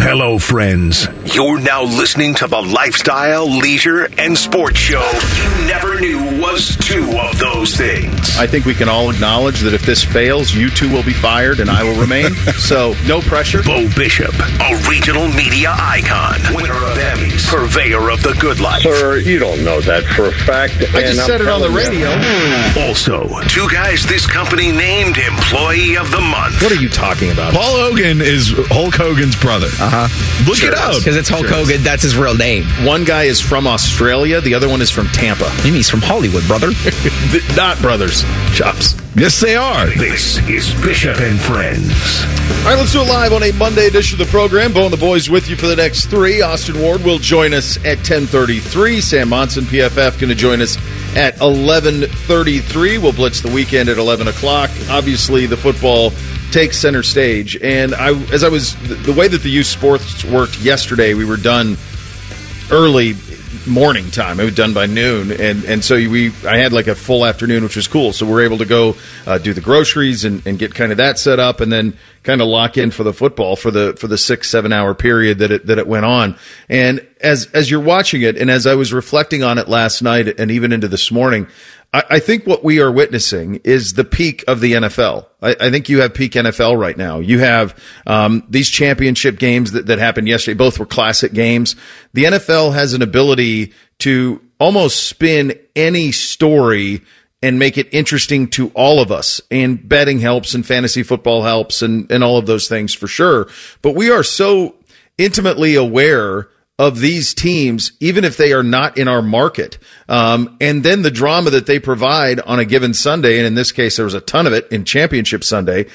Hello, friends. You're now listening to the lifestyle, leisure, and sports show you never knew was two of those things. I think we can all acknowledge that if this fails, you two will be fired and I will remain. so, no pressure. Bo Bishop, a regional media icon, winner of Emmys, purveyor of the good life. Sir, you don't know that for a fact. I just said it on the radio. Also, two guys this company named Employee of the Month. What are you talking about? Paul Hogan is Hulk Hogan's brother. Uh huh. Look Sure it up. Because it's Hulk Hogan. That's his real name. One guy is from Australia, the other one is from Tampa. You mean he's from Hollywood, brother? Not brothers. Chops. Yes, they are. This is Bishop and Friends. All right, let's do it live on a Monday edition of the program. Bo and the boys with you for the next three. Austin Ward will join us at 1033. Sam Monson, PFF, going to join us at 1133. We'll blitz the weekend at 11 o'clock. Obviously, the football takes center stage. And I, as I was, the way that the youth sports worked yesterday, we were done early morning time. It was done by noon, and and so we I had like a full afternoon, which was cool. So we are able to go uh, do the groceries and, and get kind of that set up, and then kind of lock in for the football for the for the six seven hour period that it that it went on. And as as you're watching it, and as I was reflecting on it last night and even into this morning. I, I think what we are witnessing is the peak of the NFL. I, I think you have peak NFL right now. You have um, these championship games that, that happened yesterday. Both were classic games. The NFL has an ability to almost spin any story and make it interesting to all of us. And betting helps and fantasy football helps and, and all of those things for sure. But we are so intimately aware of these teams, even if they are not in our market. Um, and then the drama that they provide on a given Sunday, and in this case, there was a ton of it in Championship Sunday,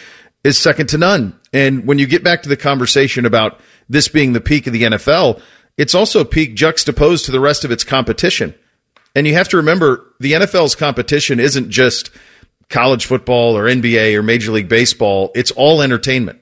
is second to none. And when you get back to the conversation about this being the peak of the NFL, it's also peak juxtaposed to the rest of its competition. And you have to remember the NFL's competition isn't just college football or NBA or Major League Baseball. It's all entertainment.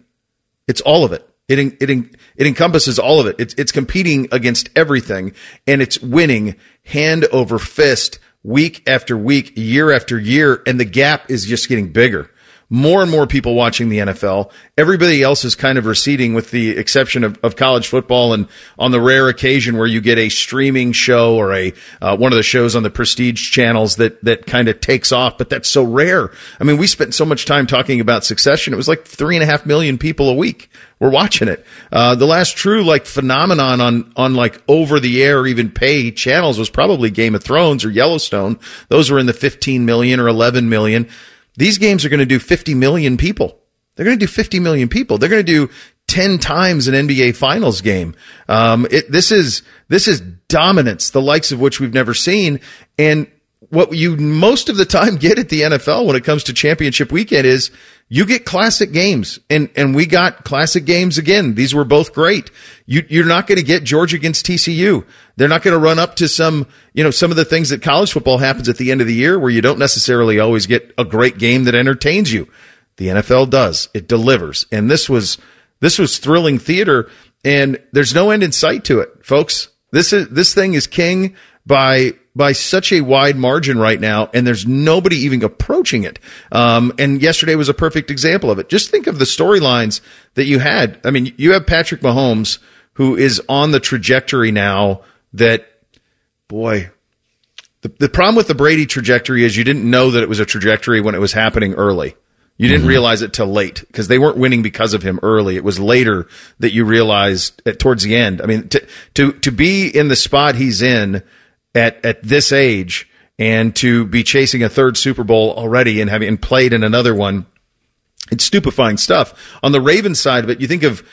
It's all of it. It it it encompasses all of it. It's it's competing against everything, and it's winning hand over fist, week after week, year after year, and the gap is just getting bigger. More and more people watching the NFL. Everybody else is kind of receding, with the exception of, of college football, and on the rare occasion where you get a streaming show or a uh, one of the shows on the prestige channels that that kind of takes off. But that's so rare. I mean, we spent so much time talking about Succession. It was like three and a half million people a week we're watching it. Uh, the last true like phenomenon on on like over the air even pay channels was probably Game of Thrones or Yellowstone. Those were in the 15 million or 11 million. These games are going to do 50 million people. They're going to do 50 million people. They're going to do 10 times an NBA finals game. Um, it, this is, this is dominance, the likes of which we've never seen. And what you most of the time get at the NFL when it comes to championship weekend is you get classic games and, and we got classic games again. These were both great. You, you're not going to get Georgia against TCU. They're not going to run up to some, you know, some of the things that college football happens at the end of the year where you don't necessarily always get a great game that entertains you. The NFL does. It delivers. And this was, this was thrilling theater and there's no end in sight to it, folks. This is, this thing is king by by such a wide margin right now, and there's nobody even approaching it. Um, and yesterday was a perfect example of it. Just think of the storylines that you had. I mean, you have Patrick Mahomes, who is on the trajectory now that, boy, the, the problem with the Brady trajectory is you didn't know that it was a trajectory when it was happening early. You didn't mm-hmm. realize it till late because they weren't winning because of him early. It was later that you realized at, towards the end. I mean, to, to, to be in the spot he's in, at at this age and to be chasing a third Super Bowl already and having played in another one. It's stupefying stuff. On the Ravens side of it, you think of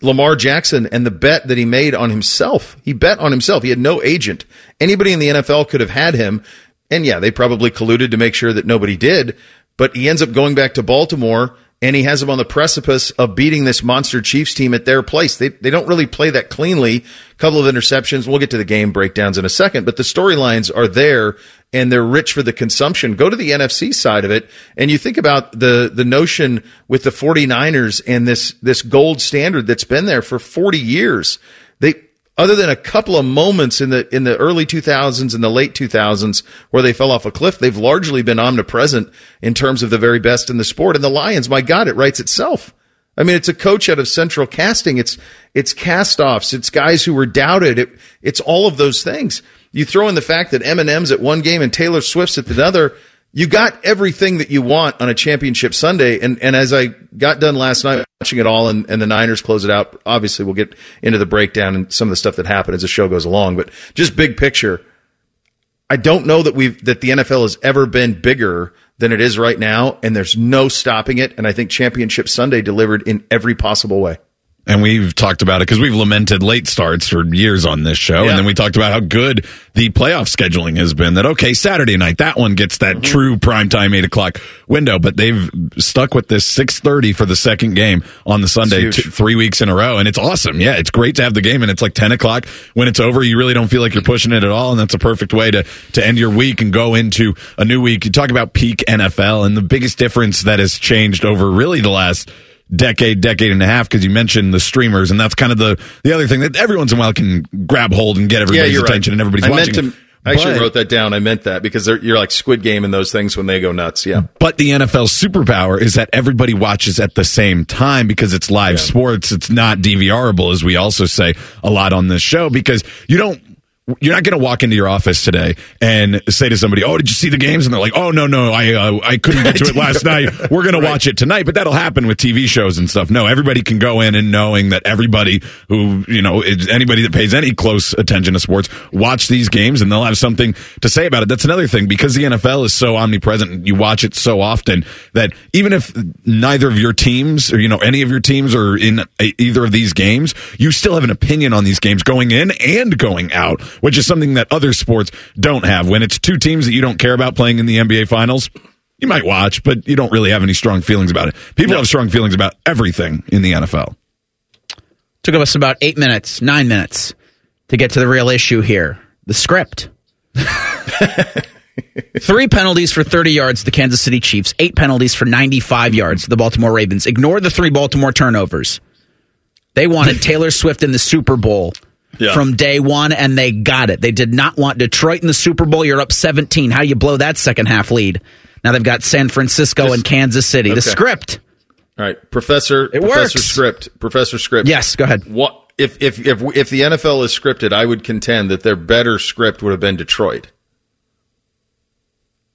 Lamar Jackson and the bet that he made on himself. He bet on himself. He had no agent. Anybody in the NFL could have had him. And yeah, they probably colluded to make sure that nobody did. But he ends up going back to Baltimore and he has them on the precipice of beating this monster Chiefs team at their place. They they don't really play that cleanly. A couple of interceptions. We'll get to the game breakdowns in a second, but the storylines are there and they're rich for the consumption. Go to the NFC side of it and you think about the the notion with the 49ers and this this gold standard that's been there for 40 years. They other than a couple of moments in the in the early 2000s and the late 2000s where they fell off a cliff, they've largely been omnipresent in terms of the very best in the sport. And the Lions, my God, it writes itself. I mean, it's a coach out of Central Casting. It's it's castoffs. It's guys who were doubted. It, it's all of those things. You throw in the fact that Eminem's at one game and Taylor Swift's at another you got everything that you want on a championship Sunday. And, and as I got done last night watching it all and, and the Niners close it out, obviously we'll get into the breakdown and some of the stuff that happened as the show goes along. But just big picture, I don't know that we've, that the NFL has ever been bigger than it is right now. And there's no stopping it. And I think championship Sunday delivered in every possible way. And we've talked about it because we've lamented late starts for years on this show. Yeah. And then we talked about how good the playoff scheduling has been that, okay, Saturday night, that one gets that mm-hmm. true primetime eight o'clock window, but they've stuck with this 630 for the second game on the Sunday, t- three weeks in a row. And it's awesome. Yeah. It's great to have the game and it's like 10 o'clock when it's over. You really don't feel like you're pushing it at all. And that's a perfect way to, to end your week and go into a new week. You talk about peak NFL and the biggest difference that has changed over really the last decade, decade and a half because you mentioned the streamers, and that's kind of the the other thing that every once in a while can grab hold and get everybody's yeah, attention right. and everybody's I watching. Meant to, I actually but, wrote that down. I meant that because you're like Squid Game and those things when they go nuts. Yeah. But the NFL superpower is that everybody watches at the same time because it's live yeah. sports. It's not DVRable, as we also say a lot on this show, because you don't you're not going to walk into your office today and say to somebody, "Oh, did you see the games?" And they're like, "Oh, no, no, I uh, I couldn't get to it last night. We're going right. to watch it tonight." But that'll happen with TV shows and stuff. No, everybody can go in and knowing that everybody who you know anybody that pays any close attention to sports watch these games and they'll have something to say about it. That's another thing because the NFL is so omnipresent. You watch it so often that even if neither of your teams or you know any of your teams are in either of these games, you still have an opinion on these games going in and going out which is something that other sports don't have. When it's two teams that you don't care about playing in the NBA finals, you might watch, but you don't really have any strong feelings about it. People no. have strong feelings about everything in the NFL. Took us about eight minutes, nine minutes to get to the real issue here the script. Three penalties for 30 yards the Kansas City Chiefs, eight penalties for 95 yards the Baltimore Ravens. Ignore the three Baltimore turnovers. They wanted Taylor Swift in the Super Bowl yeah. from day one, and they got it. They did not want Detroit in the Super Bowl. You're up 17. How do you blow that second half lead? Now they've got San Francisco Just, and Kansas City. Okay. The script. All right, Professor. It Professor works. Script. Professor Script. Yes, go ahead. What if if if if the NFL is scripted? I would contend that their better script would have been Detroit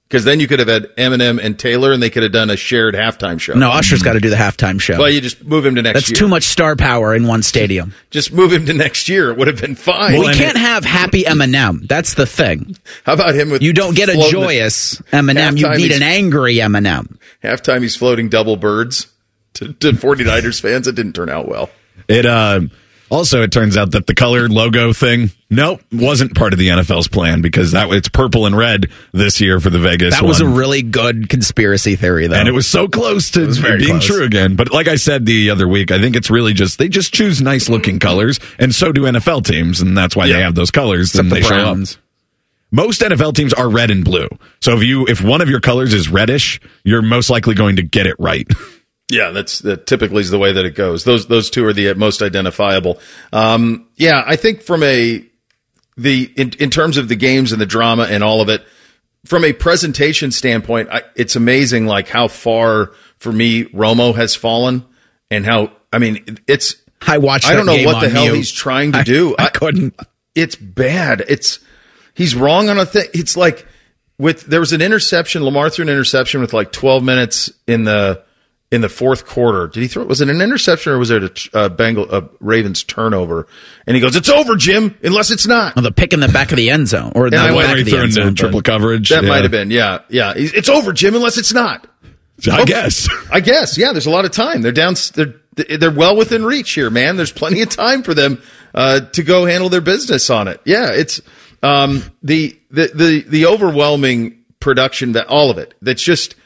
because then you could have had Eminem and Taylor, and they could have done a shared halftime show. No, Usher's got to do the halftime show. Well, you just move him to next year. That's year. too much star power in one stadium. Just move him to next year. It would have been fine. Well, we can't have happy Eminem. That's the thing. How about him with You don't get a joyous Eminem. You need an angry Eminem. Halftime, he's floating double birds to, to 49ers fans. It didn't turn out well. It, uh, also, it turns out that the color logo thing, nope, wasn't part of the NFL's plan because that it's purple and red this year for the Vegas. That was a really good conspiracy theory, though, and it was so close to being close. true again. But like I said the other week, I think it's really just they just choose nice looking colors, and so do NFL teams, and that's why yeah. they have those colors. Except and the they Browns. show up. Most NFL teams are red and blue. So if you if one of your colors is reddish, you're most likely going to get it right. Yeah, that's that typically is the way that it goes. Those those two are the most identifiable. Um, yeah, I think from a the in, in terms of the games and the drama and all of it, from a presentation standpoint, I, it's amazing like how far for me Romo has fallen and how I mean it's. I watched. I don't know what the hell you. he's trying to do. I, I couldn't. It's bad. It's he's wrong on a thing. It's like with there was an interception. Lamar threw an interception with like 12 minutes in the in the fourth quarter. Did he throw? Was it an interception or was it a, a Bengal a Ravens turnover? And he goes, "It's over, Jim, unless it's not." Oh, the pick in the back of the end zone, or the back of the end zone, triple coverage. That yeah. might have been, yeah, yeah. It's over, Jim, unless it's not. I okay. guess. I guess. Yeah. There's a lot of time. They're down. They're they're well within reach here, man. There's plenty of time for them uh, to go handle their business on it. Yeah. It's um, the the the the overwhelming production that all of it. That's just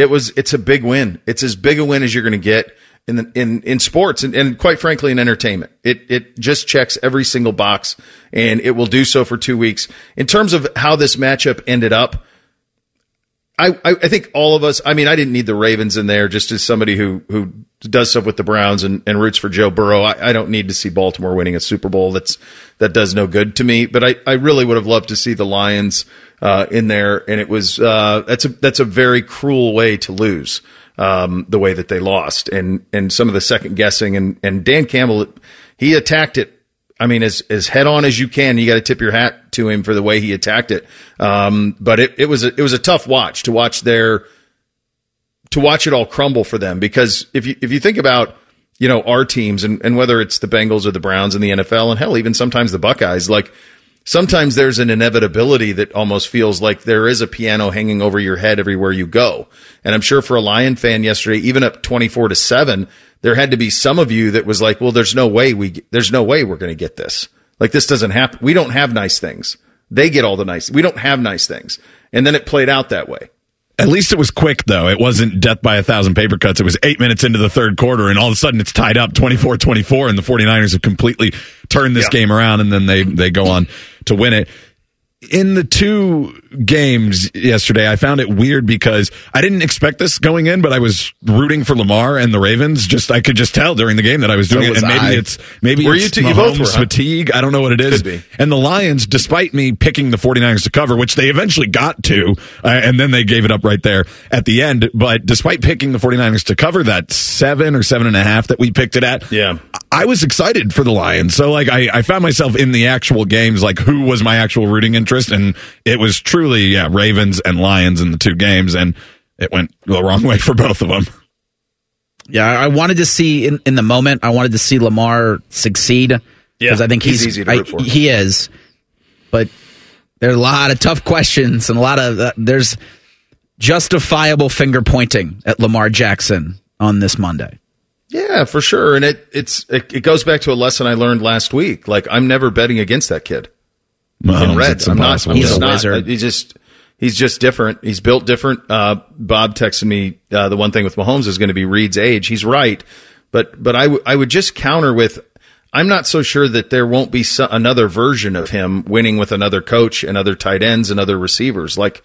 It was. It's a big win. It's as big a win as you're going to get in the, in in sports and, and quite frankly in entertainment. It it just checks every single box, and it will do so for two weeks. In terms of how this matchup ended up. I, I think all of us. I mean, I didn't need the Ravens in there. Just as somebody who who does stuff with the Browns and, and roots for Joe Burrow, I, I don't need to see Baltimore winning a Super Bowl. That's that does no good to me. But I, I really would have loved to see the Lions uh, in there, and it was uh, that's a that's a very cruel way to lose. Um, the way that they lost, and and some of the second guessing, and and Dan Campbell, he attacked it I mean, as as head on as you can. You got to tip your hat to him for the way he attacked it. Um, but it, it was a, it was a tough watch to watch their to watch it all crumble for them because if you if you think about you know our teams and, and whether it's the Bengals or the Browns in the NFL and hell even sometimes the Buckeyes like sometimes there's an inevitability that almost feels like there is a piano hanging over your head everywhere you go and I'm sure for a Lion fan yesterday even up 24 to 7 there had to be some of you that was like, well, there's no way we, there's no way we're going to get this. Like this doesn't happen. We don't have nice things. They get all the nice. We don't have nice things. And then it played out that way. At least it was quick, though. It wasn't death by a thousand paper cuts. It was eight minutes into the third quarter, and all of a sudden it's tied up 24 24, and the 49ers have completely turned this yeah. game around, and then they, they go on to win it in the two games yesterday, I found it weird because I didn't expect this going in, but I was rooting for Lamar and the Ravens. Just I could just tell during the game that I was doing so it, and maybe I. it's maybe were it's you, two, you both were, huh? fatigue. I don't know what it is. And the Lions, despite me picking the 49ers to cover, which they eventually got to, uh, and then they gave it up right there at the end. But despite picking the 49ers to cover that seven or seven and a half that we picked it at, yeah, I was excited for the Lions. So like I, I found myself in the actual games, like who was my actual rooting interest, and it was truly yeah Ravens and Lions in the two games, and it went the wrong way for both of them. Yeah, I wanted to see in, in the moment. I wanted to see Lamar succeed because yeah, I think he's, he's easy to root for. I, he is, but there's a lot of tough questions and a lot of uh, there's justifiable finger pointing at Lamar Jackson on this Monday. Yeah, for sure. And it it's it, it, goes back to a lesson I learned last week. Like I'm never betting against that kid. Well, in red, I'm not. He's not, wizard. He's just he's just different. He's built different. Uh, Bob texted me uh, the one thing with Mahomes is going to be Reed's age. He's right, but but I, w- I would just counter with I'm not so sure that there won't be so- another version of him winning with another coach and other tight ends and other receivers. Like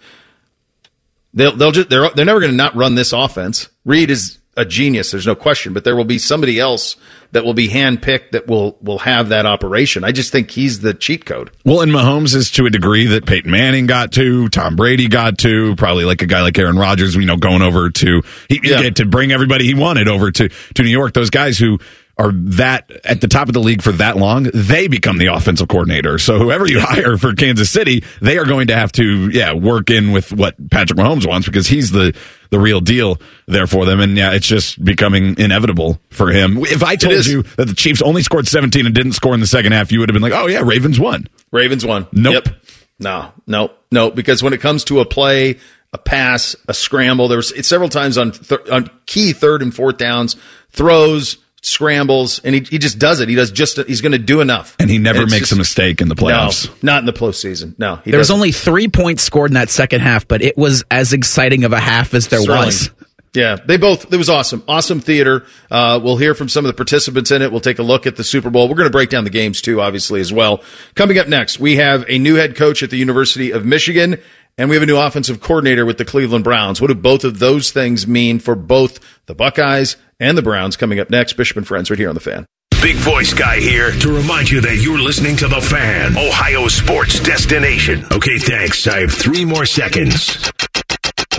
they'll they'll just they're they're never going to not run this offense. Reed is a genius. There's no question, but there will be somebody else that will be handpicked that will will have that operation. I just think he's the cheat code. Well, and Mahomes is to a degree that Peyton Manning got to, Tom Brady got to, probably like a guy like Aaron Rodgers, you know, going over to he, yeah. to bring everybody he wanted over to to New York. Those guys who are that at the top of the league for that long, they become the offensive coordinator. So whoever you hire for Kansas City, they are going to have to, yeah, work in with what Patrick Mahomes wants because he's the the real deal there for them. And yeah, it's just becoming inevitable for him. If I told you that the Chiefs only scored 17 and didn't score in the second half, you would have been like, oh yeah, Ravens won. Ravens won. Nope. Yep. No, no, no. Because when it comes to a play, a pass, a scramble, there was several times on th- on key third and fourth downs, throws scrambles, and he, he just does it. He does just he's going to do enough, and he never and makes just, a mistake in the playoffs. No, not in the postseason. No, there doesn't. was only three points scored in that second half, but it was as exciting of a half as there Sterling. was. Yeah, they both. It was awesome, awesome theater. Uh, we'll hear from some of the participants in it. We'll take a look at the Super Bowl. We're going to break down the games too, obviously as well. Coming up next, we have a new head coach at the University of Michigan and we have a new offensive coordinator with the Cleveland Browns. What do both of those things mean for both the Buckeyes and the Browns coming up next? Bishop and Friends right here on The Fan. Big voice guy here to remind you that you're listening to The Fan, Ohio sports destination. Okay, thanks. I have three more seconds.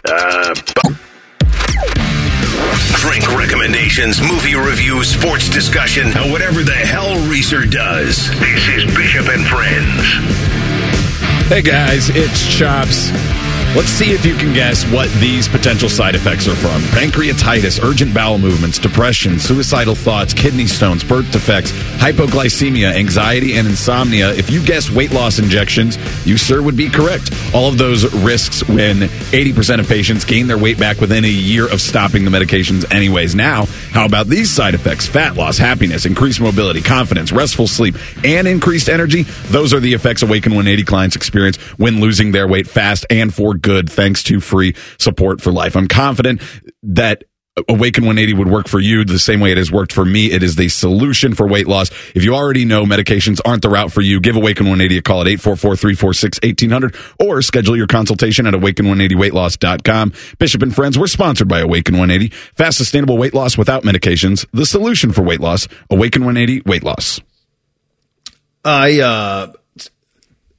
Uh, drink recommendations, movie reviews, sports discussion, whatever the hell Reeser does. This is Bishop and Friends. Hey guys, it's Chops. Let's see if you can guess what these potential side effects are from. Pancreatitis, urgent bowel movements, depression, suicidal thoughts, kidney stones, birth defects, hypoglycemia, anxiety, and insomnia. If you guess weight loss injections, you, sir, would be correct. All of those risks when 80% of patients gain their weight back within a year of stopping the medications anyways. Now, how about these side effects? Fat loss, happiness, increased mobility, confidence, restful sleep, and increased energy. Those are the effects Awaken 180 clients experience when losing their weight fast and for good thanks to free support for life. I'm confident that Awaken 180 would work for you the same way it has worked for me. It is the solution for weight loss. If you already know medications aren't the route for you, give Awaken 180 a call at 844-346-1800 or schedule your consultation at awaken180weightloss.com. Bishop and Friends, we're sponsored by Awaken 180. Fast, sustainable weight loss without medications. The solution for weight loss. Awaken 180 weight loss. I, uh,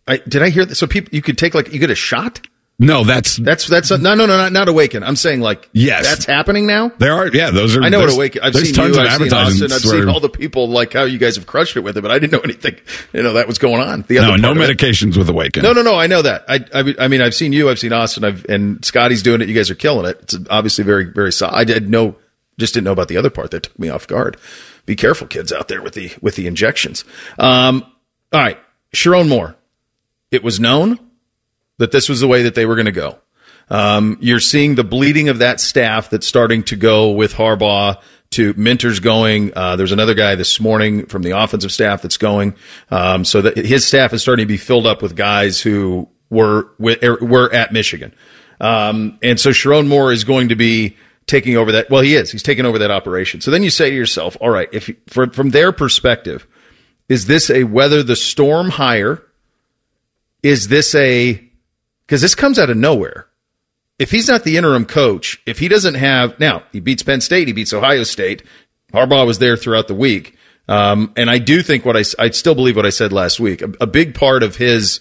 I, did I hear that? So people, you could take like, you get a shot? No, that's that's that's a, no no no not, not awaken. I'm saying like yes, that's happening now. There are yeah those are. I know what awaken. I've seen tons you. Of I've seen Austin. I've seen all the people like how you guys have crushed it with it, but I didn't know anything. You know that was going on. The other no no medications with awaken. No no no. I know that. I, I I mean I've seen you. I've seen Austin. I've and Scotty's doing it. You guys are killing it. It's obviously very very solid. I did know just didn't know about the other part that took me off guard. Be careful, kids out there with the with the injections. Um, all right, Sherrone Moore. It was known that this was the way that they were going to go. Um, you're seeing the bleeding of that staff that's starting to go with Harbaugh to Minter's going. Uh, there's another guy this morning from the offensive staff that's going. Um, so that his staff is starting to be filled up with guys who were er, were at Michigan. Um, and so Sherrone Moore is going to be taking over that. Well, he is. He's taking over that operation. So then you say to yourself, all right, if for, from their perspective, is this a weather the storm hire? Is this a because this comes out of nowhere if he's not the interim coach, if he doesn't have now, he beats Penn State, he beats Ohio State. Harbaugh was there throughout the week, um, and I do think what I I still believe what I said last week. A, a, big part of his,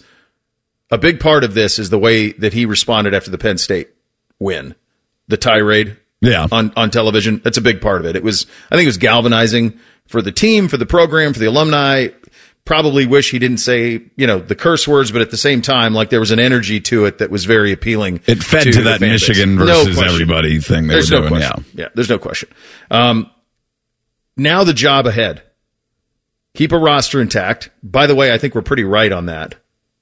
a big part of this is the way that he responded after the Penn State win, the tirade, yeah, on on television. That's a big part of it. It was I think it was galvanizing for the team, for the program, for the alumni probably wish he didn't say, you know, the curse words, but at the same time, like there was an energy to it that was very appealing. It fed to, to that Michigan versus no everybody thing they there's were no doing. Question. Yeah. yeah, there's no question. Um, now the job ahead. Keep a roster intact. By the way, I think we're pretty right on that.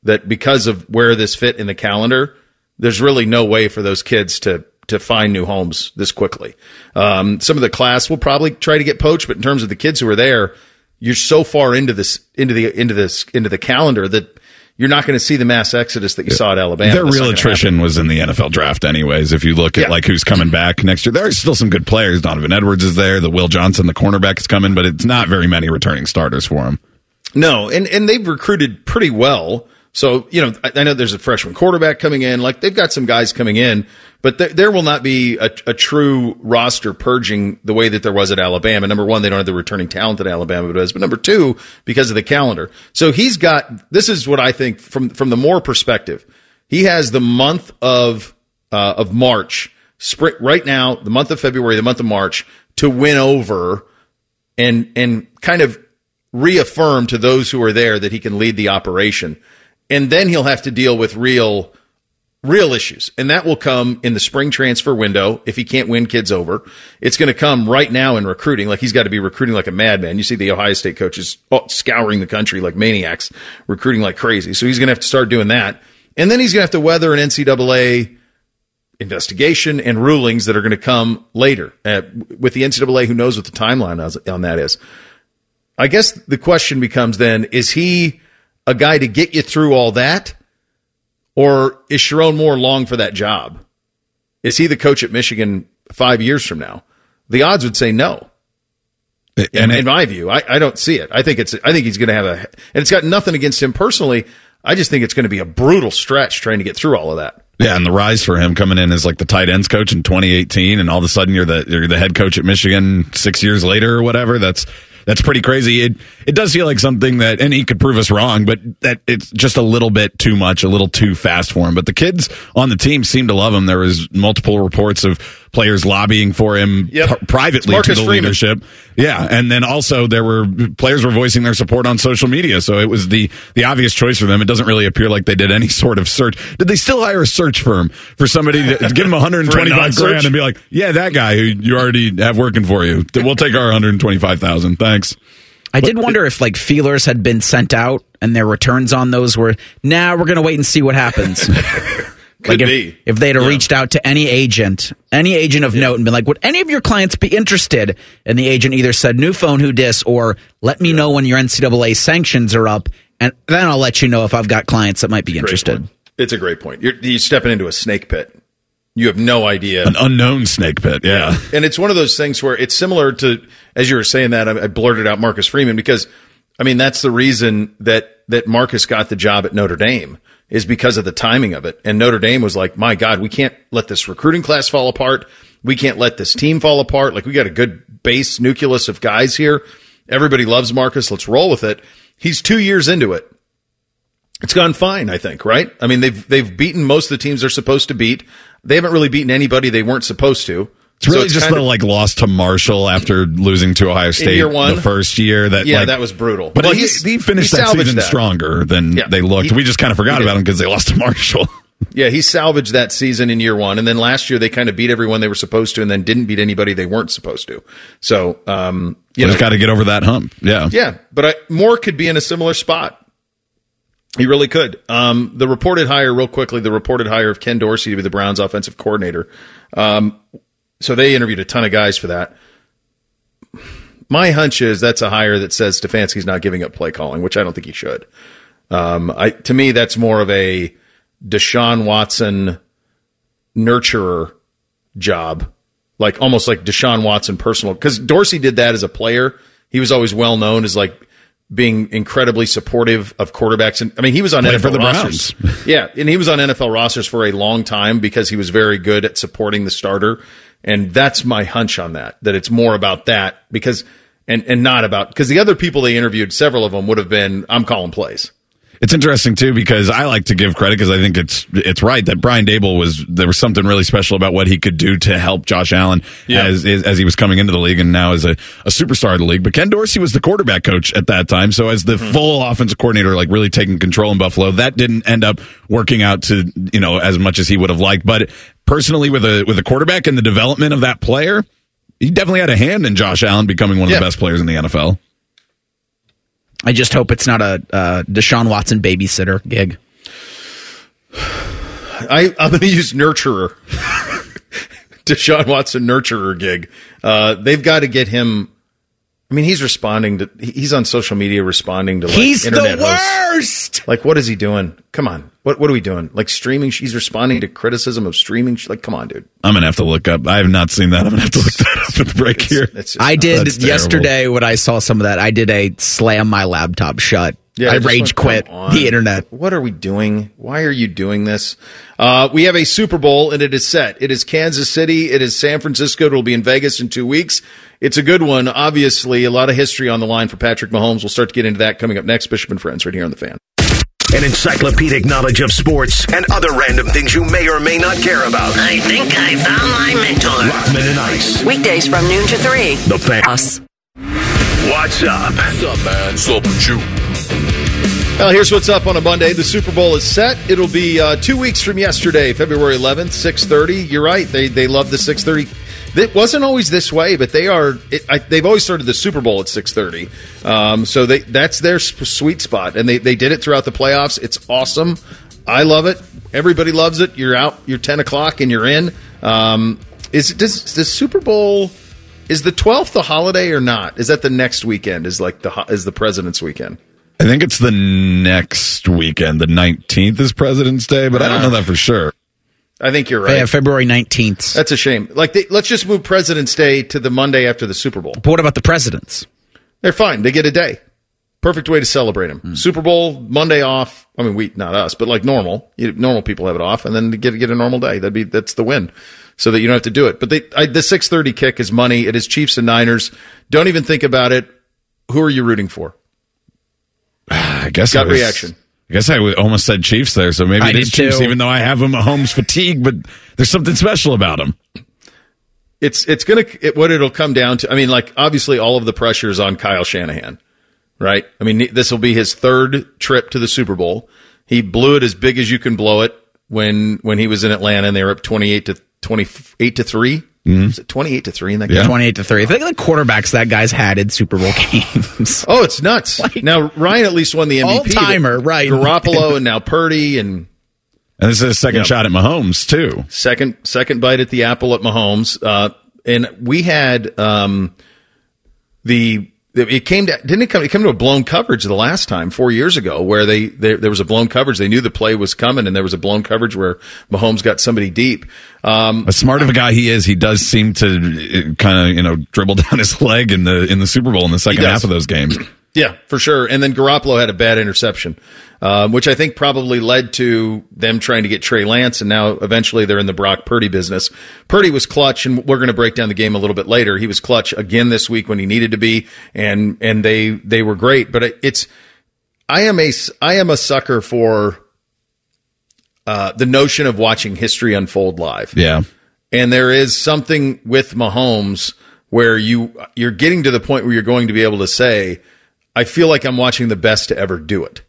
That because of where this fit in the calendar, there's really no way for those kids to to find new homes this quickly. Um, some of the class will probably try to get poached, but in terms of the kids who are there, you're so far into this into the into this into the calendar that you're not going to see the mass exodus that you saw at Alabama. Their real attrition was in the NFL draft, anyways. If you look at yeah. like who's coming back next year, there are still some good players. Donovan Edwards is there. The Will Johnson, the cornerback, is coming, but it's not very many returning starters for him. No, and and they've recruited pretty well. So, you know, I, I, know there's a freshman quarterback coming in. Like they've got some guys coming in, but th- there will not be a, a, true roster purging the way that there was at Alabama. Number one, they don't have the returning talent that Alabama does, but number two, because of the calendar. So he's got, this is what I think from, from the Moore perspective. He has the month of, uh, of March, spring, right now, the month of February, the month of March to win over and, and kind of reaffirm to those who are there that he can lead the operation and then he'll have to deal with real real issues. And that will come in the spring transfer window if he can't win kids over. It's going to come right now in recruiting like he's got to be recruiting like a madman. You see the ohio state coaches scouring the country like maniacs recruiting like crazy. So he's going to have to start doing that. And then he's going to have to weather an ncaa investigation and rulings that are going to come later uh, with the ncaa who knows what the timeline on that is. I guess the question becomes then is he a guy to get you through all that? Or is Sherrone Moore long for that job? Is he the coach at Michigan five years from now? The odds would say no. In, in my view, I, I, don't see it. I think it's. I think he's going to have a, and it's got nothing against him personally. I just think it's going to be a brutal stretch trying to get through all of that. Yeah, and the rise for him coming in as like the tight ends coach in 2018, and all of a sudden you're the you're the head coach at Michigan six years later or whatever. That's that's pretty crazy. It it does feel like something that, and he could prove us wrong, but that it's just a little bit too much, a little too fast for him. But the kids on the team seem to love him. There was multiple reports of players lobbying for him yep. pr- privately to the Freeman. leadership. Yeah, and then also there were players were voicing their support on social media, so it was the the obvious choice for them. It doesn't really appear like they did any sort of search. Did they still hire a search firm for somebody to give them 125 grand and be like, "Yeah, that guy who you already have working for you, we'll take our 125,000. Thanks." I did wonder if like feelers had been sent out and their returns on those were now nah, we're going to wait and see what happens. like if, if, they'd have yeah. reached out to any agent, any agent of yeah. note, and been like, "Would any of your clients be interested?" And the agent either said, "New phone, who dis," or "Let me yeah. know when your NCAA sanctions are up, and then I'll let you know if I've got clients that might be interested." It's a great point. You're, you're stepping into a snake pit. You have no idea. An unknown snake pit, yeah. And it's one of those things where it's similar to, as you were saying that, I, I blurted out Marcus Freeman because, I mean, that's the reason that, that Marcus got the job at Notre Dame is because of the timing of it. And Notre Dame was like, my God, we can't let this recruiting class fall apart. We can't let this team fall apart. Like we got a good base nucleus of guys here. Everybody loves Marcus. Let's roll with it. He's two years into it. It's gone fine, I think, right? I mean, they've, they've beaten most of the teams they're supposed to beat. They haven't really beaten anybody they weren't supposed to. It's really So it's just the of- like loss to Marshall after losing to Ohio State year one? the first year. That Yeah, like- that was brutal. But Well, he, he finished he that season that. stronger than Yeah. they looked. He- we just kind of forgot about him because they lost to Marshall. Yeah, he salvaged that season in year one, and then last year they kind of beat everyone they were supposed to, and then didn't beat anybody they weren't supposed to. So, um, you just got to get over that hump. Yeah. yeah, but I, Moore could be in a similar spot. He really could. Um, the reported hire, real quickly, the reported hire of Ken Dorsey to be the Browns' offensive coordinator. Um, so they interviewed a ton of guys for that. My hunch is that's a hire that says Stefanski's not giving up play calling, which I don't think he should. Um, I, to me, that's more of a Deshaun Watson nurturer job, like almost like Deshaun Watson personal. Because Dorsey did that as a player. He was always well known as like being incredibly supportive of quarterbacks. And I mean, he was on Played NFL for the rosters. yeah, and he was on NFL rosters for a long time because he was very good at supporting the starter. And that's my hunch on that. That it's more about that because and and not about because the other people they interviewed, several of them would have been I'm calling plays. It's interesting too because I like to give credit because I think it's it's right that Brian Daboll was there was something really special about what he could do to help Josh Allen Yeah. as as as he was coming into the league and now as a, a superstar of the league. But Ken Dorsey was the quarterback coach at that time, so as the hmm. full offensive coordinator, like really taking control in Buffalo, that didn't end up working out to you know as much as he would have liked. But personally, with a with a quarterback and the development of that player, he definitely had a hand in Josh Allen becoming one of Yeah. the best players in the NFL. I just hope it's not a uh, Deshaun Watson babysitter gig. I, I'm going to use nurturer. Deshaun Watson nurturer gig. Uh, they've got to get him. I mean, he's responding to. He's on social media responding to like He's internet the hosts. worst. Like, what is he doing? Come on. What what are we doing? Like streaming? He's responding to criticism of streaming. Like, come on, dude. I'm gonna have to look up. I have not seen that. I'm gonna have to look that up at the break here. It's just I did That's yesterday when I saw some of that. I did a slam my laptop shut. Yeah, I just rage like, quit on. the internet. What are we doing? Why are you doing this? Uh, we have a Super Bowl and it is set. It is Kansas City. It is San Francisco. It will be in Vegas in two weeks. It's a good one. Obviously, a lot of history on the line for Patrick Mahomes. We'll start to get into that coming up next. Bishop and Friends right here on the fan. An encyclopedic knowledge of sports and other random things you may or may not care about. I think I found my mentor. Rockman and Ice. Weekdays from noon to 3. The fan. Us. What's up? What's up, man? What's up with you? Well, here's what's up on a Monday. The Super Bowl is set. It'll be uh, two weeks from yesterday, February 11th, 6:30. You're right. They they love the 6:30. It wasn't always this way, but they are. It, I, they've always started the Super Bowl at 6:30. Um, so they that's their sweet spot, and they they did it throughout the playoffs. It's awesome. I love it. Everybody loves it. You're out. You're 10 o'clock and you're in. Um, is does the Super Bowl? Is the 12th the holiday or not? Is that the next weekend? Is like the is the President's weekend? I think it's the next weekend. The 19th is President's Day, but I don't know that for sure. I think you're right. Yeah, February 19th. That's a shame. Like, they, let's just move President's Day to the Monday after the Super Bowl. But what about the presidents? They're fine. They get a day. Perfect way to celebrate them. Hmm. Super Bowl Monday off. I mean, we not us, but like normal. You, normal people have it off, and then they get get a normal day. That'd be that's the win, so that you don't have to do it. But they, I, the six thirty kick is money. It is Chiefs and Niners. Don't even think about it. Who are you rooting for? I guess Gut I was- reaction. I guess I almost said Chiefs there, so maybe I it is Chiefs, too. even though I have them at Mahomes fatigue. But there's something special about them. it's it's gonna it, what it'll come down to. I mean, like obviously all of the pressure is on Kyle Shanahan, right? I mean, this will be his third trip to the Super Bowl. He blew it as big as you can blow it when when he was in Atlanta and they were up twenty eight to twenty eight to 3 Was it twenty eight to three in that game? Yeah. 28 to 3. Think of the quarterbacks that guy's had in Super Bowl games. Oh, it's nuts. now Ryan at least won the MVP. All-timer, right. Garoppolo and now Purdy and And this is a second Yep. shot at Mahomes too. second second bite at the apple at Mahomes. Uh, and we had um, the it came to didn't it come it came to a blown coverage the last time four years ago where they, they there was a blown coverage they knew the play was coming and there was a blown coverage where Mahomes got somebody deep. Um, As smart of a guy he is, he does seem to kind of you know dribble down his leg in the in the Super Bowl in the second half of those games. Yeah, for sure. And then Garoppolo had a bad interception, um, which I think probably led to them trying to get Trey Lance, and now eventually they're in the Brock Purdy business. Purdy was clutch, and we're going to break down the game a little bit later. He was clutch again this week when he needed to be, and and they they were great. But it- it's I am a I am a sucker for uh, the notion of watching history unfold live. Yeah. And there is something with Mahomes where you you're getting to the point where you're going to be able to say, I feel like I'm watching the best to ever do it.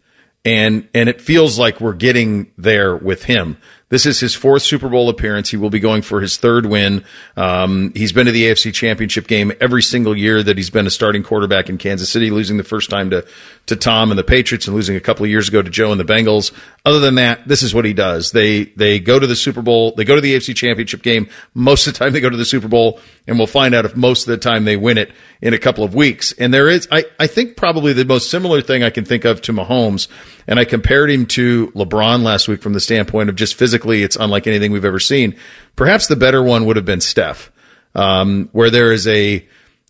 And and it feels like we're getting there with him. This is his fourth Super Bowl appearance. He will be going for his third win. Um, he's been to the AFC Championship game every single year that he's been a starting quarterback in Kansas City, losing the first time to to Tom and the Patriots, and losing a couple of years ago to Joe and the Bengals. Other than that, this is what he does. They they go to the Super Bowl. They go to the AFC Championship game. Most of the time, they go to the Super Bowl, and we'll find out if most of the time they win it in a couple of weeks. And there is, I I think probably the most similar thing I can think of to Mahomes, and I compared him to LeBron last week from the standpoint of just physically, it's unlike anything we've ever seen. Perhaps the better one would have been Steph, um, where there is a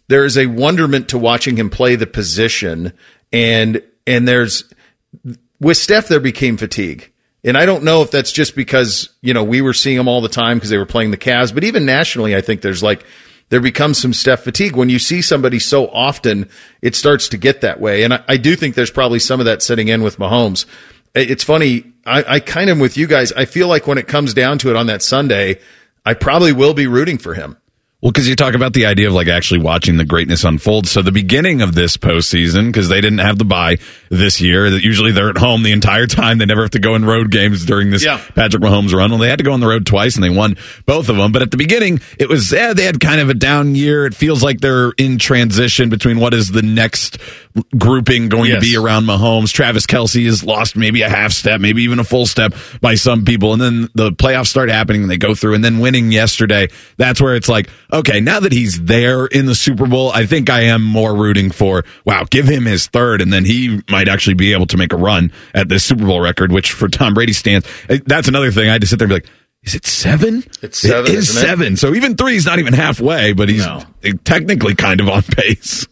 there is a wonderment to watching him play the position, and and there's with Steph there became fatigue. And I don't know if that's just because, you know, we were seeing them all the time because they were playing the Cavs, but even nationally, I think there's like, there becomes some Steph fatigue. When you see somebody so often, it starts to get that way. And I, I do think there's probably some of that setting in with Mahomes. It's funny. I, I kind of with you guys. I feel like when it comes down to it on that Sunday, I probably will be rooting for him. Well, because you talk about the idea of like actually watching the greatness unfold. So the beginning of this postseason, because they didn't have the bye this year, that usually they're at home the entire time. They never have to go in road games during this Yeah. Patrick Mahomes run. Well, they had to go on the road twice and they won both of them. But at the beginning, it was, yeah, they had kind of a down year. It feels like they're in transition between what is the next grouping going Yes. to be around Mahomes. Travis Kelce has lost maybe a half step, maybe even a full step by some people. And then the playoffs start happening and they go through and then winning yesterday. That's where it's like, okay, now that he's there in the Super Bowl, I think I am more rooting for, wow, give him his third and then he might actually be able to make a run at this Super Bowl record, which for Tom Brady stands. eh, That's another thing. I had to sit there and be like, is it seven? It's seven, It is isn't it? seven. So even three is not even halfway, but he's No. technically kind of on pace.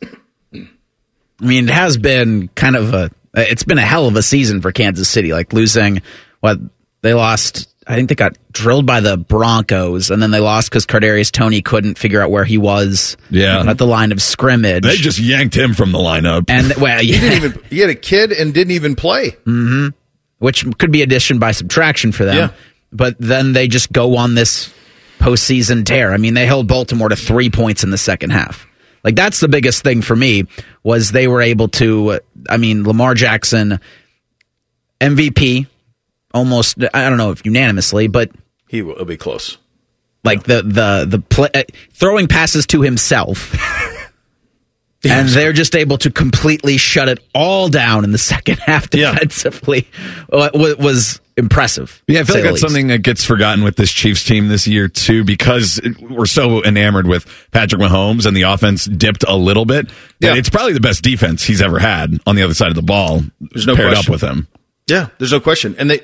I mean, it has been kind of a. It's been a hell of a season for Kansas City. Like losing what they lost. I think they got drilled by the Broncos, and then they lost because Kadarius Toney couldn't figure out where he was. Yeah. at the line of scrimmage. They just yanked him from the lineup. and well, He didn't even, he had a kid and didn't even play. Hmm. which could be addition by subtraction for them. Yeah. But then they just go on this postseason tear. I mean, they held Baltimore to three points in the second half. Like that's the biggest thing for me was they were able to. I mean, Lamar Jackson, MVP, almost. I don't know if unanimously, but He will be close. like the the the play, uh, throwing passes to himself. And they're just able to completely shut it all down in the second half Yeah. defensively. Wa- wa- was impressive. Yeah, I feel like that's least. something that gets forgotten with this Chiefs team this year too, because we're so enamored with Patrick Mahomes and the offense dipped a little bit. Yeah. it's probably the best defense he's ever had on the other side of the ball. There's no paired question. up with him. Yeah, there's no question. And they,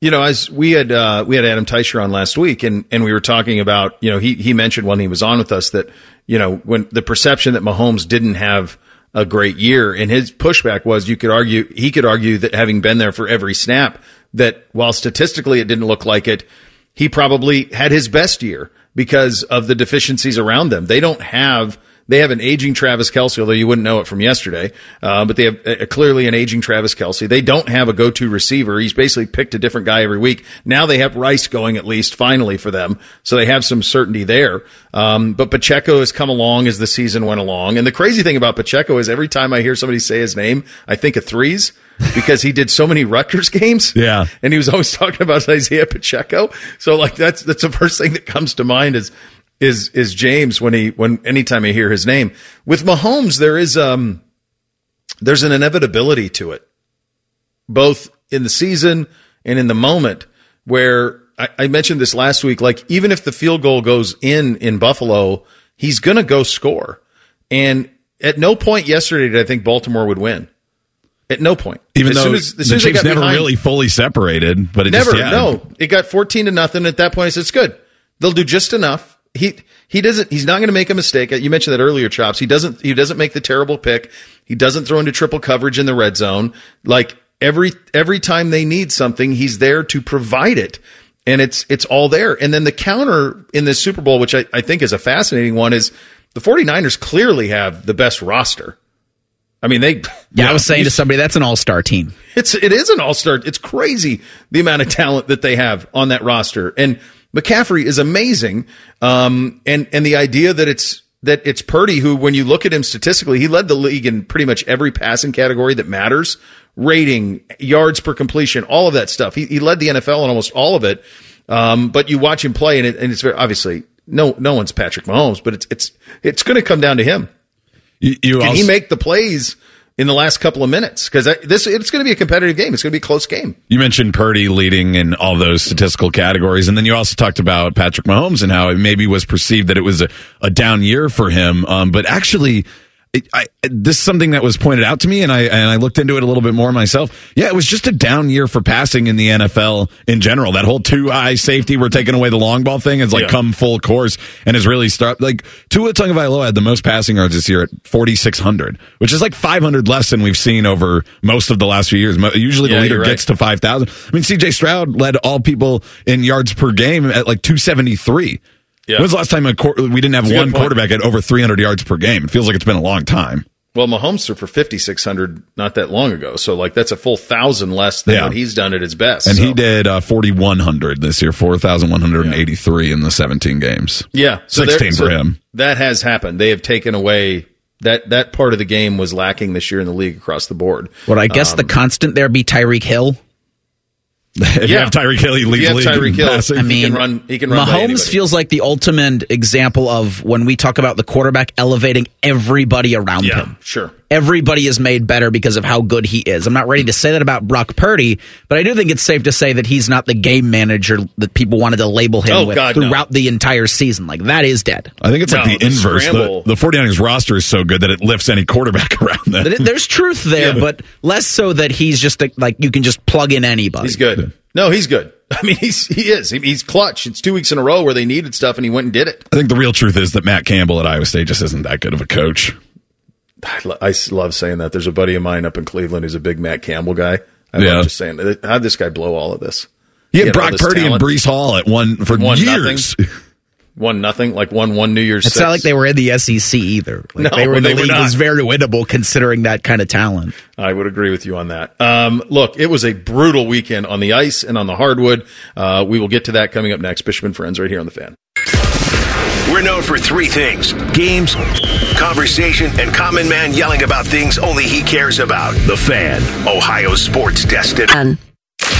you know, as we had uh, we had Adam Teicher on last week, and and we were talking about, you know, he he mentioned when he was on with us that you know when the perception that Mahomes didn't have a great year, and his pushback was, you could argue he could argue that having been there for every snap, that while statistically it didn't look like it, he probably had his best year because of the deficiencies around them. They don't have. They have an aging Travis Kelce, although you wouldn't know it from yesterday. Uh, but they have uh, clearly an aging Travis Kelce. They don't have a go-to receiver. He's basically picked a different guy every week. Now they have Rice going at least finally for them, so they have some certainty there. Um, but Pacheco has come along as the season went along, and the crazy thing about Pacheco is every time I hear somebody say his name, I think of threes because he did so many Rutgers games. Yeah. and he was always talking about Isaiah Pacheco. So like that's that's the first thing that comes to mind is is is James when he when anytime I hear his name. With Mahomes, there is um there's an inevitability to it, both in the season and in the moment. Where I, I mentioned this last week, like even if the field goal goes in in Buffalo, he's gonna go score, and at no point yesterday did I think Baltimore would win. At no point. Even As though as- as the Chiefs never behind- really fully separated, but it Never. just, yeah. No, it got fourteen to nothing. At that point, I said it's good. They'll do just enough. He he doesn't. He's not going to make a mistake. You mentioned that earlier, chops. He doesn't. He doesn't make the terrible pick. He doesn't throw into triple coverage in the red zone. Like every every time they need something, he's there to provide it, and it's it's all there. And then the counter in this Super Bowl, which I, I think is a fascinating one, is the 49ers clearly have the best roster. I mean, they. Yeah, I was saying to somebody that's an all star team. It's it is an all star. It's crazy the amount of talent that they have on that roster, and McCaffrey is amazing. Um, and and the idea that it's that it's Purdy who, when you look at him statistically, he led the league in pretty much every passing category that matters, rating, yards per completion, all of that stuff. He, he led the NFL in almost all of it. Um, but you watch him play, and, it, and it's very obviously no no one's Patrick Mahomes, but it's it's it's going to come down to him. You, you Can also, he make the plays in the last couple of minutes? Because this it's going to be a competitive game. It's going to be a close game. You mentioned Purdy leading in all those statistical categories, and then you also talked about Patrick Mahomes and how it maybe was perceived that it was a, a down year for him. Um, but actually, it, I, this is something that was pointed out to me, and I and I looked into it a little bit more myself. Yeah, it was just a down year for passing in the NFL in general. That whole two high safety, we're taking away the long ball thing, has like Yeah. come full course and has really start like Tua Tagovailoa had the most passing yards this year at forty six hundred, which is like five hundred less than we've seen over most of the last few years. Usually, the Yeah, leader right. gets to five thousand. I mean, C.J. Stroud led all people in yards per game at like two seventy three. Yeah. When was the last time a quar- we didn't have a good one quarterback at over 300 yards per game? It feels like it's been a long time. Well, Mahomes threw for fifty six hundred not that long ago, so like that's a full thousand less than Yeah. what he's done at his best. And so. he did uh, 4,100 this year, 4,183 in the 17 games. yeah, so there- 16 so for him. That has happened. They have taken away that that part of the game was lacking this year in the league across the board. Would I guess the constant there be Tyreek Hill? If you have Tyreek Hill, he leads you have the league Tyreek Hill, passing. I mean, he can run. He can run. by Mahomes feels like the ultimate example of when we talk about the quarterback elevating everybody around Yeah, him. sure. Everybody is made better because of how good he is. I'm not ready to say that about Brock Purdy, but I do think it's safe to say that he's not the game manager that people wanted to label him Oh, with God, no. throughout the entire season. Like that is dead. I think it's like the, the inverse. The, the 49ers roster is so good that it lifts any quarterback around them. There- There's truth there, Yeah. but less so that he's just a, like you can just plug in anybody. He's good. No, he's good. I mean, he's he is. He's clutch. It's two weeks in a row where they needed stuff, and he went and did it. I think the real truth is that Matt Campbell at Iowa State just isn't that good of a coach. I, lo- I s- love saying that. There's a buddy of mine up in Cleveland who's a big Matt Campbell guy. I Yeah. love just saying, how'd this guy blow all of this? He had He had all Brock Purdy talent. and Breece Hall at one for Won years. One nothing, like one one New Year's. It's six. not like they were in the SEC either. Like No, they were they the league not. was very winnable considering that kind of talent. I would agree with you on that. Um, look, it was a brutal weekend on the ice and on the hardwood. Uh, we will get to that coming up next. Bishop and Friends right here on the fan. We're known for three things games, conversation, and common man yelling about things only he cares about. The Fan, Ohio sports destination.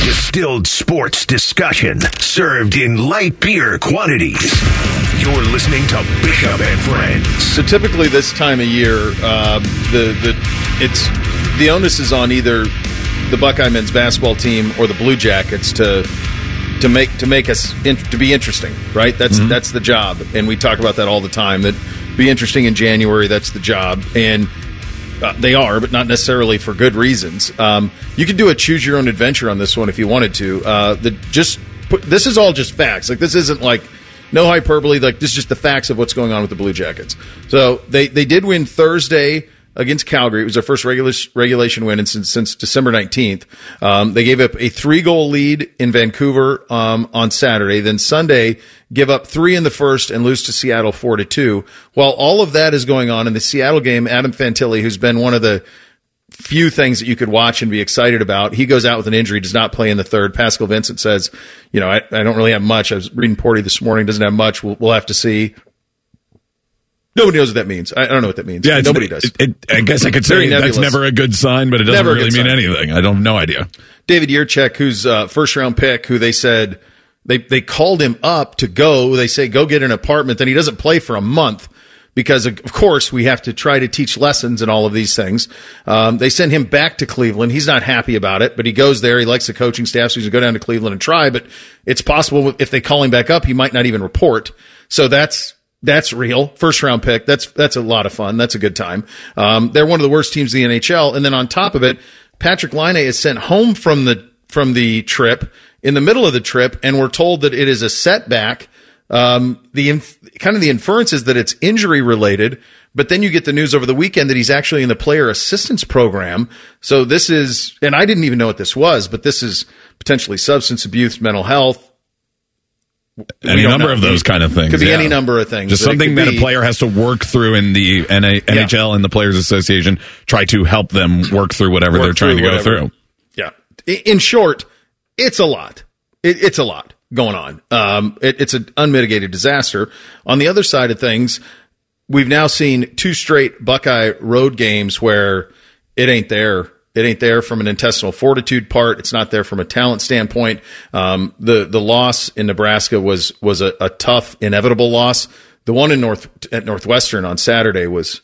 Distilled sports discussion served in light beer quantities. You're listening to Bishop and Friends. So typically this time of year, uh, the the it's the onus is on either the Buckeye men's basketball team or the Blue Jackets to to make to make us in, to be interesting, right? That's that's the job, and we talk about that all the time. That be interesting in January. That's the job, and uh, they are, but not necessarily for good reasons. Um, you could do a choose your own adventure on this one if you wanted to. Uh, the just put, this is all just facts. Like this isn't like no hyperbole. Like this is just the facts of what's going on with the Blue Jackets. So they they did win Thursday against Calgary. It was their first regular, regulation win since, since December 19th. Um, they gave up a three goal lead in Vancouver um, on Saturday. Then Sunday, give up three in the first and lose to Seattle four to two. While all of that is going on in the Seattle game, Adam Fantilli, who's been one of the few things that you could watch and be excited about. He goes out with an injury, does not play in the third. Pascal Vincent says, you know, I, I don't really have much. I was reading Porty this morning, doesn't have much. We'll, we'll have to see. Nobody knows what that means. I, I don't know what that means. Yeah, nobody does. It, it, I guess I could say that's never a good sign, but it doesn't Never really mean sign. anything. I don't have no idea. David Jiricek, who's uh, first round pick, who they said they they called him up to go. They say go get an apartment. Then he doesn't play for a month because of of course we have to try to teach lessons and all of these things. Um, they send him back to Cleveland. He's not happy about it, but he goes there. He likes the coaching staff, so he's going to go down to Cleveland and try. But it's possible if they call him back up, he might not even report. So that's That's real. First round pick. That's that's a lot of fun. That's a good time. Um, they're one of the worst teams in the NHL, and then on top of it, Patrick Laine is sent home from the from the trip in the middle of the trip, and we're told that it is a setback. Um, the inf- kind of the inference is that it's injury related, but then you get the news over the weekend that he's actually in the player assistance program. So this is, and I didn't even know what this was, but this is potentially substance abuse, mental health, any number of those kind of things. Could be yeah. any number of things. Just something that be, a player has to work through in the NA, NHL yeah. and the Players Association try to help them work through whatever work they're trying to whatever. go through. Yeah. In short, it's a lot. It, it's a lot going on. Um, it, it's an unmitigated disaster. On the other side of things, we've now seen two straight Buckeye road games where it ain't there it ain't there from an intestinal fortitude part. It's not there from a talent standpoint. Um, the the loss in Nebraska was was a, a, tough, inevitable loss. The one in North at Northwestern on Saturday was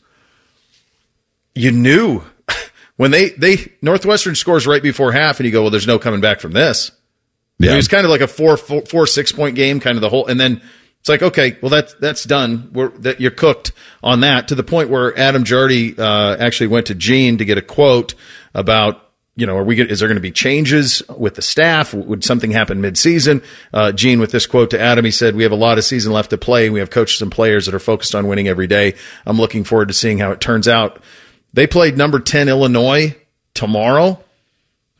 you knew when they they Northwestern scores right before half, and you go, well, there's no coming back from this. Yeah. It was kind of like a four, four, four six point game, kind of the whole, and then it's like, okay, well that's that's done. We're, that you're cooked on that to the point where Adam Jardy uh, actually went to Gene to get a quote about you know, are we is there going to be changes with the staff? Would something happen midseason? Uh, Gene, with this quote to Adam, he said, "We have a lot of season left to play. We have coaches and players that are focused on winning every day. I'm looking forward to seeing how it turns out." They played number ten Illinois tomorrow.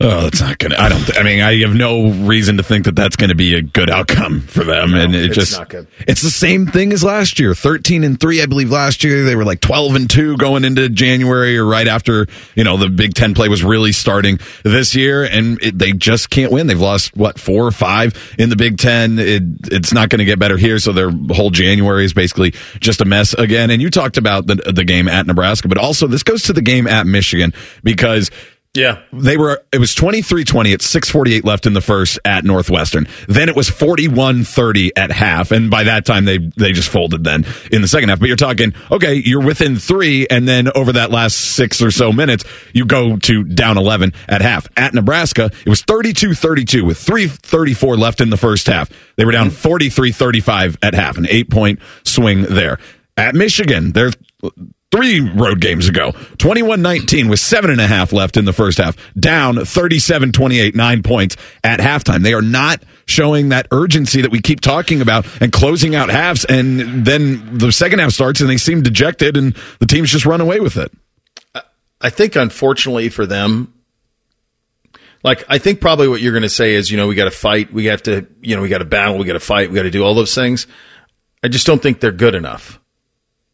Oh, that's not gonna. I don't. Th- I mean, I have no reason to think that that's going to be a good outcome for them. No, and it it's just not good. It's the same thing as last year. Thirteen and three, I believe. Last year they were like twelve and two going into January or right after you know the Big Ten play was really starting this year, and it, they just can't win. They've lost what four or five in the Big Ten. It, it's not going to get better here. So their whole January is basically just a mess again. And you talked about the the game at Nebraska, but also this goes to the game at Michigan because yeah. They were it was 23-20 at 648 left in the first at Northwestern. Then it was 41-30 at half and by that time they they just folded then in the second half. But you're talking okay, you're within 3 and then over that last 6 or so minutes you go to down 11 at half. At Nebraska, it was 32-32 with 334 left in the first half. They were down 43-35 at half, an 8-point swing there. At Michigan, they're three road games ago. 21 19 with seven and a half left in the first half, down 37 28, nine points at halftime. They are not showing that urgency that we keep talking about and closing out halves. And then the second half starts and they seem dejected and the teams just run away with it. I think, unfortunately for them, like I think probably what you're going to say is, you know, we got to fight, we have to, you know, we got to battle, we got to fight, we got to do all those things. I just don't think they're good enough.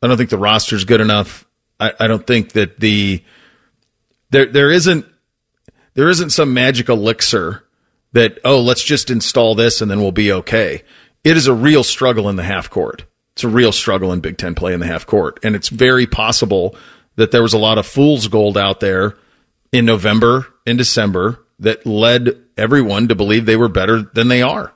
I don't think the roster's good enough. I, I don't think that the there there isn't there isn't some magic elixir that oh let's just install this and then we'll be okay. It is a real struggle in the half court. It's a real struggle in Big Ten play in the half court, and it's very possible that there was a lot of fool's gold out there in November and December that led everyone to believe they were better than they are.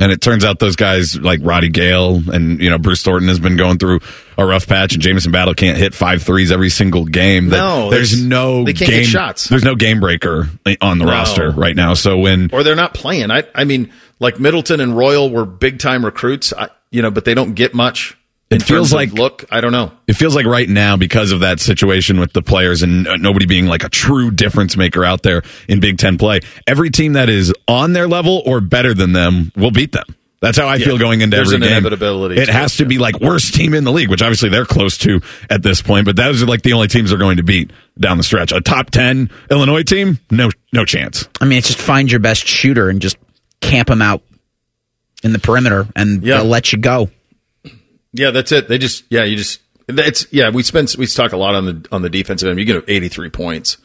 And it turns out those guys like Roddy Gayle and you know Bruce Thornton has been going through a rough patch, and Jamison Battle can't hit five threes every single game. No, there's no they can't game, get shots. There's no game breaker on the no. roster right now. So when or they're not playing. I I mean, like Middleton and Royal were big time recruits. I, you know, but they don't get much it feels like look i don't know it feels like right now because of that situation with the players and uh, nobody being like a true difference maker out there in big 10 play every team that is on their level or better than them will beat them that's how I yeah, feel going into every an game. Inevitability it has to be like worst team in the league, which obviously they're close to at this point. But those are like the only teams they're going to beat down the stretch. A top ten Illinois team, no, no chance. I mean, it's just find your best shooter and just camp them out in the perimeter, and yeah. they'll let you go. Yeah, that's it. They just yeah, you just it's yeah. We spend we talk a lot on the on the defensive end. You get eighty three points,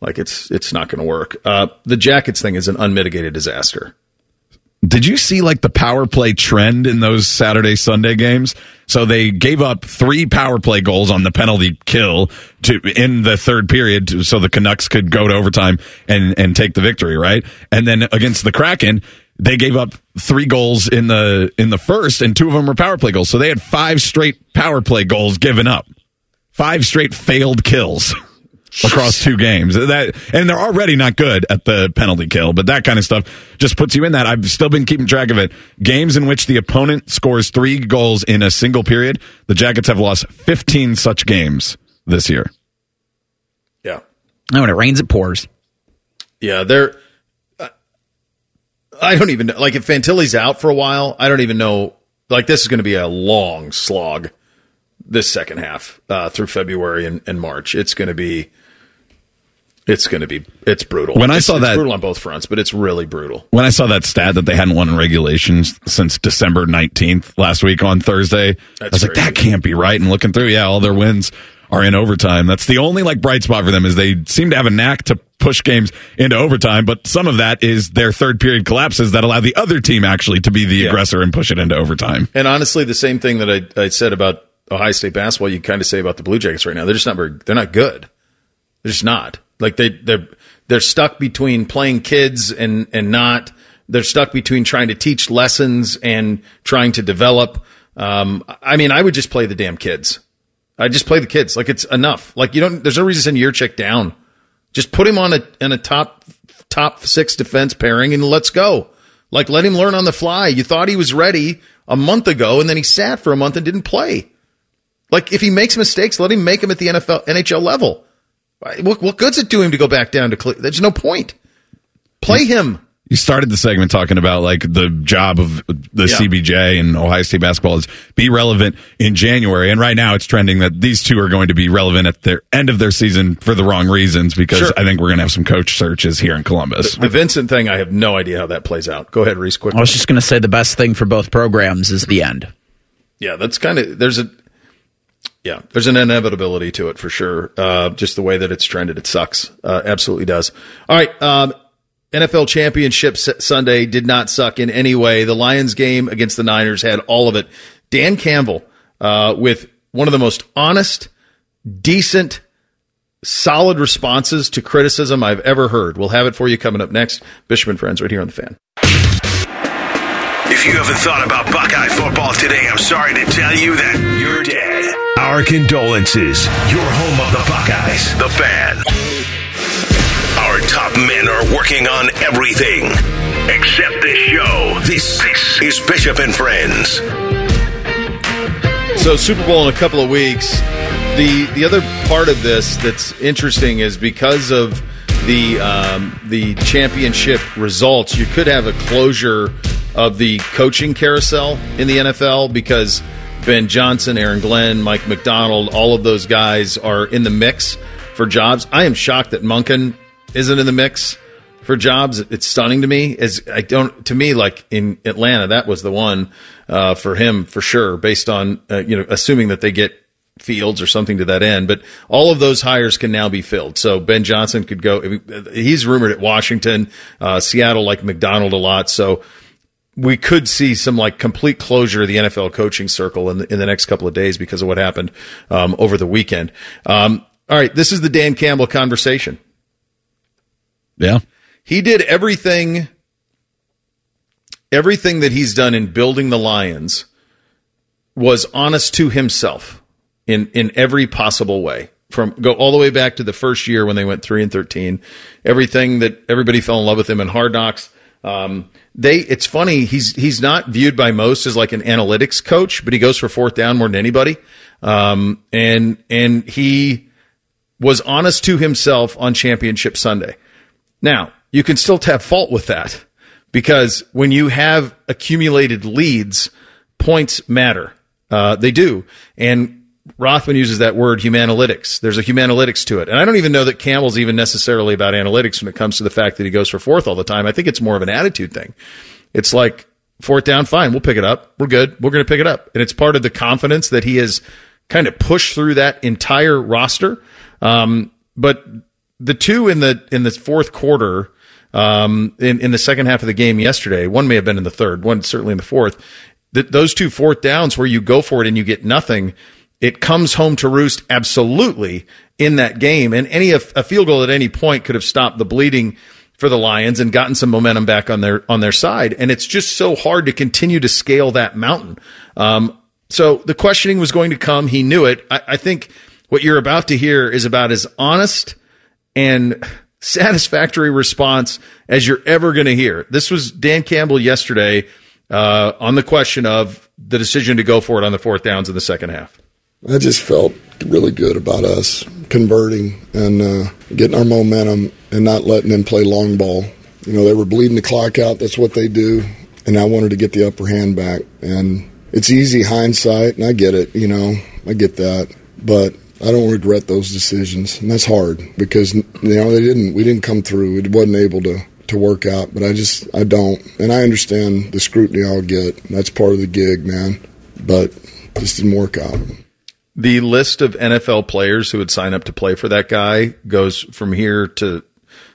like it's it's not going to work. Uh, the Jackets thing is an unmitigated disaster. Did you see like the power play trend in those Saturday Sunday games? So they gave up three power play goals on the penalty kill to in the third period, to, so the Canucks could go to overtime and and take the victory, right? And then against the Kraken, they gave up three goals in the in the first, and two of them were power play goals. So they had five straight power play goals given up, five straight failed kills. across two games. That and they're already not good at the penalty kill, but that kind of stuff just puts you in that. I've still been keeping track of it. Games in which the opponent scores three goals in a single period, the Jackets have lost 15 such games this year. Yeah. Oh, and when it rains, it pours. Yeah, they're. I don't even know. Like, if Fantilli's out for a while, I don't even know. Like, this is going to be a long slog this second half uh, through February and, and March. It's going to be. It's going to be it's brutal. When I it's, saw it's that brutal on both fronts, but it's really brutal. When I saw that stat that they hadn't won in regulations since December 19th last week on Thursday, That's I was like, that can't be right. And looking through, yeah, all their wins are in overtime. That's the only like bright spot for them is they seem to have a knack to push games into overtime, but some of that is their third period collapses that allow the other team actually to be the Yeah. aggressor and push it into overtime. And honestly, the same thing that I, I said about Ohio State basketball, you kind of say about the Blue Jackets right now. They're just not very. They're not good. They're just not. Like they they're they're stuck between playing kids and and not. They're stuck between trying to teach lessons and trying to develop. Um, I mean, I would just play the damn kids. I just play the kids. Like it's enough. Like you don't. There's no reason to send Jiricek down. Just put him on a on a top top six defense pairing and let's go. Like let him learn on the fly. You thought he was ready a month ago, and then he sat for a month and didn't play. Like if he makes mistakes, let him make them at the NFL NHL level. What, what good's it do him to go back down to? Cle- There's no point. Play him. You started the segment talking about like the job of the Yeah. CBJ and Ohio State basketball is be relevant in January, and right now it's trending that these two are going to be relevant at their end of their season for the wrong reasons because Sure. I think we're going to have some coach searches here in Columbus. The Vincent thing, I have no idea how that plays out. Go ahead, Reese. Quick. I was just going to say the best thing for both programs is the end. Yeah, that's kind of there's a yeah there's an inevitability to it for sure. Uh, just the way that it's trended, it sucks. Uh, absolutely does. All right, um, NFL Championship Sunday did not suck in any way. The Lions game against the Niners had all of it. Dan Campbell uh, with one of the most honest, decent, solid responses to criticism I've ever heard. We'll have it for you coming up next. Bishop and Friends right here on the Fan. If you haven't thought about Buckeye football today, I'm sorry to tell you that you're dead. Our condolences. Your home of the Buckeyes, the fan. Our top men are working on everything except this show. This is Bishop and Friends. So Super Bowl in a couple of weeks. The the other part of this that's interesting is because of the um, the championship results, you could have a closure of the coaching carousel in the NFL because Ben Johnson, Aaron Glenn, Mike Macdonald, all of those guys are in the mix for jobs. I am shocked that Monken isn't in the mix for jobs. It's stunning to me. As I don't to me like in Atlanta, that was the one uh, for him for sure, based on uh, you know assuming that they get Fields or something to that end. But all of those hires can now be filled. So Ben Johnson could go. He's rumored at Washington, uh, Seattle like Macdonald a lot. So we could see some like complete closure of the NFL coaching circle in the, in the next couple of days because of what happened um, over the weekend. Um, all right, this is the Dan Campbell conversation. Yeah. He did everything everything that he's done in building the Lions was honest to himself in in every possible way. From go all the way back to the first year when they went three and thirteen, everything that everybody fell in love with him in Hard Knocks. Um, they it's funny he's he's not viewed by most as like an analytics coach, but he goes for fourth down more than anybody. Um, and and he was honest to himself on Championship Sunday. Now, you can still have fault with that because when you have accumulated leads, points matter. Uh, they do. And Rothman uses that word humanalytics. There's a humanalytics to it. And I don't even know that Campbell's even necessarily about analytics when it comes to the fact that he goes for fourth all the time. I think it's more of an attitude thing. It's like fourth down, fine, we'll pick it up. We're good. We're going to pick it up. And it's part of the confidence that he has kind of pushed through that entire roster. Um, but the two in the in the fourth quarter, um, in in the second half of the game yesterday, one may have been in the third, one certainly in the fourth. Th- those two fourth downs where you go for it and you get nothing, it comes home to roost absolutely in that game. And any a field goal at any point could have stopped the bleeding for the Lions and gotten some momentum back on their on their side. And it's just so hard to continue to scale that mountain. Um, so the questioning was going to come. He knew it. I, I think what you're about to hear is about as honest and satisfactory response as you're ever going to hear. This was Dan Campbell yesterday uh, on the question of the decision to go for it on the fourth downs in the second half. I just felt really good about us converting and uh, getting our momentum and not letting them play long ball. You know, they were bleeding the clock out. That's what they do. And I wanted to get the upper hand back. And it's easy hindsight, and I get it. You know, I get that. But I don't regret those decisions, and that's hard because you know they didn't. We didn't come through. It wasn't able to to work out. But I just I don't, and I understand the scrutiny I'll get. That's part of the gig, man. But just didn't work out. The list of NFL players who would sign up to play for that guy goes from here to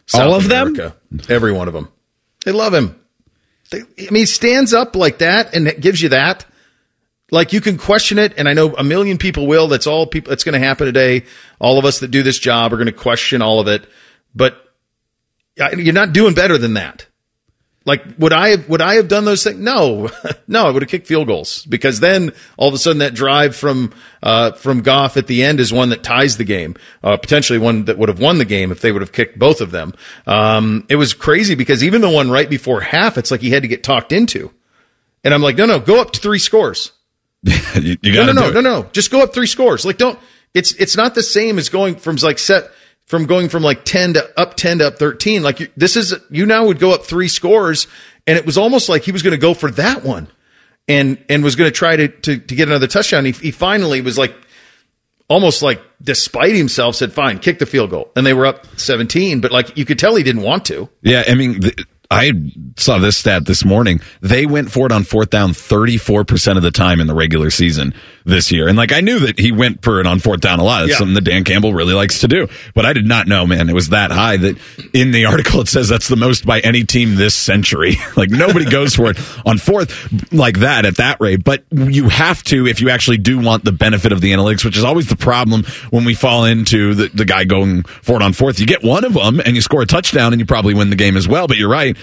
South All of America. them. Every one of them. They love him. They, I mean, he stands up like that and it gives you that. Like you can question it, and I know a million people will. That's all people. That's going to happen today. All of us that do this job are going to question all of it, but you're not doing better than that. Like would I have, would I have done those things? No, no, I would have kicked field goals because then all of a sudden that drive from uh, from Goff at the end is one that ties the game, uh, potentially one that would have won the game if they would have kicked both of them. Um, it was crazy because even the one right before half, it's like he had to get talked into, and I'm like, no, no, go up to three scores. you, you no, no, no, no, no, just go up three scores. Like don't. It's it's not the same as going from like set from going from like 10 to up 10 to up 13. Like you, this is, you now would go up three scores and it was almost like he was going to go for that one and, and was going to try to, to, to get another touchdown. He, he finally was like, almost like despite himself said, fine, kick the field goal. And they were up 17, but like you could tell he didn't want to. Yeah. I mean, the, I saw this stat this morning. They went for it on fourth down 34% of the time in the regular season this year. And like I knew that he went for it on fourth down a lot. It's yeah. something that Dan Campbell really likes to do. But I did not know, man, it was that high that in the article it says that's the most by any team this century. like nobody goes for it on fourth like that at that rate. But you have to if you actually do want the benefit of the analytics, which is always the problem when we fall into the, the guy going for it on fourth. You get one of them and you score a touchdown and you probably win the game as well. But you're right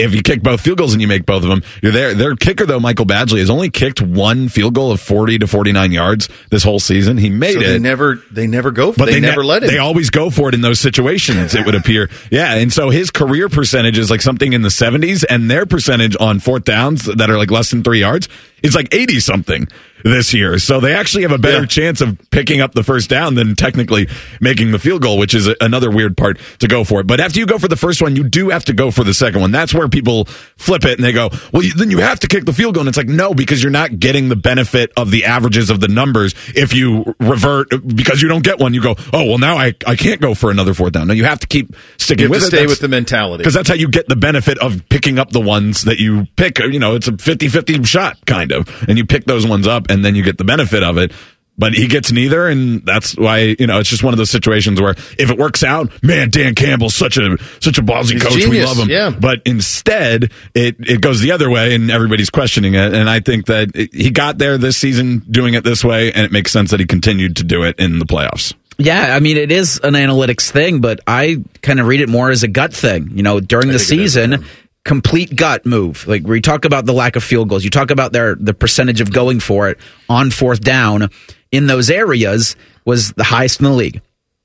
if you kick both field goals and you make both of them, you're there. Their kicker though, Michael Badgley, has only kicked one field goal of 40 to 49 yards this whole season. He made so it. They never, they never go for but they, they never ne- let it. They always go for it in those situations, it would appear. Yeah. And so his career percentage is like something in the 70s and their percentage on fourth downs that are like less than three yards is like 80 something this year. So they actually have a better yeah. chance of picking up the first down than technically making the field goal, which is another weird part to go for it. But after you go for the first one, you do have to go for the second one. That's where people flip it and they go, well, then you have to kick the field goal. And it's like, no, because you're not getting the benefit of the averages of the numbers. If you revert because you don't get one, you go, oh, well, now I, I can't go for another fourth down. No, you have to keep sticking with it. Stay that's, with the mentality. Because that's how you get the benefit of picking up the ones that you pick. You know, it's a 50 50 shot kind of. And you pick those ones up and then you get the benefit of it. But he gets neither, and that's why you know it's just one of those situations where if it works out, man, Dan Campbell's such a such a ballsy He's coach. Genius. We love him. Yeah. But instead, it it goes the other way, and everybody's questioning it. And I think that it, he got there this season doing it this way, and it makes sense that he continued to do it in the playoffs. Yeah, I mean it is an analytics thing, but I kind of read it more as a gut thing. You know, during the season, complete gut move. Like we talk about the lack of field goals, you talk about their the percentage of going for it on fourth down in those areas was the highest in the league.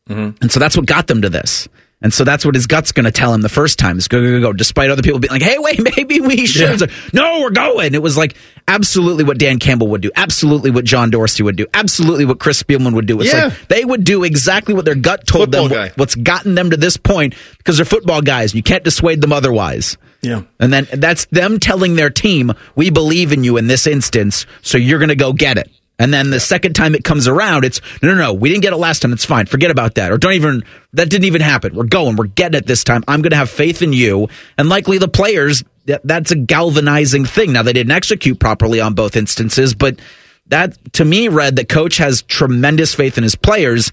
Mm-hmm. And so that's what got them to this. And so that's what his gut's going to tell him the first time is go, go, go, go, despite other people being like, hey, wait, maybe we should. Yeah. Like, no, we're going. It was like absolutely what Dan Campbell would do, absolutely what John Dorsey would do, absolutely what Chris Spielman would do. It's yeah. like they would do exactly what their gut told football them, guy. what's gotten them to this point because they're football guys. And you can't dissuade them otherwise. Yeah. And then that's them telling their team, we believe in you in this instance, so you're going to go get it. And then the second time it comes around, it's no, no, no. We didn't get it last time. It's fine. Forget about that. Or don't even. That didn't even happen. We're going. We're getting it this time. I'm going to have faith in you. And likely the players. That, that's a galvanizing thing. Now they didn't execute properly on both instances, but that to me read that coach has tremendous faith in his players,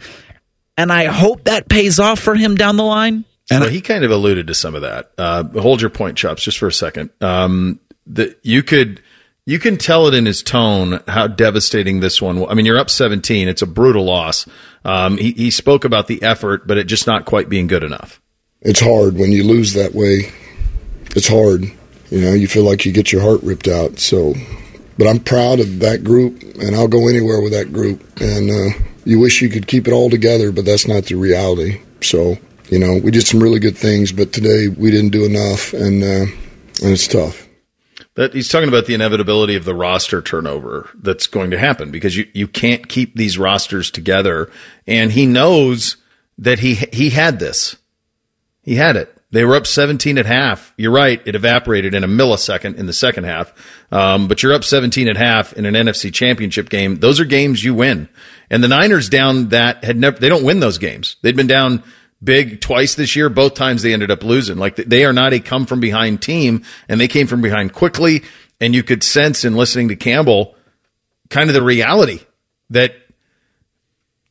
and I hope that pays off for him down the line. And well, he kind of alluded to some of that. Uh, hold your point, chops, just for a second. Um, that you could you can tell it in his tone how devastating this one. Was. I mean, you're up 17. It's a brutal loss. Um, he, he spoke about the effort, but it just not quite being good enough. It's hard when you lose that way. It's hard. You know, you feel like you get your heart ripped out. So, but I'm proud of that group, and I'll go anywhere with that group. And uh, you wish you could keep it all together, but that's not the reality. So you know, we did some really good things, but today we didn't do enough, and uh, and it's tough. But he's talking about the inevitability of the roster turnover that's going to happen because you, you can't keep these rosters together. And he knows that he he had this. He had it. They were up 17 at half. You're right. It evaporated in a millisecond in the second half. Um, but you're up 17 at half in an NFC championship game. Those are games you win. And the Niners down that had never, they don't win those games. They'd been down big twice this year. Both times they ended up losing. Like they are not a come from behind team and they came from behind quickly. And you could sense in listening to Campbell kind of the reality that,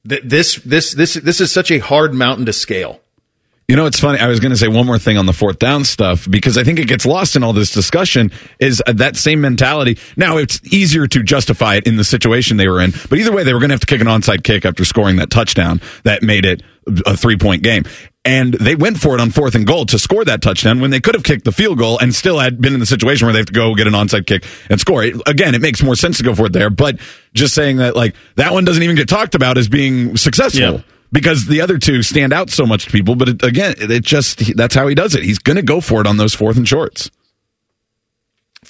that this, this, this, this is such a hard mountain to scale. You know, it's funny. I was going to say one more thing on the fourth down stuff because I think it gets lost in all this discussion is uh, that same mentality. Now, it's easier to justify it in the situation they were in, but either way, they were going to have to kick an onside kick after scoring that touchdown that made it a three point game. And they went for it on fourth and goal to score that touchdown when they could have kicked the field goal and still had been in the situation where they have to go get an onside kick and score. It, again, it makes more sense to go for it there, but just saying that like that one doesn't even get talked about as being successful. Yeah because the other two stand out so much to people. But it, again, it just that's how he does it. He's going to go for it on those fourth and shorts.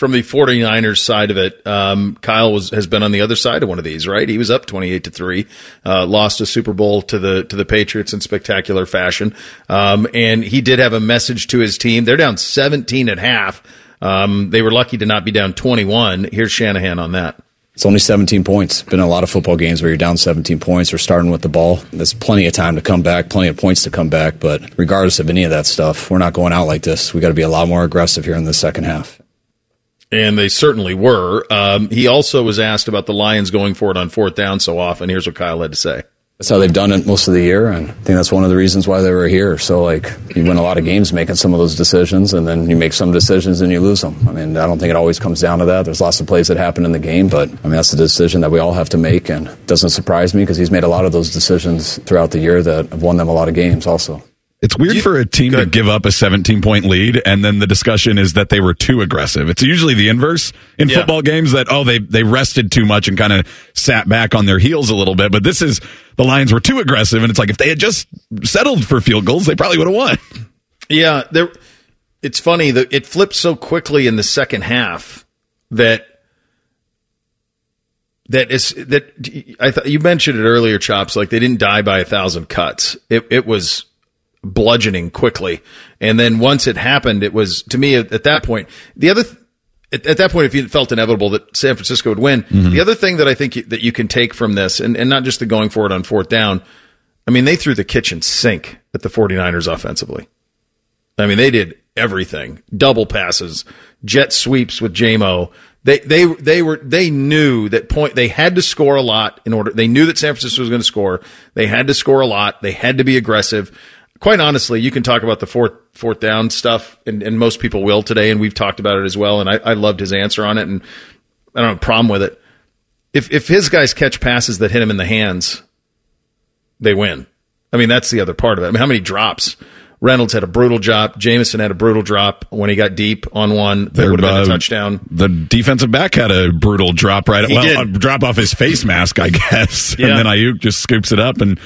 From the 49ers side of it, um, Kyle was has been on the other side of one of these, right? He was up 28 to 3, uh, lost a Super Bowl to the to the Patriots in spectacular fashion. Um, and he did have a message to his team. They're down 17 at half. Um, they were lucky to not be down 21. Here's Shanahan on that. It's only 17 points. Been a lot of football games where you're down 17 points or starting with the ball. There's plenty of time to come back, plenty of points to come back. But regardless of any of that stuff, we're not going out like this. We got to be a lot more aggressive here in the second half. And they certainly were. Um, he also was asked about the Lions going for it on fourth down so often. Here's what Kyle had to say. That's how they've done it most of the year, and I think that's one of the reasons why they were here. So, like, you win a lot of games making some of those decisions, and then you make some decisions and you lose them. I mean, I don't think it always comes down to that. There's lots of plays that happen in the game, but I mean, that's the decision that we all have to make, and doesn't surprise me because he's made a lot of those decisions throughout the year that have won them a lot of games, also. It's weird you, for a team to give up a 17 point lead and then the discussion is that they were too aggressive. It's usually the inverse in yeah. football games that, oh, they, they rested too much and kind of sat back on their heels a little bit. But this is the Lions were too aggressive. And it's like if they had just settled for field goals, they probably would have won. Yeah. There, it's funny that it flipped so quickly in the second half that that is that I thought you mentioned it earlier, chops. Like they didn't die by a thousand cuts. It it was bludgeoning quickly. And then once it happened, it was to me at, at that point, the other, th- at, at, that point, if you felt inevitable that San Francisco would win, mm-hmm. the other thing that I think you, that you can take from this and, and not just the going forward on fourth down, I mean, they threw the kitchen sink at the 49ers offensively. I mean, they did everything. Double passes, jet sweeps with Jamo. They they they were they knew that point they had to score a lot in order they knew that San Francisco was going to score. They had to score a lot. They had to be aggressive quite honestly, you can talk about the fourth fourth down stuff, and, and most people will today, and we've talked about it as well. And I, I loved his answer on it, and I don't have a problem with it. If if his guys catch passes that hit him in the hands, they win. I mean, that's the other part of it. I mean, how many drops? Reynolds had a brutal drop. Jameson had a brutal drop when he got deep on one that would have been a uh, touchdown. The defensive back had a brutal drop right. He well, did. drop off his face mask, I guess, yeah. and then Aiyuk just scoops it up and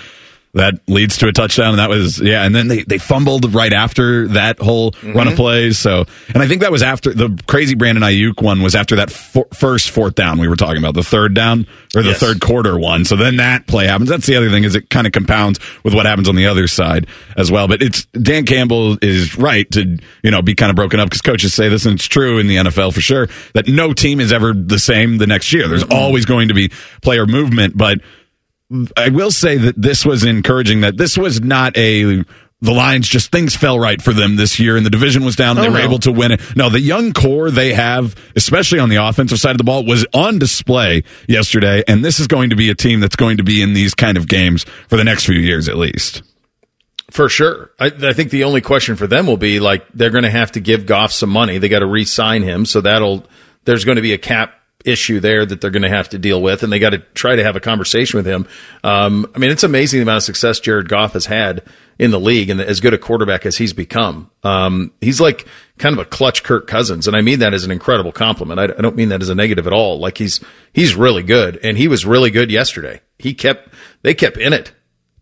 that leads to a touchdown. And that was, yeah. And then they, they fumbled right after that whole mm-hmm. run of plays. So, and I think that was after the crazy Brandon Aiyuk one was after that for, first fourth down we were talking about, the third down or the yes. third quarter one. So then that play happens. That's the other thing is it kind of compounds with what happens on the other side as well. But it's Dan Campbell is right to, you know, be kind of broken up because coaches say this and it's true in the NFL for sure that no team is ever the same the next year. There's mm-hmm. always going to be player movement, but I will say that this was encouraging. That this was not a the Lions just things fell right for them this year, and the division was down, and oh, they were no. able to win it. No, the young core they have, especially on the offensive side of the ball, was on display yesterday, and this is going to be a team that's going to be in these kind of games for the next few years at least. For sure. I, I, think the only question for them will be like they're going to have to give Goff some money. They got to re-sign him, so that'll there's going to be a cap issue there that they're going to have to deal with, and they got to try to have a conversation with him. Um, I mean, it's amazing the amount of success Jared Goff has had in the league and as good a quarterback as he's become. Um, he's like kind of a clutch Kirk Cousins, and I mean that as an incredible compliment. I, I don't mean that as a negative at all. Like he's he's really good, and he was really good yesterday. He kept they kept in it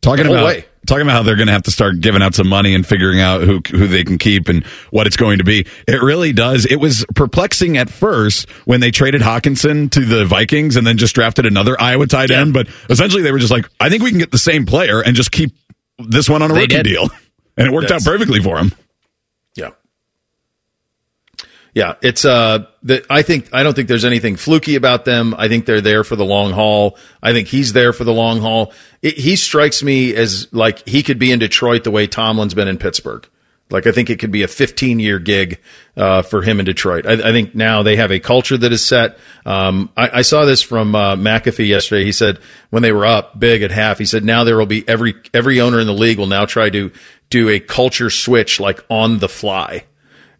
talking about way. Talking about how they're going to have to start giving out some money and figuring out who who they can keep and what it's going to be. It really does. It was perplexing at first when they traded Hockenson to the Vikings and then just drafted another Iowa tight end, but essentially they were just like, I think we can get the same player and just keep this one on a They rookie did. deal, and it worked That's- out perfectly for him. Yeah. It's uh the, I think I don't think there's anything fluky about them. I think they're there for the long haul. I think he's there for the long haul. It, he strikes me as like he could be in Detroit the way Tomlin's been in Pittsburgh. Like I think it could be a 15 year gig uh, for him in Detroit. I, I think now they have a culture that is set. Um, I, I saw this from uh, McAfee yesterday. He said when they were up big at half, he said now there will be every every owner in the league will now try to do a culture switch like on the fly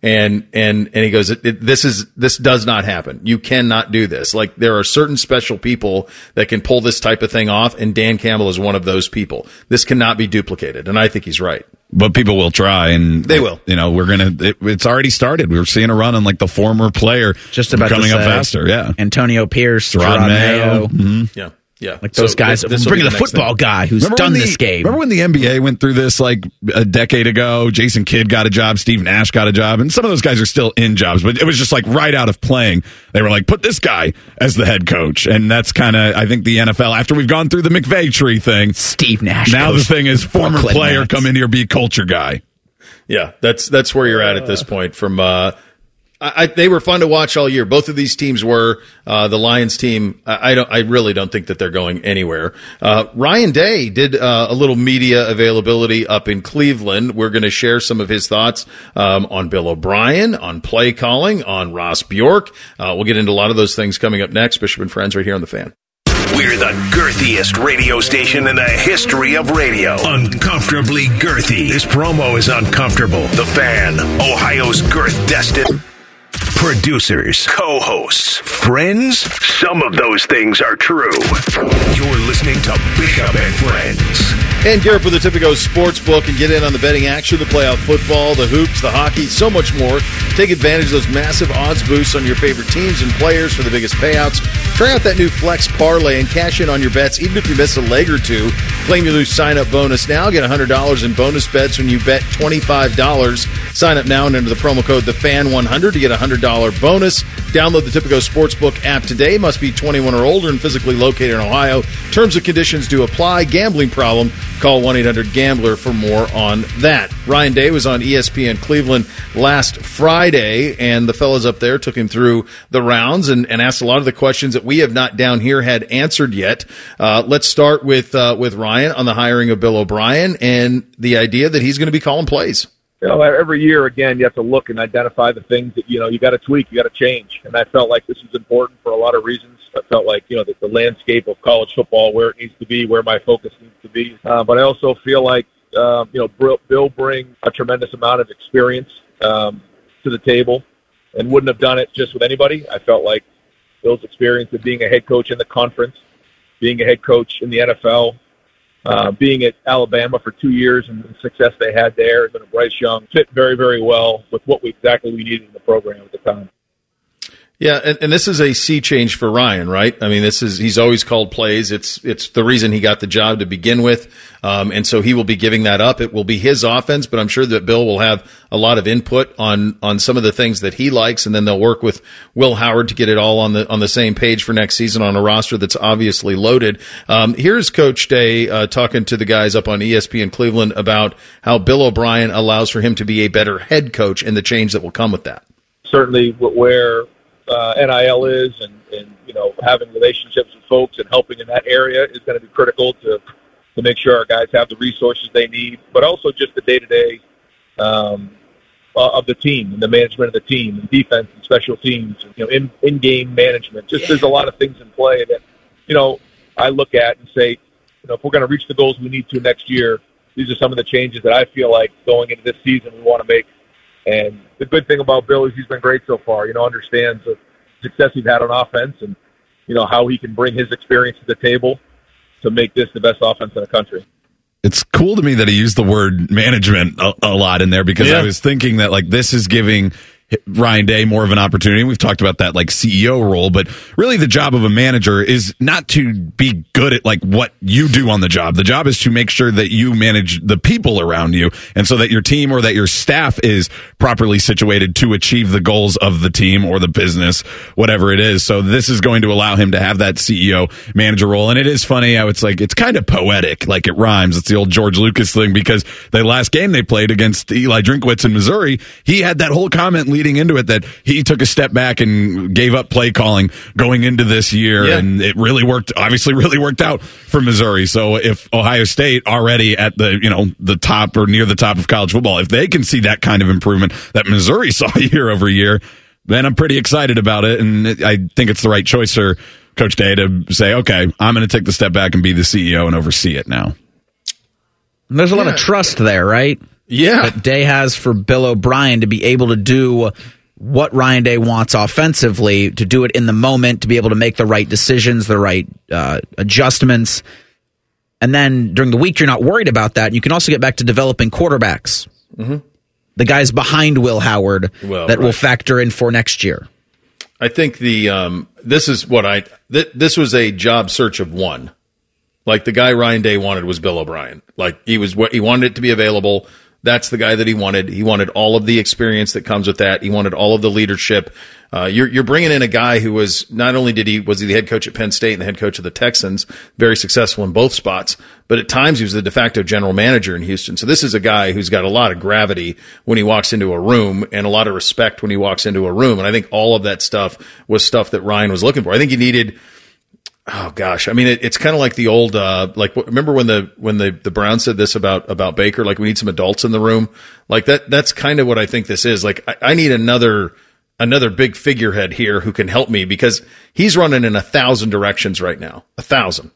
and and and he goes it, it- this is this does not happen you cannot do this like there are certain special people that can pull this type of thing off and dan campbell is one of those people this cannot be duplicated and i think he's right But people will try, and They will. You know, we're gonna. It, it's already started. We're seeing a run on like the former player, Just about coming to up faster. Yeah, Antonio Pierce, Rod Gerard Mayo. Mayo, Mhm. yeah yeah like those So guys. this- this bringing be the, football thing. guy who's Remember done the, this game. Remember when the NBA went through this like a decade ago? Jason Kidd got a job, Steve Nash got a job, and some of those guys are still in jobs, but it was just like right out of playing. They were like, put this guy as the head coach. And that's kind of, I think the NFL, after we've gone through the McVay tree thing, Steve Nash. now the thing is former player Nets. come in here, be culture guy. Yeah, that's that's where you're at at this point. From uh, I, they were fun to watch all year. Both of these teams were. Uh, the Lions team, I, I don't, I really don't think that they're going anywhere. Uh, Ryan Day did uh, a little media availability up in Cleveland. We're going to share some of his thoughts um, on Bill O'Brien, on play calling, on Ross Bjork. Uh, we'll get into a lot of those things coming up next. Bishop and Friends, right here on the Fan. We're the girthiest radio station in the history of radio. Uncomfortably girthy. This promo is uncomfortable. The Fan, Ohio's girth destined. Producers, co hosts, friends. Some of those things are true. You're listening to Bishop and Friends. And up with the Tipico Sportsbook and get in on the betting action, the playoff football, the hoops, the hockey, so much more. Take advantage of those massive odds boosts on your favorite teams and players for the biggest payouts. Try out that new Flex Parlay and cash in on your bets, even if you miss a leg or two. Claim your new sign up bonus now. Get $100 in bonus bets when you bet $25. Sign up now and enter the promo code TheFan100 to get a $100 bonus. Download the Tipico Sportsbook app today. Must be 21 or older and physically located in Ohio. Terms and conditions do apply. Gambling problem? Call 1 800 Gambler for more on that. Ryan Day was on ESPN Cleveland last Friday, and the fellas up there took him through the rounds and, and asked a lot of the questions that we have not down here had answered yet. Uh, let's start with uh, with Ryan on the hiring of Bill O'Brien and the idea that he's going to be calling plays. You know, every year again, you have to look and identify the things that you know you got to tweak, you got to change, and I felt like this was important for a lot of reasons. I felt like you know the, the landscape of college football, where it needs to be, where my focus needs to be, uh, but I also feel like um, you know Bill- Bill brings a tremendous amount of experience um, to the table, and wouldn't have done it just with anybody. I felt like Bill's experience of being a head coach in the conference, being a head coach in the NFL, uh, being at Alabama for two years and the success they had there, and then Bryce Young fit very, very well with what we exactly we needed in the program at the time. Yeah, and, and this is a sea change for Ryan, right? I mean, this is he's always called plays. It's it's the reason he got the job to begin with, um, and so he will be giving that up. It will be his offense, but I'm sure that Bill will have a lot of input on on some of the things that he likes, and then they'll work with Will Howard to get it all on the on the same page for next season on a roster that's obviously loaded. Um, here's Coach Day uh, talking to the guys up on ESPN Cleveland about how Bill O'Brien allows for him to be a better head coach and the change that will come with that. Certainly, where uh, NIL is, and, and you know having relationships with folks and helping in that area is going to be critical to to make sure our guys have the resources they need, but also just the day to day of the team and the management of the team and defense and special teams, you know, in in game management. Just there's a lot of things in play that you know I look at and say, you know, if we're going to reach the goals we need to next year, these are some of the changes that I feel like going into this season we want to make. And the good thing about Bill is he's been great so far. You know, understands the success he's had on offense, and you know how he can bring his experience to the table to make this the best offense in the country. It's cool to me that he used the word management a, a lot in there because Yeah. I was thinking that like this is giving Ryan Day more of an opportunity. We've talked about that like CEO role, but really the job of a manager is not to be good at like what you do on the job. The job is to make sure that you manage the people around you and so that your team or that your staff is properly situated to achieve the goals of the team or the business, whatever it is. So this is going to allow him to have that CEO manager role. And it is funny how it's like, it's kind of poetic, like it rhymes. It's the old George Lucas thing because the last game they played against Eli Drinkwitz in Missouri, he had that whole comment leading into it that he took a step back and gave up play calling going into this year. Yeah. And it really worked, obviously really worked out for Missouri. So if Ohio State already at the, you know, the top or near the top of college football, if they can see that kind of improvement that Missouri saw year over year, then I'm pretty excited about it. And it- I think it's the right choice for Coach Day to say, okay, I'm going to take the step back and be the CEO and oversee it now. And there's a lot of trust there, right? Yeah. That Day has for Bill O'Brien to be able to do what Ryan Day wants offensively, to do it in the moment, to be able to make the right decisions, the right uh, adjustments. And then during the week, you're not worried about that. And you can also get back to developing quarterbacks. Mm-hmm. The guys behind Will Howard Well, that will factor in for next year. I think the um, this is what I th- this was a job search of one. Like the guy Ryan Day wanted was Bill O'Brien. Like he was what he wanted it to be available. That's the guy that he wanted. He wanted all of the experience that comes with that. He wanted all of the leadership. Uh, you're you're bringing in a guy who was not only did he was he the head coach at Penn State and the head coach of the Texans, very successful in both spots, but at times he was the de facto general manager in Houston. So this is a guy who's got a lot of gravity when he walks into a room and a lot of respect when he walks into a room. And I think all of that stuff was stuff that Ryan was looking for. I think he needed Oh gosh, I mean, it, it's kind of like the old, uh, like remember when the when the the Browns said this about about Baker? Like we need some adults in the room. Like that. That's kind of what I think this is. Like I, I need another another big figurehead here who can help me because he's running in a thousand directions right now. A thousand.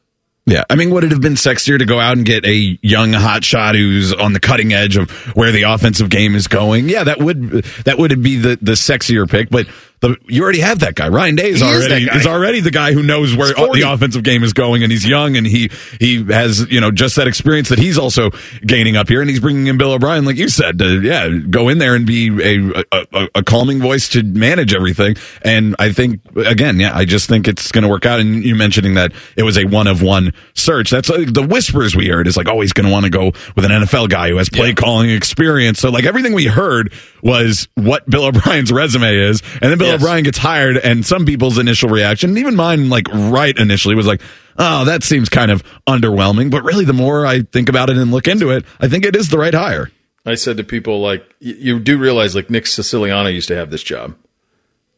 Yeah, I mean, would it have been sexier to go out and get a young hot shot who's on the cutting edge of where the offensive game is going? Yeah, that would that would be the the sexier pick. But the you already have that guy. Ryan Day is He already guy. is already the guy who knows where the offensive game is going, and he's young, and he he has you know just that experience that he's also gaining up here, and he's bringing in Bill O'Brien, like you said, to yeah go in there and be a a, a, calming voice to manage everything. And I think again, yeah, I just think it's going to work out. And you mentioning that it was a one of one search. That's like the whispers we heard is like, oh, he's going to want to go with an NFL guy who has play calling experience. So like everything we heard was what Bill O'Brien's resume is, and then Bill Yes. O'Brien gets hired, and some people's initial reaction, even mine, like right initially, was like, oh, that seems kind of underwhelming. But really, the more I think about it and look into it, I think it is the right hire. I said to people like, you do realize like Nick Siciliano used to have this job.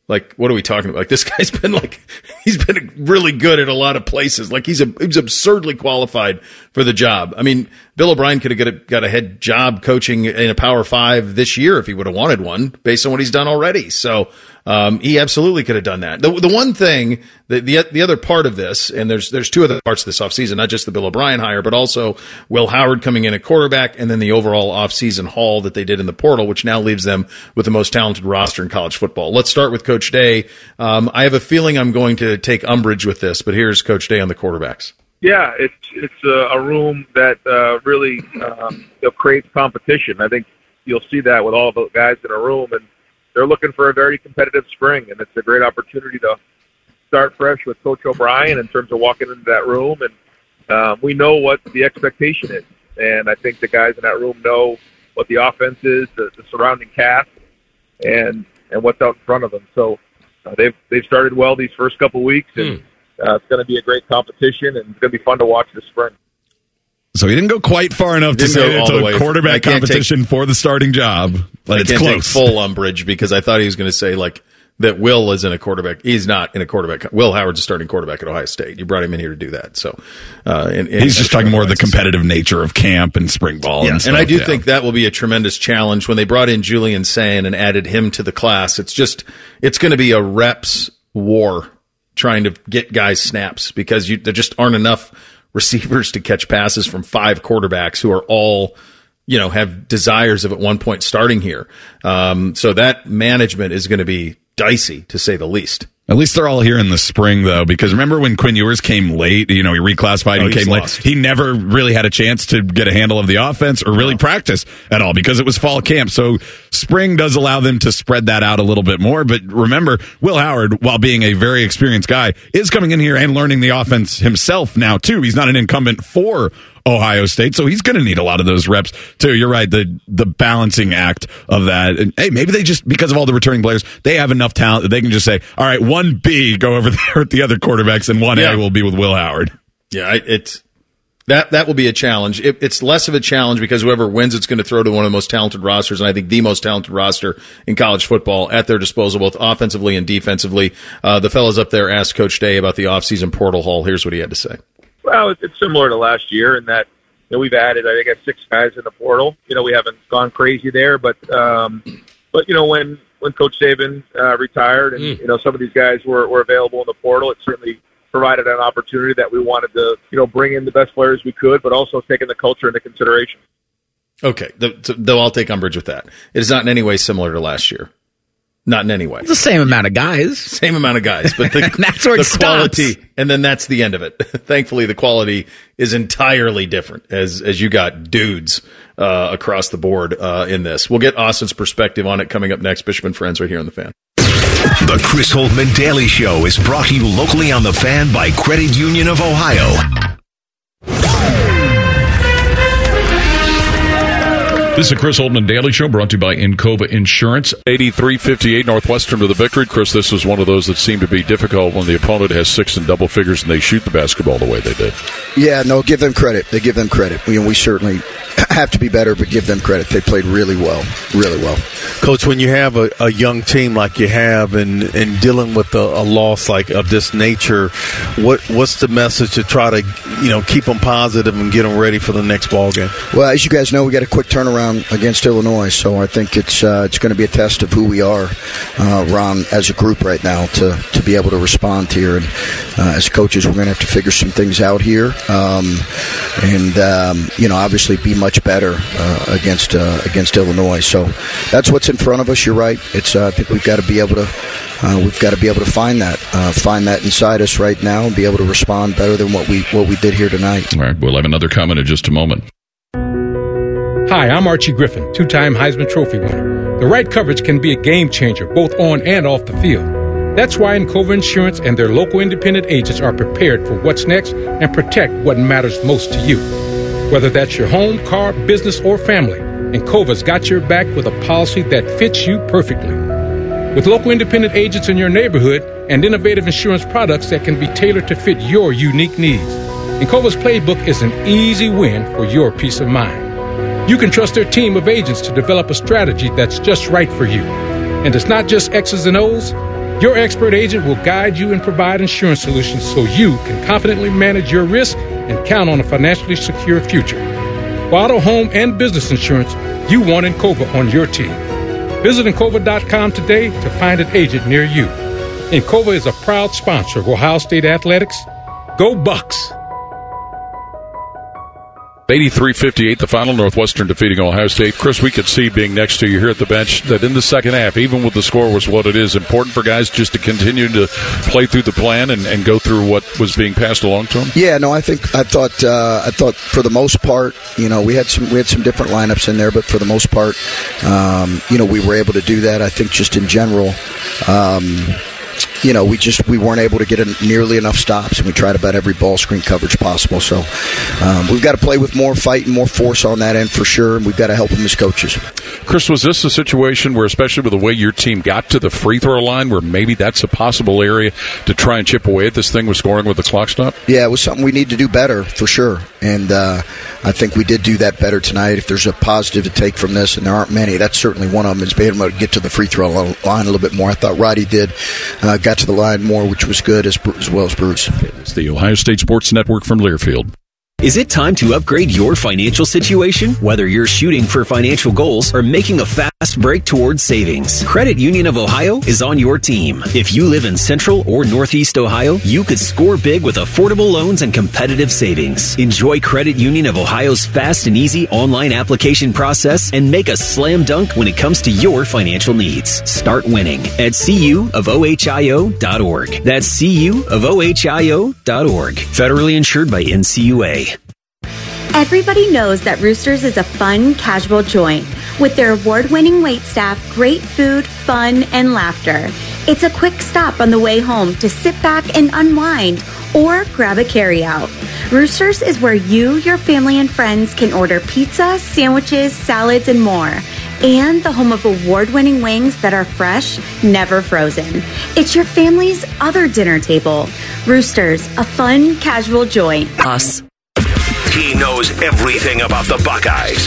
Like, what are we talking about? Like, this guy's been like, he's been really good at a lot of places. Like, he's a, he's absurdly qualified for the job. I mean, Bill O'Brien could have got a, got a head job coaching in a Power Five this year if he would have wanted one, based on what he's done already. So, um, he absolutely could have done that. The, the one thing, the, the the other part of this, and there's there's two other parts of this offseason, not just the Bill O'Brien hire, but also Will Howard coming in at quarterback, and then the overall offseason haul that they did in the portal, which now leaves them with the most talented roster in college football. Let's start with Coach Day. Um, I have a feeling I'm going to take umbrage with this, but here's Coach Day on the quarterbacks. Yeah, it's it's a, a room that uh, really um, creates competition. I think you'll see that with all the guys in a room, and they're looking for a very competitive spring, and it's a great opportunity to start fresh with Coach O'Brien in terms of walking into that room, and um, we know what the expectation is, and I think the guys in that room know what the offense is, the, the surrounding cast, and and what's out in front of them. So uh, they've they've started well these first couple weeks, and uh, it's going to be a great competition, and it's going to be fun to watch this spring. So he didn't go quite far enough to say it's a. Quarterback competition for the starting job, but I it's close. take full umbrage because I thought he was going to say like that Will is in a quarterback. He's not in a quarterback. Will Howard's a starting quarterback at Ohio State. You brought him in here to do that. So, uh, and, and He's just talking more of the competitive nature of camp and spring ball. Yeah, and, and, I do yeah. think that will be a tremendous challenge when they brought in Julian Sayin and added him to the class. It's just it's going to be a reps war trying to get guys snaps because you, there just aren't enough receivers to catch passes from five quarterbacks who are all you know have desires of at one point starting here. Um, so that management is going to be dicey to say the least. At least they're all here in the spring, though, because remember when Quinn Ewers came late? You know, he reclassified Oh, and came lost. late. He never really had a chance to get a handle of the offense or really practice at all because it was fall camp. So spring does allow them to spread that out a little bit more. But remember, Will Howard, while being a very experienced guy, is coming in here and learning the offense himself now, too. He's not an incumbent for Ohio State, so he's going to need a lot of those reps too. You're right, the the balancing act of that. And hey, maybe they just because of all the returning players, they have enough talent that they can just say, "All right, one B go over there with the other quarterbacks, and one Yeah. A will be with Will Howard." Yeah, it's that that will be a challenge. It, it's less of a challenge because whoever wins, it's going to throw to one of the most talented rosters, and I think the most talented roster in college football at their disposal, both offensively and defensively. Uh, the fellas up there asked Coach Day about the offseason portal haul. Here's what he had to say. Well, it's- it's similar to last year in that you know, we've added, I think, six guys in the portal. You know, we haven't gone crazy there, but um, but you know, when when Coach Saban uh, retired, and you know, some of these guys were, were available in the portal, it certainly provided an opportunity that we wanted to you know bring in the best players we could, but also taking the culture into consideration. Okay, th- th- though I'll take umbrage with that. It is not in any way similar to last year. Not in any way. It's the same amount of guys. Same amount of guys, but the, That's where it the stops. quality, and then that's the end of it. Thankfully, the quality is entirely different as as you got dudes uh, across the board uh, in this. We'll get Austin's perspective on it coming up next. Bishop and Friends right here on the fan. The Chris Holtmann Daily Show is brought to you locally on the fan by Credit Union of Ohio. This is a Chris Holtmann Daily Show brought to you by Encova Insurance. 83-58 Northwestern to the victory. Chris, this was one of those that seemed to be difficult when the opponent has six and double figures and they shoot the basketball the way they did. Yeah, no, give them credit. They give them credit. We, we certainly have to be better, but give them credit. They played really well, really well. Coach, when you have a, a young team like you have and, and dealing with a, a loss like of this nature, what what's the message to try to you know keep them positive and get them ready for the next ball game? Well, as you guys know, we got a quick turnaround against Illinois, so I think it's uh, it's going to be a test of who we are, uh, Ron, as a group right now to, to be able to respond here. And uh, as coaches, we're going to have to figure some things out here, um, and um, you know, obviously, be much better uh, against uh, against Illinois. So that's what's in front of us. You're right. It's uh, I think we've got to be able to uh, we've got to be able to find that uh, find that inside us right now and be able to respond better than what we what we did here tonight. All right, we'll have another comment in just a moment. Hi, I'm Archie Griffin, two time Heisman Trophy winner. The right coverage can be a game changer, both on and off the field. That's why Encova Insurance and their local independent agents are prepared for what's next and protect what matters most to you. Whether that's your home, car, business, or family, Encova's got your back with a policy that fits you perfectly. With local independent agents in your neighborhood and innovative insurance products that can be tailored to fit your unique needs, Encova's playbook is an easy win for your peace of mind. You can trust their team of agents to develop a strategy that's just right for you. And it's not just X's and O's. Your expert agent will guide you and provide insurance solutions so you can confidently manage your risk and count on a financially secure future. Auto, home, and business insurance, you want Encova on your team. Visit Encova.com today to find an agent near you. Encova is a proud sponsor of Ohio State Athletics. Go Bucks! 83-58, the final. Northwestern defeating Ohio State. Chris, we could see being next to you here at the bench that in the second half, even with the score was what it is, important for guys just to continue to play through the plan and, and go through what was being passed along to them. Yeah, no, I think I thought uh, I thought for the most part, you know, we had some we had some different lineups in there, but for the most part, um, you know, we were able to do that. I think just in general. Um, you know, we just we weren't able to get nearly enough stops, and we tried about every ball screen coverage possible. So um, we've got to play with more fight and more force on that end for sure, and we've got to help them as coaches. Chris, was this a situation where, especially with the way your team got to the free throw line, where maybe that's a possible area to try and chip away at this thing with scoring with the clock stop? Yeah, it was something we need to do better for sure, and uh, I think we did do that better tonight. If there's a positive to take from this, and there aren't many, that's certainly one of them. Is being able to get to the free throw line a little bit more. I thought Roddy did, uh, got to the line more, which was good as, as well as Bruce. It's the Ohio State Sports Network from Learfield. Is it time to upgrade your financial situation? Whether you're shooting for financial goals or making a fast Fast break towards savings. Credit Union of Ohio is on your team. If you live in Central or Northeast Ohio, you could score big with affordable loans and competitive savings. Enjoy Credit Union of Ohio's fast and easy online application process and make a slam dunk when it comes to your financial needs. Start winning at cuofohio.org. That's cuofohio.org. Federally insured by NCUA. Everybody knows that Roosters is a fun, casual joint with their award winning wait staff, great food, fun, and laughter. It's a quick stop on the way home to sit back and unwind or grab a carryout. Roosters is where you, your family, and friends can order pizza, sandwiches, salads, and more. And the home of award winning wings that are fresh, never frozen. It's your family's other dinner table. Roosters, a fun, casual joint. Us. He knows everything about the Buckeyes.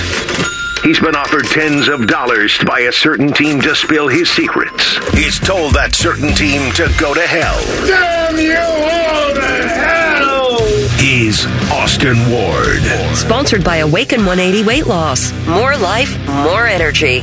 He's been offered tens of dollars by a certain team to spill his secrets. He's told that certain team to go to hell. Damn you all to hell! He's Austin Ward. Sponsored by Awaken 180 Weight Loss. More life, more energy.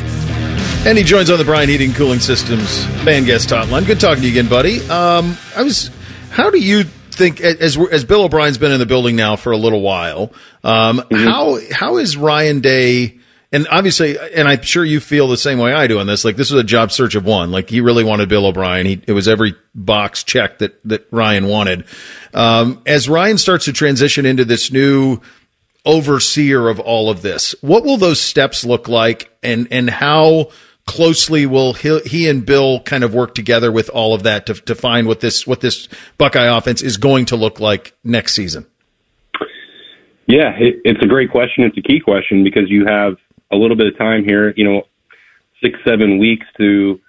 And he joins on the Brian Heating Cooling Systems fan guest hotline. Good talking to you again, buddy. Um, I was. How do you think as as Bill O'Brien's been in the building now for a little while? Um, Mm-hmm. How how is Ryan Day? And obviously, and I'm sure you feel the same way I do on this. Like this was a job search of one. Like he really wanted Bill O'Brien. He it was every box checked that that Ryan wanted. Um, as Ryan starts to transition into this new overseer of all of this, what will those steps look like, and and how closely will he, he and Bill kind of work together with all of that to find what this what this Buckeye offense is going to look like next season? Yeah, it, it's a great question. It's a key question because you have a little bit of time here, you know, six, seven weeks to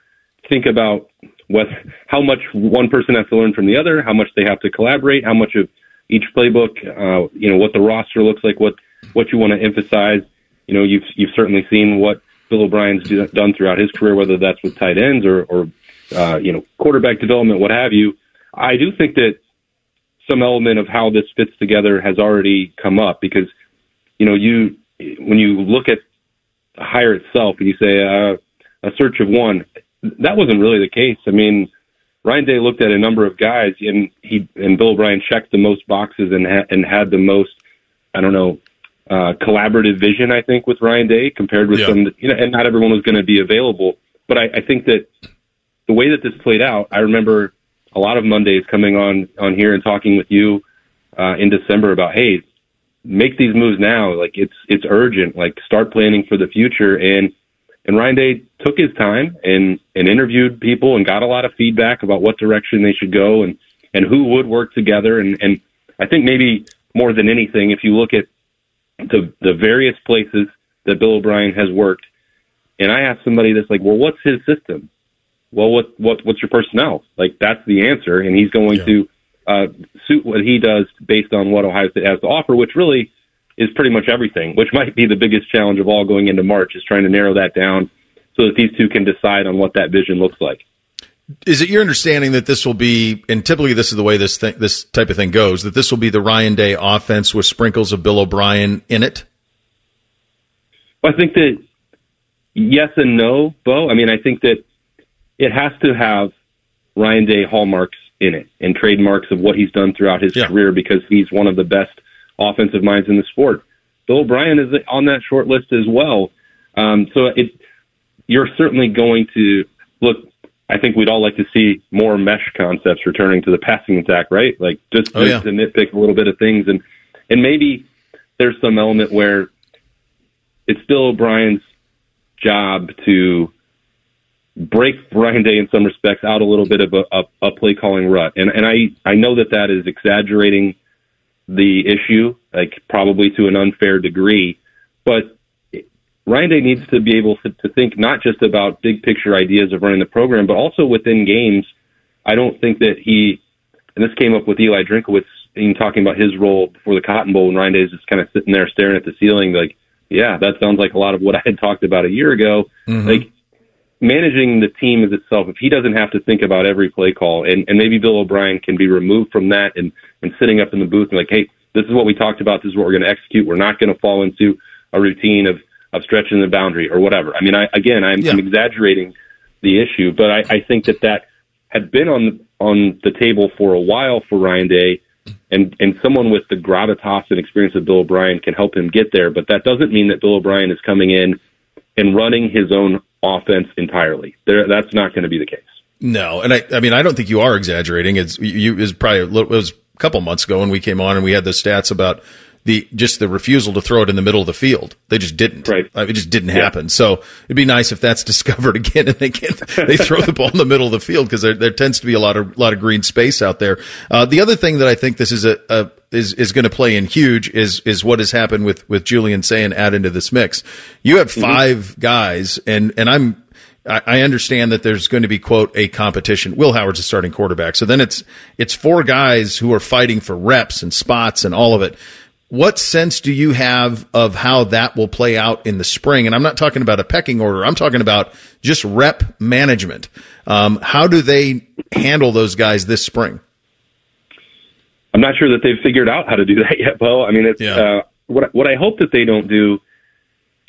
think about what, how much one person has to learn from the other, how much they have to collaborate, how much of each playbook, uh, you know, what the roster looks like, what, what you want to emphasize. You know, you've, you've certainly seen what Bill O'Brien's do, done throughout his career, whether that's with tight ends or, or, uh, you know, quarterback development, what have you. I do think that some element of how this fits together has already come up because, you know, you, when you look at the hire itself and you say, uh, a search of one, that wasn't really the case. I mean, Ryan Day looked at a number of guys and he, and Bill O'Brien checked the most boxes and, ha- and had the most, I don't know, uh, collaborative vision, I think, with Ryan Day compared with Yeah. some, you know, and not everyone was going to be available. But I, I think that the way that this played out, I remember a lot of Mondays coming on on here and talking with you uh, in December about, hey, make these moves now. Like it's it's urgent. Like start planning for the future. And and Ryan Day took his time and and interviewed people and got a lot of feedback about what direction they should go and and who would work together. And and I think maybe more than anything, if you look at the the various places that Bill O'Brien has worked, and I ask somebody that's like, well, what's his system? Well, what what what's your personnel? Like that's the answer, and he's going to uh, suit what he does based on what Ohio State has to offer, which really is pretty much everything. Which might be the biggest challenge of all going into March is trying to narrow that down so that these two can decide on what that vision looks like. Is it your understanding that this will be, and typically this is the way this thing, this type of thing goes, that this will be the Ryan Day offense with sprinkles of Bill O'Brien in it? Well, I think that yes and no, Bo. I mean, I think that it has to have Ryan Day hallmarks in it and trademarks of what he's done throughout his career because he's one of the best offensive minds in the sport. Bill O'Brien is on that short list as well. Um, so it, you're certainly going to look. I think we'd all like to see more mesh concepts returning to the passing attack, right? Like just Oh, yeah. to nitpick a little bit of things, and and maybe there's some element where it's still O'Brien's job to break Ryan Day in some respects out a little bit of a, a, a play calling rut, and and I I know that that is exaggerating the issue, like probably to an unfair degree, but Ryan Day needs to be able to, to think not just about big picture ideas of running the program, but also within games. I don't think that he, and this came up with Eli Drinkwitz in talking about his role before the Cotton Bowl, and Ryan Day is just kind of sitting there staring at the ceiling, like, yeah, that sounds like a lot of what I had talked about a year ago. Mm-hmm. Like managing the team as itself, if he doesn't have to think about every play call, and, and maybe Bill O'Brien can be removed from that and, and sitting up in the booth and like, hey, this is what we talked about, this is what we're going to execute. We're not going to fall into a routine of of stretching the boundary or whatever. I mean, I, again, I'm, I'm exaggerating the issue, but I, I think that that had been on on the table for a while for Ryan Day, and and someone with the gravitas and experience of Bill O'Brien can help him get there. But that doesn't mean that Bill O'Brien is coming in and running his own offense entirely. There, that's not going to be the case. No, and I, I mean, I don't think you are exaggerating. It's you is probably a little, it was a couple months ago when we came on and we had the stats about the just the refusal to throw it in the middle of the field. They just didn't. Right. It just didn't happen. So it'd be nice if that's discovered again and they get they throw the ball in the middle of the field because there, there tends to be a lot of lot of green space out there. Uh, the other thing that I think this is a, a is is going to play in huge is is what has happened with with Julian Sayin add into this mix. You have 5 mm-hmm. guys and and I'm I understand that there's going to be quote a competition. Will Howard's a starting quarterback, so then it's it's four guys who are fighting for reps and spots and all of it. What sense do you have of how that will play out in the spring? And I'm not talking about a pecking order. I'm talking about just rep management. Um, how do they handle those guys this spring? I'm not sure that they've figured out how to do that yet, Bo. I mean, it's yeah. uh, what what I hope that they don't do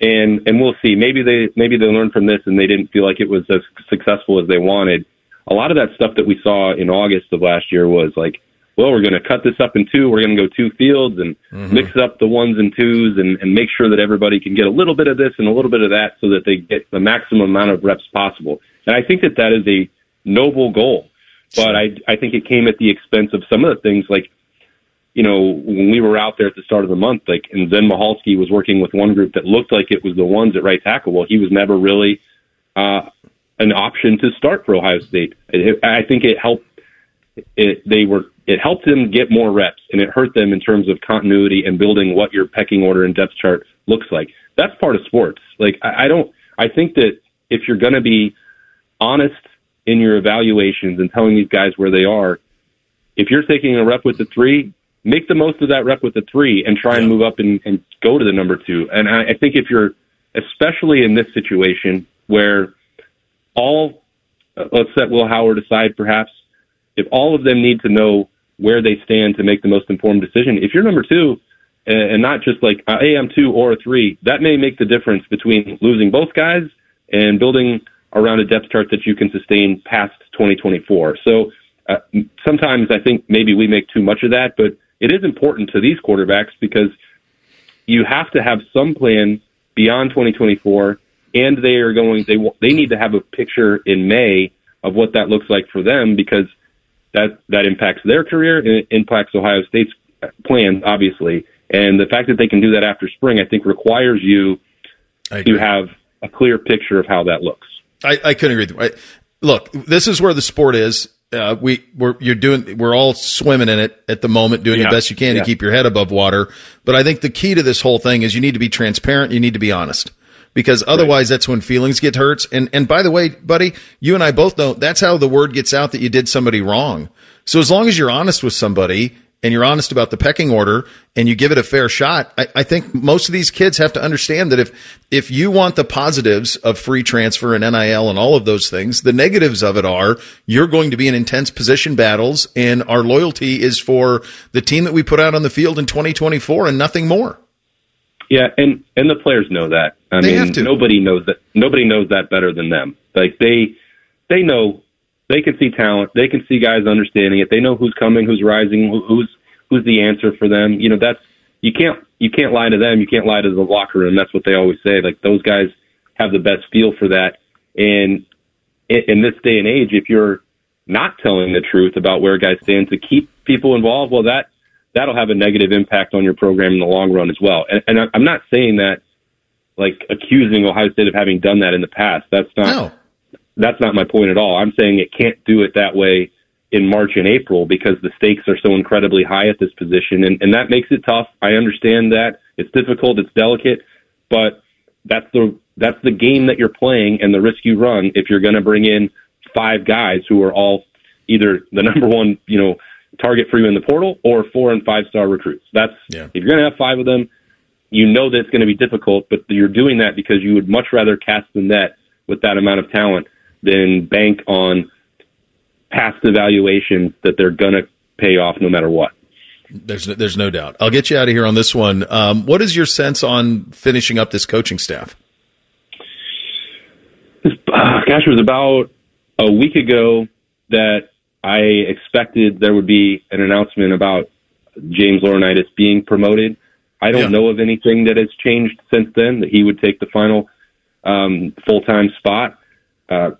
and and we'll see. Maybe they maybe they learned from this and they didn't feel like it was as successful as they wanted. A lot of that stuff that we saw in August of last year was like, well, we're going to cut this up in two. We're going to go two fields and mm-hmm. mix up the ones and twos and, and make sure that everybody can get a little bit of this and a little bit of that so that they get the maximum amount of reps possible. And I think that that is a noble goal, but I I think it came at the expense of some of the things like you know, when we were out there at the start of the month, like, and Zen Michalski was working with one group that looked like it was the ones at right tackle. Well, he was never really uh, an option to start for Ohio State. It, I think it helped. It they were it helped them get more reps, and it hurt them in terms of continuity and building what your pecking order and depth chart looks like. That's part of sports. Like, I, I don't. I think that if you're going to be honest in your evaluations and telling these guys where they are, if you're taking a rep with the three, make the most of that rep with the three and try and move up and, and go to the number two. And I, I think if you're, especially in this situation where all, uh, let's set Will Howard aside perhaps, if all of them need to know where they stand to make the most informed decision, if you're number two, and not just like, uh, hey, I'm two or a three, that may make the difference between losing both guys and building around a depth chart that you can sustain past 2024. So uh, sometimes I think maybe we make too much of that, but it is important to these quarterbacks because you have to have some plan beyond 2024, and they are going. They they need to have a picture in May of what that looks like for them because that that impacts their career and it impacts Ohio State's plans, obviously. And the fact that they can do that after spring, I think, requires you to have a clear picture of how that looks. I, I couldn't agree. With you. Look, this is where the sport is uh, we we're you're doing we're all swimming in it at the moment, doing yeah. the best you can yeah. to keep your head above water. But I think the key to this whole thing is you need to be transparent. You need to be honest because otherwise right. that's when feelings get hurt. And and by the way, buddy, you and I both know that's how the word gets out that you did somebody wrong. So as long as you're honest with somebody and you're honest about the pecking order and you give it a fair shot, I, I, think most of these kids have to understand that if if you want the positives of free transfer and NIL and all of those things, the negatives of it are you're going to be in intense position battles, and our loyalty is for the team that we put out on the field in 2024 and nothing more. Yeah, and and the players know that. I they mean, nobody knows that. Nobody knows that better than them. Like they they know they can see talent. They can see guys understanding it. They know who's coming, who's rising, who's who's the answer for them. You know, that's you can't you can't lie to them. You can't lie to the locker room. That's what they always say. Like those guys have the best feel for that. And in this day and age, if you're not telling the truth about where guys stand to keep people involved, well, that that'll have a negative impact on your program in the long run as well. And, and I'm not saying that like accusing Ohio State of having done that in the past. That's not. No that's not my point at all. I'm saying it can't do it that way in March and April because the stakes are so incredibly high at this position, and, and that makes it tough. I understand that it's difficult, it's delicate, but that's the that's the game that you're playing and the risk you run if you're going to bring in five guys who are all either the number one, you know, target for you in the portal or four and five star recruits. That's yeah. if you're going to have five of them, you know that it's going to be difficult, but you're doing that because you would much rather cast the net with that amount of talent than bank on past evaluations that they're going to pay off no matter what. There's no, there's no doubt. I'll get you out of here on this one. Um, what is your sense on finishing up this coaching staff? Uh, gosh, it was about a week ago that I expected there would be an announcement about James Laurinaitis being promoted. I don't Yeah. know of anything that has changed since then that he would take the final um, full time spot. Uh,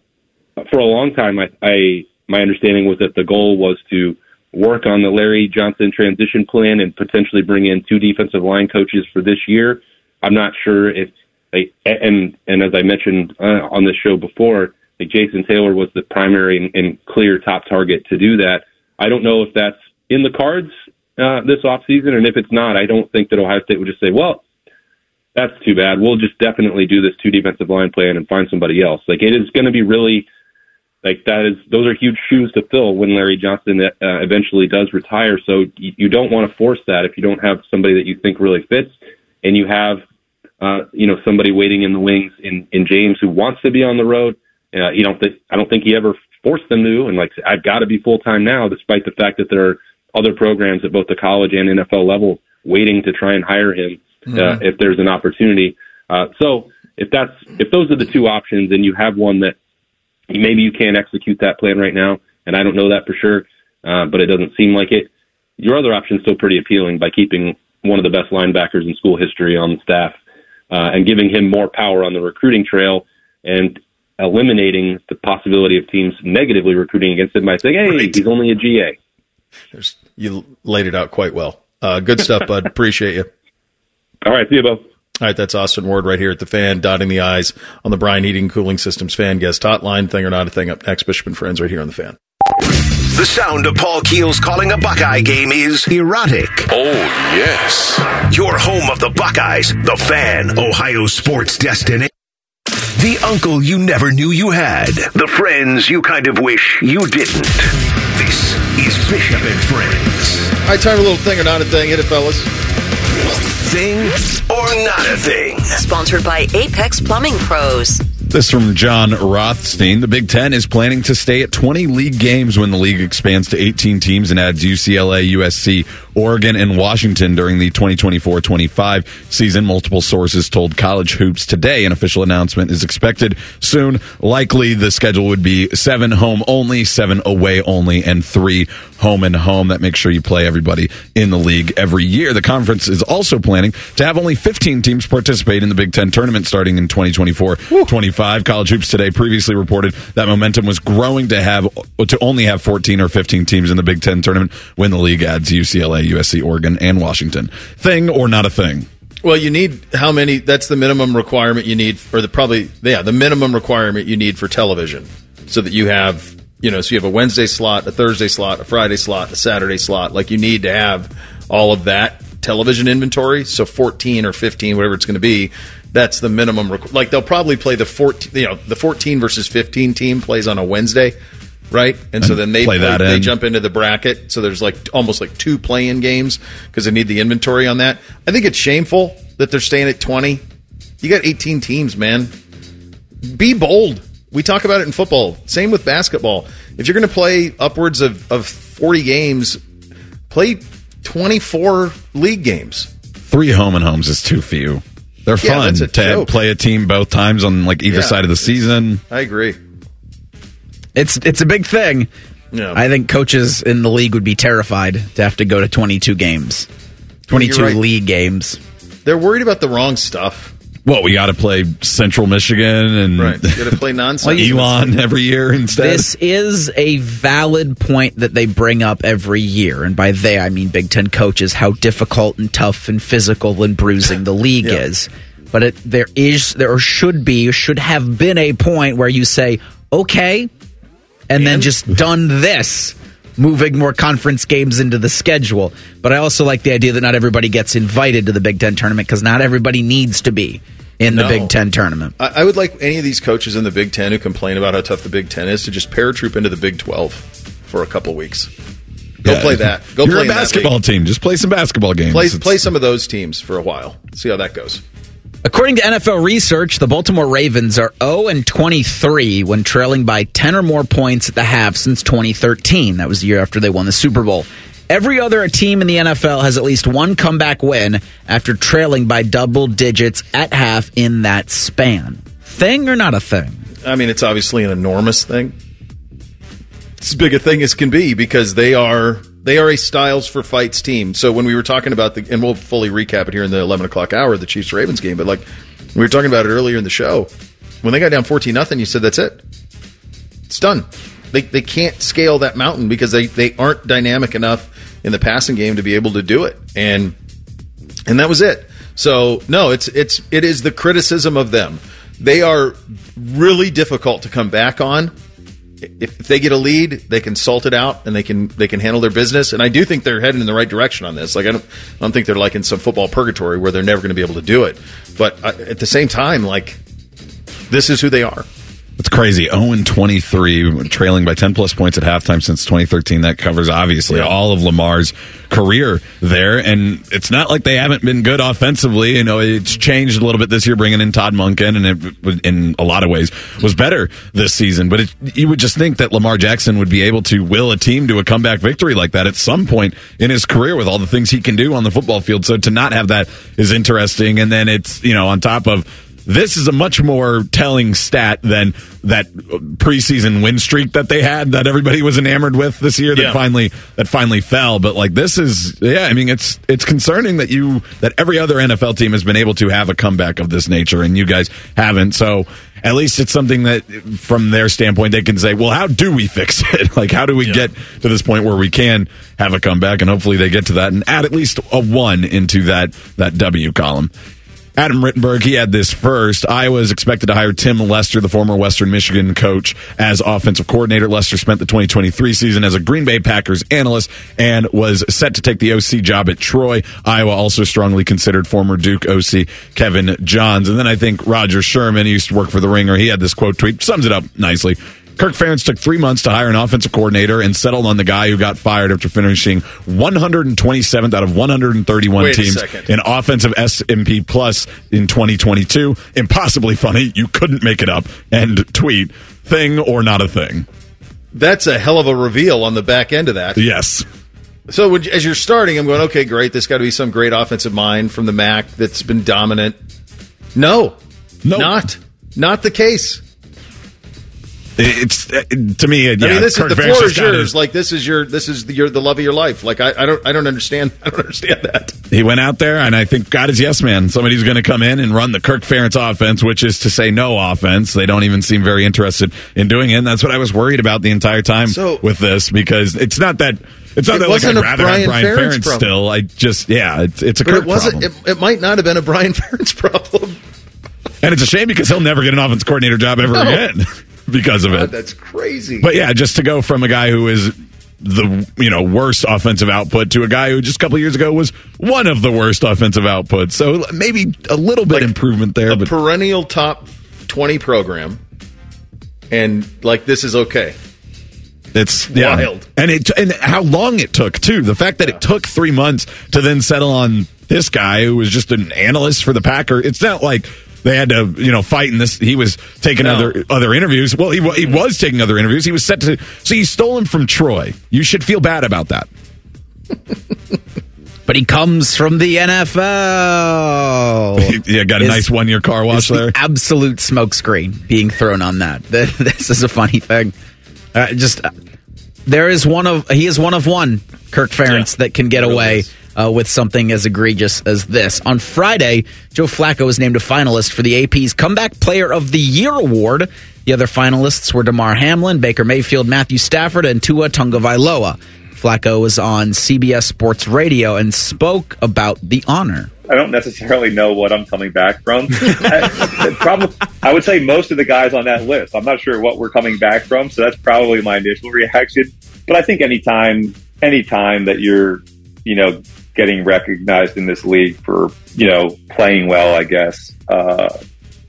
for a long time, I, I my understanding was that the goal was to work on the Larry Johnson transition plan and potentially bring in two defensive line coaches for this year. I'm not sure if like, and and as I mentioned uh, on this show before, like Jason Taylor was the primary and, and clear top target to do that. I don't know if that's in the cards uh, this offseason, and if it's not, I don't think that Ohio State would just say, well, that's too bad. We'll just definitely do this two defensive line plan and find somebody else. Like it is going to be really like that is those are huge shoes to fill when Larry Johnson uh, eventually does retire. So you, you don't want to force that if you don't have somebody that you think really fits, and you have uh, you know somebody waiting in the wings in in James who wants to be on the road. Uh, you don't think I don't think he ever forced them to, and like I've got to be full time now, despite the fact that there are other programs at both the college and NFL level waiting to try and hire him uh, Mhm. if there's an opportunity. Uh, so if that's if those are the two options, and you have one that maybe you can't execute that plan right now, and I don't know that for sure, uh, but it doesn't seem like it. Your other option is still pretty appealing by keeping one of the best linebackers in school history on the staff uh, and giving him more power on the recruiting trail and eliminating the possibility of teams negatively recruiting against him by saying, "Hey, he's only a GA." There's, you laid it out quite well. Uh, good stuff, bud. Appreciate you. All right, see you, Bo. All right, that's Austin Ward right here at the fan, dotting the I's on the Brian Heating Cooling Systems fan guest hotline. Thing or not a thing up next. Bishop and Friends right here on the fan. The sound of Paul Keels calling a Buckeye game is erotic. Oh, yes. Your home of the Buckeyes, the fan, Ohio sports destiny. The uncle you never knew you had. The friends you kind of wish you didn't. This is Bishop and Friends. All right, time for a little thing or not a thing. Hit it, fellas. Thing or not a thing. Sponsored by Apex Plumbing Pros. This from Jon Rothstein. The Big Ten is planning to stay at 20 league games when the league expands to 18 teams and adds UCLA, USC, Oregon, and Washington during the 2024-25 season. Multiple sources told College Hoops today an official announcement is expected soon. Likely the schedule would be seven home only, seven away only, and three home and home. That makes sure you play everybody in the league every year. The conference is also planning to have only 15 teams participate in the Big Ten tournament starting in 2024-25. College Hoops today previously reported that momentum was growing to have to only have 14 or 15 teams in the Big Ten tournament when the league adds UCLA, USC, Oregon, and Washington. Thing or not a thing? Well, you need how many? That's the minimum requirement you need, or the probably yeah, the minimum requirement you need for television, so that you have you know, so you have a Wednesday slot, a Thursday slot, a Friday slot, a Saturday slot. Like you need to have all of that television inventory. So fourteen or fifteen, whatever it's going to be, that's the minimum. Requ- like they'll probably play the fourteen, you know, the fourteen versus fifteen team plays on a Wednesday. Right, and, so then they play that they in. jump into the bracket. So there's like almost like two play-in games because they need the inventory on that. I think it's shameful that they're staying at 20. You got 18 teams, man. Be bold. We talk about it in football. Same with basketball. If you're going to play upwards of, of 40 games, play 24 league games. Three home and homes is too few. They're Yeah, fun to joke. play a team both times on like either Yeah, side of the season. I agree. It's it's a big thing. Yeah. I think coaches in the league would be terrified to have to go to 22 games, 22 right. league games. They're worried about the wrong stuff. Well, we got to play Central Michigan and Right. You got to play nonsense. Elon every year instead. This is a valid point that they bring up every year, and by they I mean Big Ten coaches, how difficult and tough and physical and bruising the league is. But it, there is, there should be, should have been a point where you say, okay, and, then just done this, moving more conference games into the schedule. But I also like the idea that not everybody gets invited to the Big Ten tournament because not everybody needs to be in the No. Big Ten tournament. I, I would like any of these coaches in the Big Ten who complain about how tough the Big Ten is to just paratroop into the Big Twelve for a couple weeks. Go Yeah. play that. Go You're play a in that basketball team. Just play some basketball games. Play play some of those teams for a while. See how that goes. According to NFL research, the Baltimore Ravens are 0 and 23 when trailing by 10 or more points at the half since 2013. That was the year after they won the Super Bowl. Every other team in the NFL has at least one comeback win after trailing by double digits at half in that span. Thing or not a thing? I mean, it's obviously an enormous thing. It's as big a thing as can be because they are they are a styles for fights team. So when we were talking about the, and we'll fully recap it here in the eleven o'clock hour, the Chiefs Ravens game, but like we were talking about it earlier in the show, when they got down fourteen nothing, you said that's it, it's done. They they can't scale that mountain because they they aren't dynamic enough in the passing game to be able to do it, and and that was it. So no, it's it's it is the criticism of them. They are really difficult to come back on if, if they get a lead, they can salt it out and they can they can handle their business. And I do think they're heading in the right direction on this. Like I don't I don't think they're like in some football purgatory where they're never going to be able to do it. But uh, at the same time, like this is who they are. It's crazy. 0 23, trailing by 10 plus points at halftime since 2013. That covers obviously all of Lamar's career there. And it's not like they haven't been good offensively. You know, it's changed a little bit this year, bringing in Todd Monken, and it, in a lot of ways, was better this season. But it, you would just think that Lamar Jackson would be able to will a team to a comeback victory like that at some point in his career with all the things he can do on the football field. So to not have that is interesting. And then it's, you know, on top of this is a much more telling stat than that preseason win streak that they had that everybody was enamored with this year that yeah. finally that finally fell. But like this is yeah, I mean it's it's concerning that you that every other NFL team has been able to have a comeback of this nature and you guys haven't. So at least it's something that from their standpoint they can say, well, how do we fix it? like how do we yeah. get to this point where we can have a comeback and hopefully they get to that and add at least a one into that that W column. Adam Rittenberg, he had this first. Iowa is expected to hire Tim Lester, the former Western Michigan coach, as offensive coordinator. Lester spent the 2023 season as a Green Bay Packers analyst and was set to take the OC job at Troy. Iowa also strongly considered former Duke OC Kevin Johns. And then I think Roger Sherman, he used to work for The Ringer, he had this quote tweet, sums it up nicely. Kirk Ferentz took three months to hire an offensive coordinator and settled on the guy who got fired after finishing 127th out of 131 Wait teams in offensive SMP plus in 2022. Impossibly funny. You couldn't make it up. And tweet thing or not a thing. That's a hell of a reveal on the back end of that. Yes. So as you're starting, I'm going, okay, great. This got to be some great offensive mind from the MAC that's been dominant. No, no, not not the case. It's uh, to me. Yeah, I mean, this Kirk is the floor is yours. Like this is your this is the, your the love of your life. Like I, I don't I don't understand I don't understand that. He went out there, and I think God is yes man. Somebody's going to come in and run the Kirk Ferentz offense, which is to say no offense. They don't even seem very interested in doing it. And that's what I was worried about the entire time so, with this because it's not that. It's not it that like I'd rather Brian have Brian Ferentz, Ferentz still. I just yeah, it's it's a but Kirk it wasn't. problem. It, it might not have been a Brian Ferentz problem. And it's a shame because he'll never get an offense coordinator job ever No. again because of God, it. that's crazy. But yeah, just to go from a guy who is the you know worst offensive output to a guy who just a couple years ago was one of the worst offensive outputs. So maybe a little bit improvement there, a but perennial top twenty program, and like this is okay. It's yeah. Wild. and it and how long it took too. The fact that it took three months to then settle on this guy who was just an analyst for the Packer. It's not like they had to you know fight in this. He was taking No. other other interviews. Well, he he was taking other interviews. He was set to. So you stole him from Troy. You should feel bad about that. But he comes from the NFL. yeah, got a Is- nice one year car wash It's the there. absolute smokescreen being thrown on that. This is a funny thing. Uh, just uh, there is one of he is one of one Kirk Ferentz that can get away uh, with something as egregious as this. On Friday, Joe Flacco was named a finalist for the AP's Comeback Player of the Year award. The other finalists were Damar Hamlin, Baker Mayfield, Matthew Stafford, and Tua Tagovailoa. Flacco was on CBS Sports Radio and spoke about the honor. I don't necessarily know what I'm coming back from. I, probably, I would say most of the guys on that list. I'm not sure what we're coming back from, so that's probably my initial reaction. But I think anytime, anytime that you're, you know, getting recognized in this league for, you know, playing well, I guess, uh,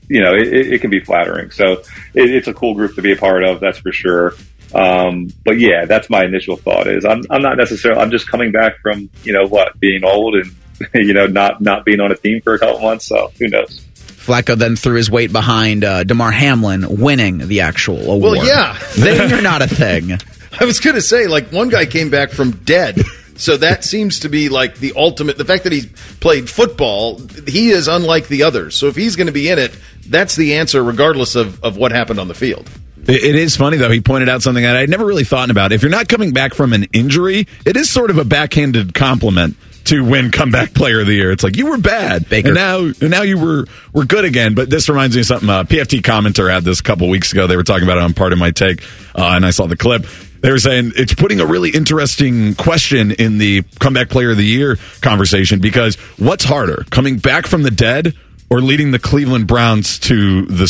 you know, it, it can be flattering. So it, it's a cool group to be a part of, that's for sure. Um, but yeah, that's my initial thought is I'm, I'm not necessarily, I'm just coming back from, you know, what, being old and, you know, not, not being on a team for a couple months. So who knows? Flacco then threw his weight behind uh, Damar Hamlin winning the actual award. Well, yeah. thing or not a thing. I was going to say, like, one guy came back from dead. So that seems to be like the ultimate. The fact that he's played football, he is unlike the others. So if he's going to be in it, that's the answer, regardless of, of what happened on the field. It it is funny though. He pointed out something that I'd never really thought about. If you're not coming back from an injury, it is sort of a backhanded compliment to win comeback player of the year. It's like you were bad, Baker. and now and now you were were good again. But this reminds me of something. Uh, PFT commenter had this a couple weeks ago. They were talking about it on Pardon My Take, uh, and I saw the clip. They were saying it's putting a really interesting question in the comeback player of the year conversation because what's harder, coming back from the dead or leading the Cleveland Browns to the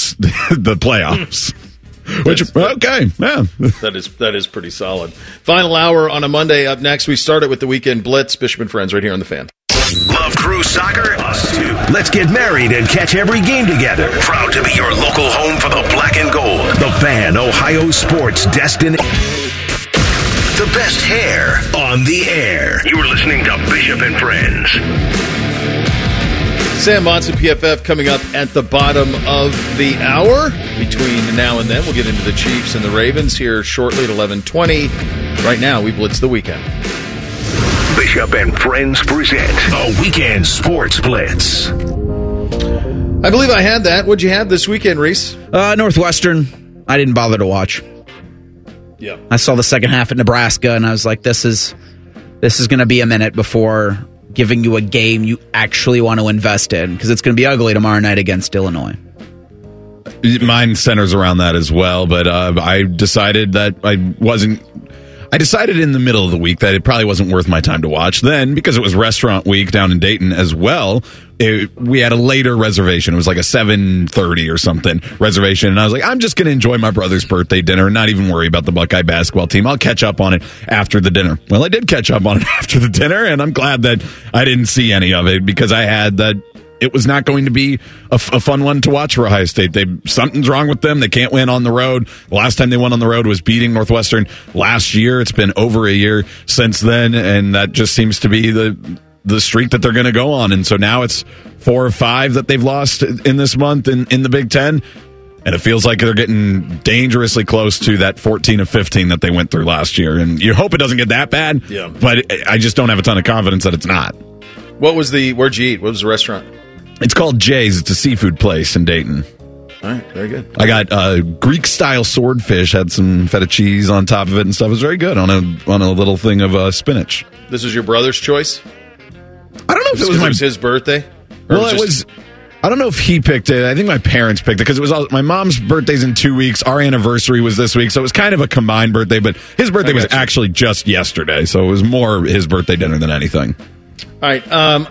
the playoffs? Hmm. Which okay, yeah. That is that is pretty solid. Final hour on a Monday. Up next, we start it with the weekend blitz. Bishop and friends, right here on the fan. Love Crew Soccer? Us too. Let's get married and catch every game together. Proud to be your local home for the black and gold. The Fan, Ohio sports destination. The best hair on the air. You're listening to Bishop and Friends. Sam Monson, PFF, coming up at the bottom of the hour. Between now and then, we'll get into the Chiefs and the Ravens here shortly at eleven twenty. Right now, we blitz the weekend. Bishop and Friends present the Weekend Sports Blitz. I believe I had that. What'd you have this weekend, Reese? Uh, Northwestern, I didn't bother to watch. Yeah. I saw the second half at Nebraska, and I was like, "This is this is going to be a minute before giving you a game you actually want to invest in because it's going to be ugly tomorrow night against Illinois." Mine centers around that as well, but uh, I decided that I wasn't. I decided in the middle of the week that it probably wasn't worth my time to watch. Then, because it was restaurant week down in Dayton as well, it, we had a later reservation. It was like a seven thirty or something reservation, and I was like, I'm just going to enjoy my brother's birthday dinner and not even worry about the Buckeye basketball team. I'll catch up on it after the dinner. Well, I did catch up on it after the dinner, and I'm glad that I didn't see any of it because I had that it was not going to be a, f- a fun one to watch for Ohio State. They something's wrong with them. They can't win on the road. The last time they won on the road was beating Northwestern last year. It's been over a year since then, and that just seems to be the the streak that they're going to go on. And so now it's four or five that they've lost in this month in, in the Big Ten. And it feels like they're getting dangerously close to that 14 of 15 that they went through last year. And you hope it doesn't get that bad. Yeah. But I just don't have a ton of confidence that it's not. What was the? Where'd you eat? What was the restaurant? It's called Jay's. It's a seafood place in Dayton. All right, very good. I got uh, Greek style swordfish. Had some feta cheese on top of it and stuff. It was very good on a on a little thing of uh, spinach. This was your brother's choice. I don't know if it was his birthday. Or Well, it was. I don't know if he picked it. I think my parents picked it because it was all, my mom's birthday's in two weeks. Our anniversary was this week, so it was kind of a combined birthday. But his birthday was you. actually just yesterday, so it was more his birthday dinner than anything. All right. Um,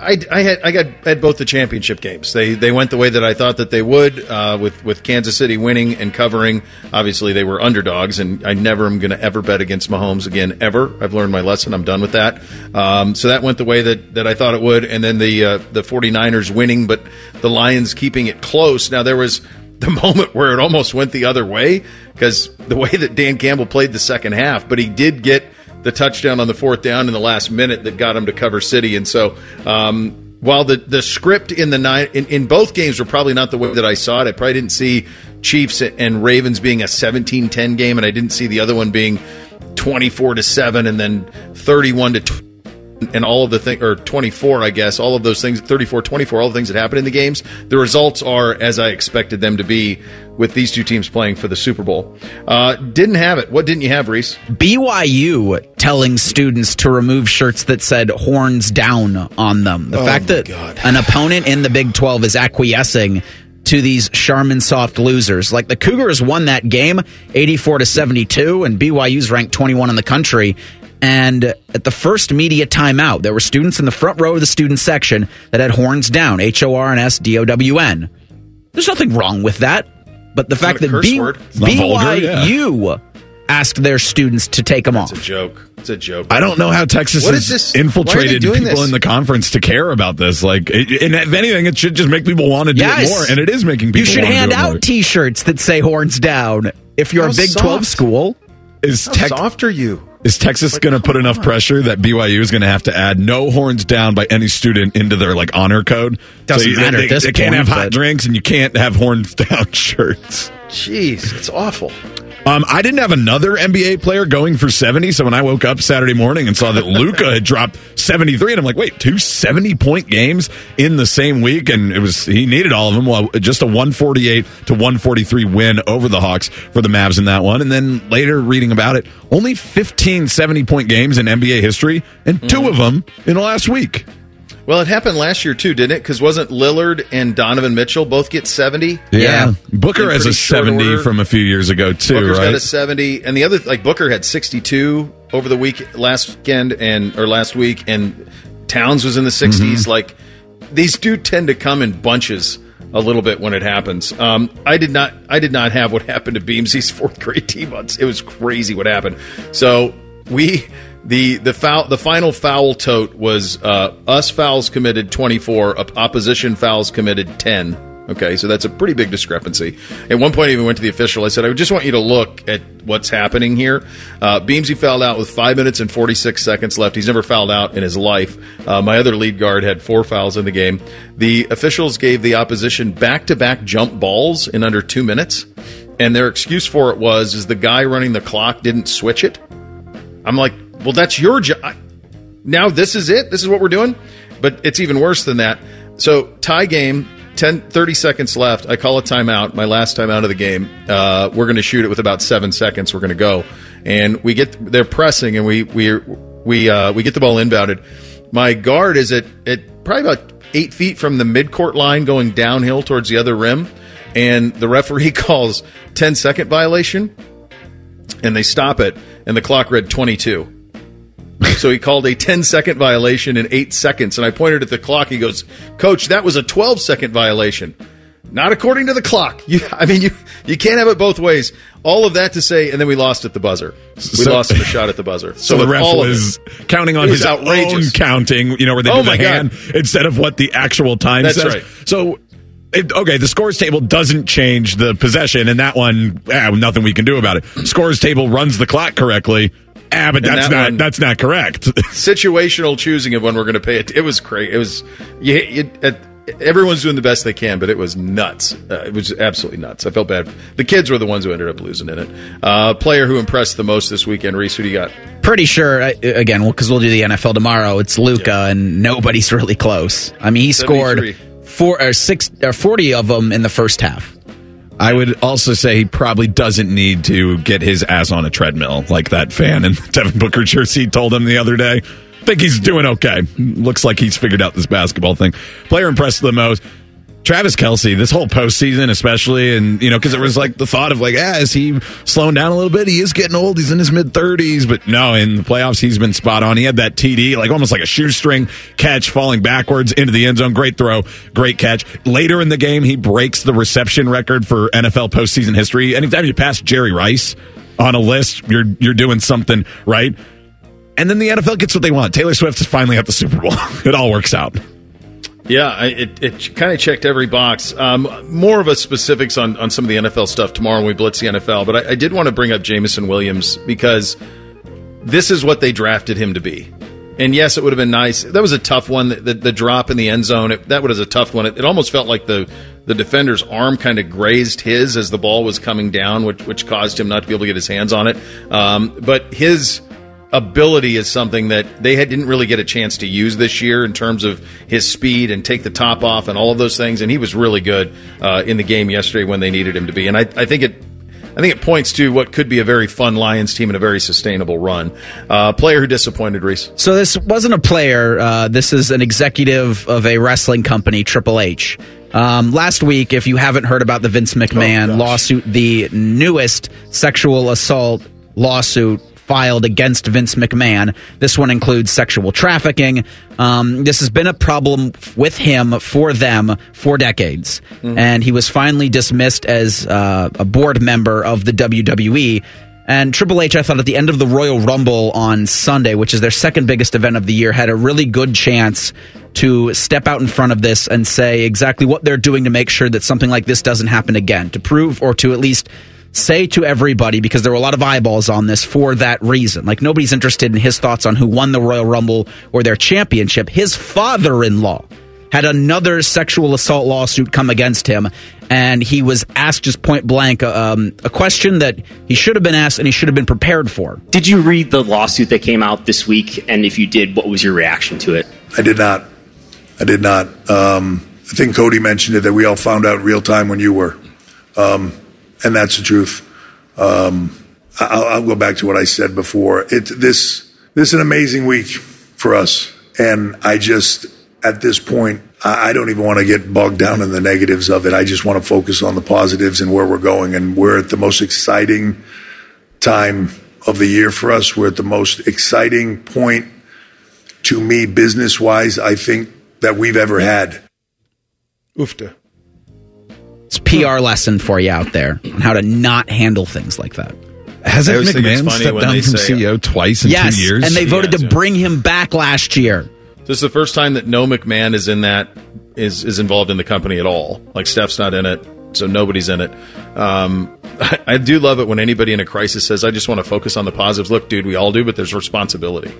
I, I had I got had both the championship games. They they went the way that I thought that they would. Uh, with with Kansas City winning and covering. Obviously, they were underdogs, and I never am going to ever bet against Mahomes again ever. I've learned my lesson. I'm done with that. Um, so that went the way that, that I thought it would. And then the uh, the 49ers winning, but the Lions keeping it close. Now there was the moment where it almost went the other way because the way that Dan Campbell played the second half, but he did get the touchdown on the fourth down in the last minute that got him to cover City. And so, um, while the, the script in the nine in, in both games were probably not the way that I saw it, I probably didn't see Chiefs and Ravens being a 17-10 game, and I didn't see the other one being 24 to 7 and then 31 to 20 and all of the thing or 24 i guess all of those things 34 24 all the things that happened in the games the results are as i expected them to be with these two teams playing for the super bowl uh, didn't have it what didn't you have reese BYU telling students to remove shirts that said horns down on them. The Oh fact that God. an opponent in the Big 12 is acquiescing to these Charmin soft losers. Like the Cougars won that game 84 to 72 and BYU's ranked 21 in the country. And at the first media timeout, there were students in the front row of the student section that had horns down, H O R N S D O W N. There's nothing wrong with that. But the fact that B- word. It's not vulgar, yeah. BYU asked their students to take them off. it's a joke it's a joke I don't know how Texas What has is this- why are they infiltrated doing people this? in the conference to care about this. Like, it, and if anything, it should just make people want to do Yes. it more, and it is making people. You should hand do it out T-shirts that say "horns down" if you're How a Big soft. Twelve school. Is how Tex- soft are you Is Texas going to put enough pressure that BYU is going to have to add no horns down by any student into their like honor code? Doesn't you- matter They, at this they can't have hot but- drinks and you can't have horns down shirts. jeez it's awful Um, I didn't have another NBA player going for 70, so when I woke up Saturday morning and saw that Luka had dropped 73, and I'm like, wait, two 70 point games in the same week, and it was he needed all of them. Well, just a 148 to 143 win over the Hawks for the Mavs in that one, and then later reading about it, only 15 70 point games in NBA history, and 2 Mm-hmm. of them in the last week. Well, it happened last year too, didn't it? Because wasn't Lillard and Donovan Mitchell both get seventy? Yeah, Booker In has a 70 order. from a few years ago too, Booker's right? got a seventy, and the other like Booker had sixty-two over the week last weekend and or last week, and Towns was in the 60s Mm-hmm. Like these do tend to come in bunches a little bit when it happens. Um, I did not, I did not have what happened to Beamsy's fourth grade team. Once. It was crazy what happened. So we. The the foul the final foul tote was uh, us fouls committed 24 op- opposition fouls committed 10 Okay, so that's a pretty big discrepancy. At one point, I even went to the official. I said, I just want you to look at what's happening here. Uh, Beamsy fouled out with five minutes and 46 seconds left. He's never fouled out in his life. Uh, my other lead guard had four fouls in the game. The officials gave the opposition back to back jump balls in under two minutes. And their excuse for it was, is the guy running the clock didn't switch it. I'm like, well, that's your job. Now this is it. This is what we're doing. But it's even worse than that. So tie game, 10, 30 seconds left. I call a timeout. My last timeout of the game. Uh, we're going to shoot it with about seven seconds. We're going to go, and we get they're pressing, and we we we uh, we get the ball inbounded. My guard is at at probably about eight feet from the midcourt line, going downhill towards the other rim, and the referee calls 10 second violation, and they stop it, and the clock read 22. So he called a 10 second violation in eight seconds. And I pointed at the clock. He goes, Coach, that was a 12 second violation. Not according to the clock. You, I mean, you, you can't have it both ways. All of that to say, and then we lost at the buzzer. We So- lost the shot at the buzzer. So, the with ref was it, counting on his outrageous. own counting, you know, where they Oh do the God. hand instead of what the actual time That's says. right. So, it, okay, the scores table doesn't change the possession, and that one, ah, nothing we can do about it. Scores table runs the clock correctly. Ah, but that's that not one- that's not correct. situational choosing of when we're going to pay it. It was crazy. It was you, you, it, everyone's doing the best they can, but it was nuts. Uh, it was absolutely nuts. I felt bad. The kids were the ones who ended up losing in it. Uh, player who impressed the most this weekend, Reese. Who do you got? Pretty sure, uh, again, because we'll do the NFL tomorrow. It's Luka, and nobody's really close. I mean, he scored four or six or forty of them in the first half. I would also say he probably doesn't need to get his ass on a treadmill like that fan in the Devin Booker jersey told him the other day. I think he's doing okay. Looks like he's figured out this basketball thing. Player impressed the most. Travis Kelce, this whole postseason, especially, and you know, because it was like the thought of like, ah, is he slowing down a little bit? He is getting old. He's in his mid thirties, but no, in the playoffs, he's been spot on. He had that TD, like almost like a shoestring catch, falling backwards into the end zone. Great throw, great catch. Later in the game, he breaks the reception record for NFL postseason history. Anytime you pass Jerry Rice on a list, you're you're doing something right. And then the NFL gets what they want. Taylor Swift is finally at the Super Bowl. it all works out. Yeah, it, it kind of checked every box. Um, more of a specifics on, on some of the NFL stuff tomorrow when we blitz the NFL, but I, I did want to bring up Jameson Williams because this is what they drafted him to be. And yes, it would have been nice. That was a tough one. The, the, the drop in the end zone, it, that was a tough one. It, it almost felt like the, the defender's arm kind of grazed his as the ball was coming down, which, which caused him not to be able to get his hands on it. Um, but his ability is something that they had, didn't really get a chance to use this year in terms of his speed and take the top off and all of those things. And he was really good uh, in the game yesterday when they needed him to be. And I, I think it. I think it points to what could be a very fun Lions team and a very sustainable run. Uh, player who disappointed, Reese. So this wasn't a player. Uh, this is an executive of a wrestling company, Triple H. Um, last week, if you haven't heard about the Vince McMahon lawsuit, the newest sexual assault lawsuit filed against Vince McMahon. This one includes sexual trafficking. Um, this has been a problem with him for them for decades, and he was finally dismissed as uh, a board member of the WWE. And Triple H, I thought at the end of the Royal Rumble on Sunday, which is their second biggest event of the year, had a really good chance to step out in front of this and say exactly what they're doing to make sure that something like this doesn't happen again, to prove or to at least say to everybody, because there were a lot of eyeballs on this for that reason. Like nobody's interested in his thoughts on who won the Royal Rumble or their championship. His father in law had another sexual assault lawsuit come against him, and he was asked just point blank um, a question that he should have been asked and he should have been prepared for. Did you read the lawsuit that came out this week? And if you did, what was your reaction to it? I did not. I did not. Um, I think Cody mentioned it that we all found out in real time when you were, um, and that's the truth. Um, I'll, I'll, go back to what I said before. It this this is an amazing week for us, and I just at this point I don't even want to get bogged down in the negatives of it. I just want to focus on the positives and where we're going, and we're at the most exciting time of the year for us. We're at the most exciting point to me, business wise. I think that we've ever had. Oofta. It's a PR lesson for you out there on how to not handle things like that. Hasn't McMahon stepped down from say, CEO twice in yes, two years? and they voted to bring him back last year. This is the first time that no McMahon is in that is is involved in the company at all. Like Steph's not in it, so nobody's in it. Um, I, I do love it when anybody in a crisis says, "I just want to focus on the positives." Look, dude, we all do, but there's responsibility.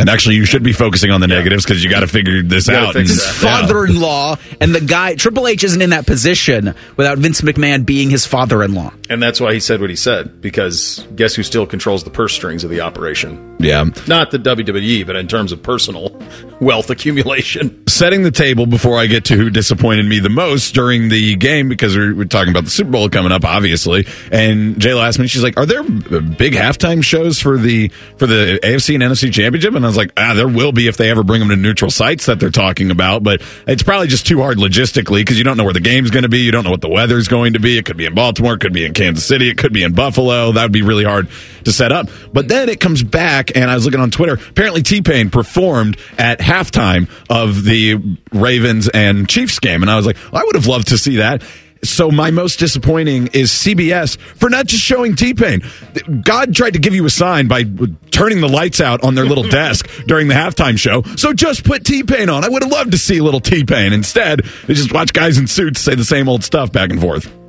And actually, you should be focusing on the negatives because you got to figure this out. His father-in-law and the guy Triple H isn't in that position without Vince McMahon being his father-in-law. And that's why he said what he said because guess who still controls the purse strings of the operation? Yeah, not the WWE, but in terms of personal wealth accumulation. Setting the table before I get to who disappointed me the most during the game because we're, we're talking about the Super Bowl coming up, obviously. And Jay asked me, she's like, "Are there uh, big halftime shows for the for the AFC and NFC championship?" And I was like, ah, there will be if they ever bring them to neutral sites that they're talking about, but it's probably just too hard logistically because you don't know where the game's going to be. You don't know what the weather's going to be. It could be in Baltimore, it could be in Kansas City, it could be in Buffalo. That would be really hard to set up. But then it comes back, and I was looking on Twitter. Apparently, T Pain performed at halftime of the Ravens and Chiefs game, and I was like, well, I would have loved to see that. So my most disappointing is CBS for not just showing T Pain. God tried to give you a sign by turning the lights out on their little desk during the halftime show. So just put T Pain on. I would have loved to see little T Pain. Instead, they just watch guys in suits say the same old stuff back and forth.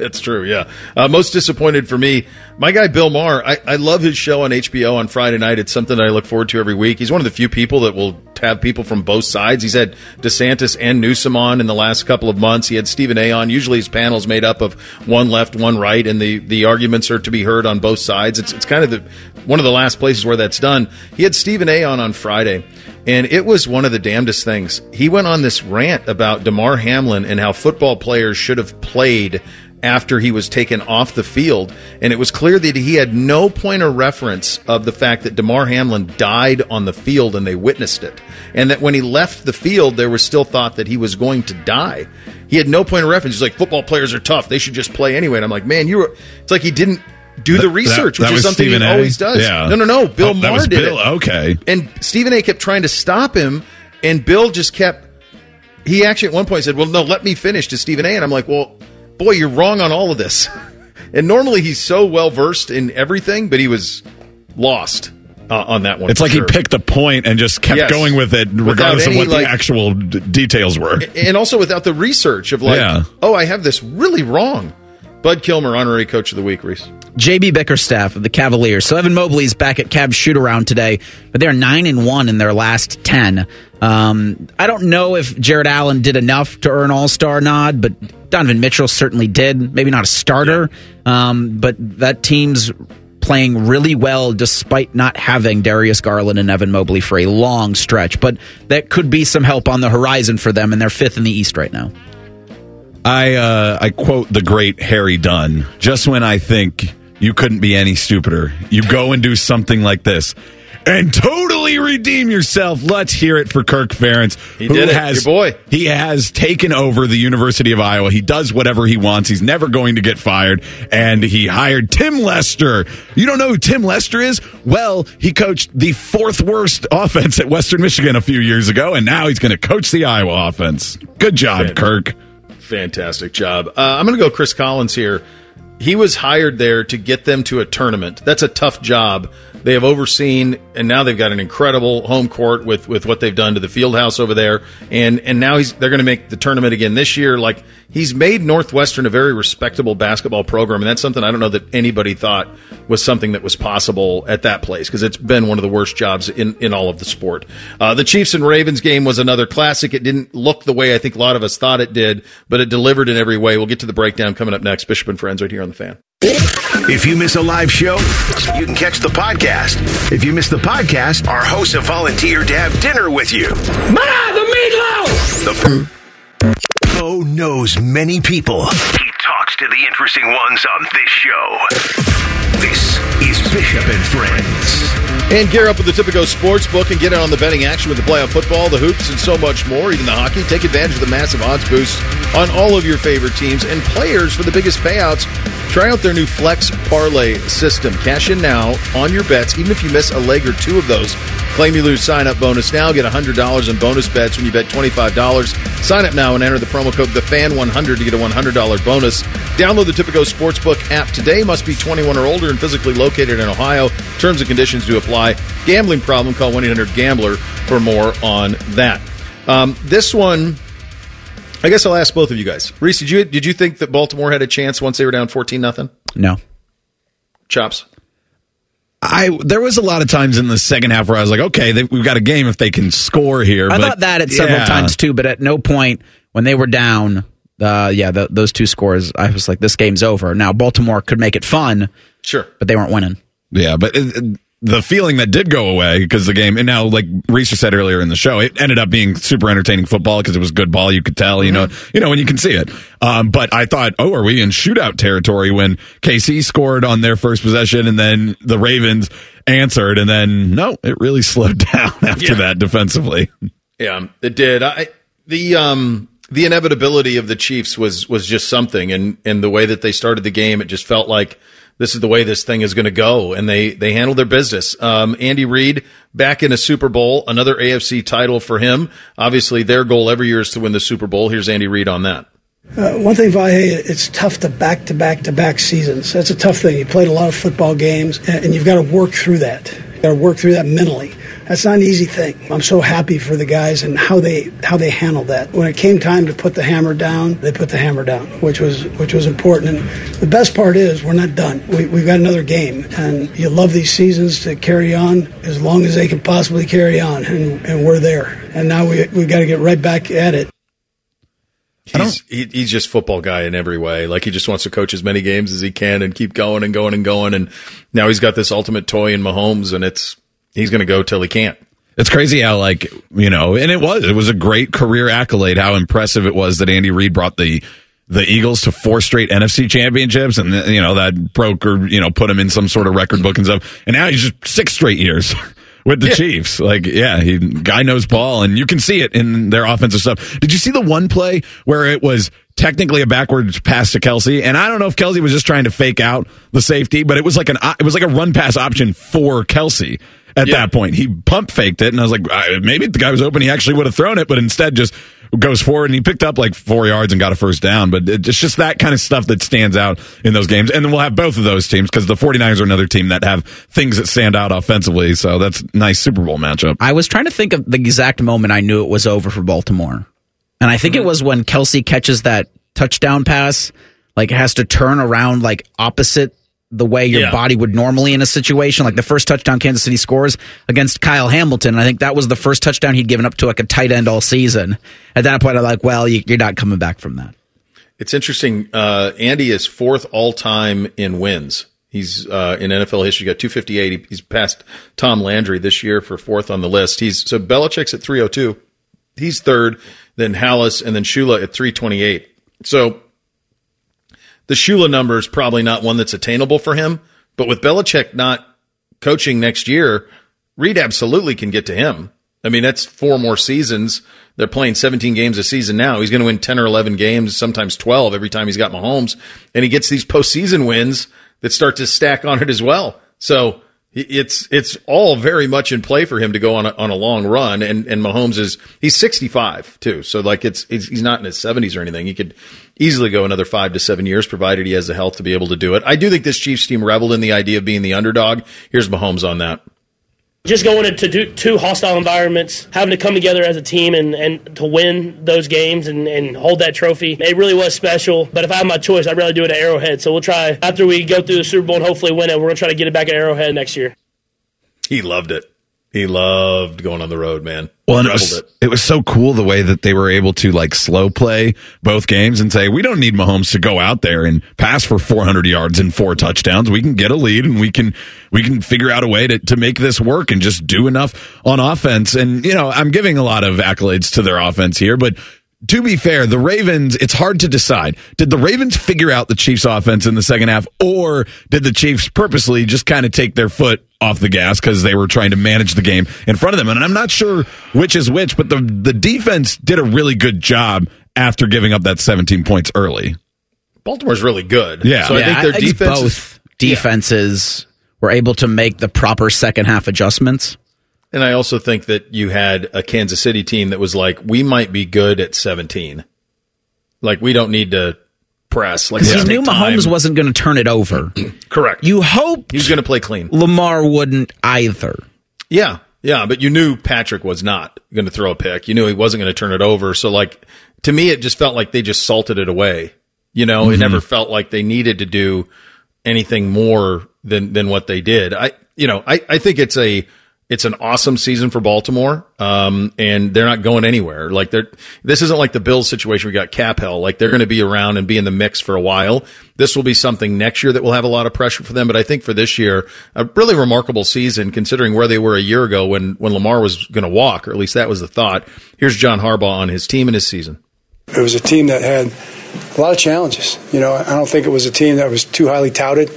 That's true. Yeah. Uh, most disappointed for me, my guy Bill Maher. I, I love his show on HBO on Friday night. It's something I look forward to every week. He's one of the few people that will have people from both sides. He's had DeSantis and Newsom on in the last couple of months. He had Stephen A. on. Usually his panel's made up of one left, one right, and the, the arguments are to be heard on both sides. It's it's kind of the one of the last places where that's done. He had Stephen A. on on Friday. And it was one of the damnedest things. He went on this rant about Damar Hamlin and how football players should have played after he was taken off the field. And it was clear that he had no point of reference of the fact that Damar Hamlin died on the field and they witnessed it. And that when he left the field, there was still thought that he was going to die. He had no point of reference. He's like, football players are tough. They should just play anyway. And I'm like, man, you were, it's like he didn't do the research, that, that which is something Stephen he a? always does. Yeah. No, no, no. Bill oh, Maher did Bill. it. Okay. And Stephen A. kept trying to stop him, and Bill just kept. He actually at one point said, "Well, no, let me finish." To Stephen A. And I'm like, "Well, boy, you're wrong on all of this." And normally he's so well versed in everything, but he was lost uh, on that one. It's like sure. he picked a point and just kept Yes. going with it, regardless any, of what like- the actual d- details were. and also without the research of like, Yeah. oh, I have this really wrong. Bud Kilmer, honorary coach of the week, Reese. JB Bickerstaff of the Cavaliers. So Evan Mobley's back at Cavs shoot around today, but they're nine and one in their last ten. Um, I don't know if Jarrett Allen did enough to earn All Star nod, but Donovan Mitchell certainly did. Maybe not a starter, um, but that team's playing really well despite not having Darius Garland and Evan Mobley for a long stretch. But that could be some help on the horizon for them, and they're fifth in the East right now. I uh, I quote the great Harry Dunn. Just when I think you couldn't be any stupider, you go and do something like this. And totally redeem yourself. Let's hear it for Kirk Ferentz. He did it. Your boy. He has taken over the University of Iowa. He does whatever he wants. He's never going to get fired. And he hired Tim Lester. You don't know who Tim Lester is? Well, he coached the fourth worst offense at Western Michigan a few years ago, and now he's going to coach the Iowa offense. Good job, Fan- Kirk. Fantastic job. Uh, I'm going to go Chris Collins here. He was hired there to get them to a tournament. That's a tough job. They have overseen, and now they've got an incredible home court with, with what they've done to the field house over there. And and now he's they're going to make the tournament again this year. Like he's made Northwestern a very respectable basketball program, and that's something I don't know that anybody thought was something that was possible at that place because it's been one of the worst jobs in, in all of the sport. Uh, the Chiefs and Ravens game was another classic. It didn't look the way I think a lot of us thought it did, but it delivered in every way. We'll get to the breakdown coming up next. Bishop and Friends right here on the fan. If you miss a live show, you can catch the podcast. If you miss the podcast, our hosts have volunteered to have dinner with you. Ma, the meatloaf! The Bo knows many people. He talks to the interesting ones on this show. This is Bishop and Friends. And gear up with the Tipico Sportsbook and get in on the betting action with the playoff football, the hoops, and so much more, even the hockey. Take advantage of the massive odds boosts on all of your favorite teams and players for the biggest payouts. Try out their new Flex Parlay system. Cash in now on your bets, even if you miss a leg or two of those. Claim you lose sign up bonus now. Get $100 in bonus bets when you bet $25. Sign up now and enter the promo code THEFAN100 to get a $100 bonus. Download the Tipico Sportsbook app today. Must be 21 or older and physically located in Ohio. Terms and conditions do apply. Gambling problem? Call 1 800 Gambler for more on that. Um, this one, I guess I'll ask both of you guys. Reese, did you did you think that Baltimore had a chance once they were down 14 nothing? No. Chops. I there was a lot of times in the second half where I was like, okay, they, we've got a game if they can score here. I but, thought that at several yeah. times too, but at no point when they were down, uh, yeah, the, those two scores, I was like, this game's over. Now Baltimore could make it fun, sure, but they weren't winning. Yeah, but it, it- the feeling that did go away because the game, and now like Reese said earlier in the show, it ended up being super entertaining football because it was good ball. You could tell, you know, you know when you can see it. Um, but I thought, oh, are we in shootout territory when KC scored on their first possession and then the Ravens answered, and then no, it really slowed down after Yeah. that defensively. Yeah, it did. I the um the inevitability of the Chiefs was was just something, and and the way that they started the game, it just felt like this is the way this thing is going to go, and they they handled their business. Um, Andy Reid back in a Super Bowl, another AFC title for him. Obviously, their goal every year is to win the Super Bowl. Here's Andy Reid on that. Uh, one thing, Vahe, it's tough to back to back to back seasons. That's a tough thing. You played a lot of football games, and, and you've got to work through that. You've got to work through that mentally. That's not an easy thing. I'm so happy for the guys and how they how they handled that. When it came time to put the hammer down, they put the hammer down, which was which was important. And the best part is we're not done. We, we've got another game, and you love these seasons to carry on as long as they can possibly carry on, and, and we're there. And now we we got to get right back at it. He's he, he's just football guy in every way. Like he just wants to coach as many games as he can and keep going and going and going. And now he's got this ultimate toy in Mahomes, and it's he's going to go till he can't. It's crazy how like you know, and it was it was a great career accolade. How impressive it was that Andy Reid brought the the Eagles to four straight NFC championships, and you know that broke or you know put him in some sort of record book and stuff. And now he's just six straight years with the Yeah. Chiefs. Like, yeah, he guy knows ball, and you can see it in their offensive stuff. Did you see the one play where it was? Technically a backwards pass to Kelce, and I don't know if Kelce was just trying to fake out the safety, but it was like an it was like a run pass option for Kelce at that point. He pump faked it, and I was like, maybe the guy was open, he actually would have thrown it, but instead just goes forward and he picked up like four yards and got a first down. But it's just that kind of stuff that stands out in those games. And then we'll have both of those teams because the 49ers are another team that have things that stand out offensively. So that's a nice Super Bowl matchup. I was trying to think of the exact moment I knew it was over for Baltimore. And I think it mm-hmm. was when Kelce catches that touchdown pass, like has to turn around like opposite the way your Yeah. body would normally in a situation. Like the first touchdown Kansas City scores against Kyle Hamilton. And I think that was the first touchdown he'd given up to like a tight end all season. At that point, I'm like, well, you, you're not coming back from that. It's interesting. Uh, Andy is fourth all time in wins. He's uh, in NFL history. Got 258. He's passed Tom Landry this year for fourth on the list. He's so Belichick's at 302. He's third. Then Halas and then Shula at 328. So the Shula number is probably not one that's attainable for him. But with Belichick not coaching next year, Reid absolutely can get to him. I mean, that's four more seasons. They're playing 17 games a season now. He's going to win 10 or 11 games, sometimes 12 every time he's got Mahomes. And he gets these postseason wins that start to stack on it as well. So it's, it's all very much in play for him to go on a, on a long run. And, and Mahomes is, he's 65 too. So like it's, it's, he's not in his 70s or anything. He could easily go another five to seven years, provided he has the health to be able to do it. I do think this Chiefs team reveled in the idea of being the underdog. Here's Mahomes on that. Just going into two hostile environments, having to come together as a team and, and to win those games and, and hold that trophy, it really was special. But if I had my choice, I'd rather do it at Arrowhead. So we'll try, after we go through the Super Bowl and hopefully win it, we're going to try to get it back at Arrowhead next year. He loved it. He loved going on the road, man. Well, it was, it. it was so cool the way that they were able to like slow play both games and say, we don't need Mahomes to go out there and pass for 400 yards and four touchdowns. We can get a lead and we can, we can figure out a way to, to make this work and just do enough on offense. And, you know, I'm giving a lot of accolades to their offense here, but to be fair, the Ravens, it's hard to decide. Did the Ravens figure out the Chiefs offense in the second half or did the Chiefs purposely just kind of take their foot off the gas because they were trying to manage the game in front of them? And I'm not sure which is which, but the, the defense did a really good job after giving up that 17 points early. Baltimore's really good. Yeah. So I think their I think defense both is- defenses were able to make the proper second half adjustments. And I also think that you had a Kansas City team that was like, we might be good at 17. Like, we don't need to press. Like, you knew take time. Mahomes wasn't going to turn it over. Correct. You hoped he was going to play clean. Lamar wouldn't either. Yeah. Yeah. But you knew Patrick was not going to throw a pick. You knew he wasn't going to turn it over. So, like, to me, it just felt like they just salted it away. You know, it Mhm. never felt like they needed to do anything more than, than what they did. I, you know, I, I think it's a, it's an awesome season for Baltimore. Um, and they're not going anywhere. Like they're, this isn't like the Bills situation. We got cap hell. Like they're going to be around and be in the mix for a while. This will be something next year that will have a lot of pressure for them. But I think for this year, a really remarkable season considering where they were a year ago when, when Lamar was going to walk, or at least that was the thought. Here's John Harbaugh on his team and his season. It was a team that had a lot of challenges. You know, I don't think it was a team that was too highly touted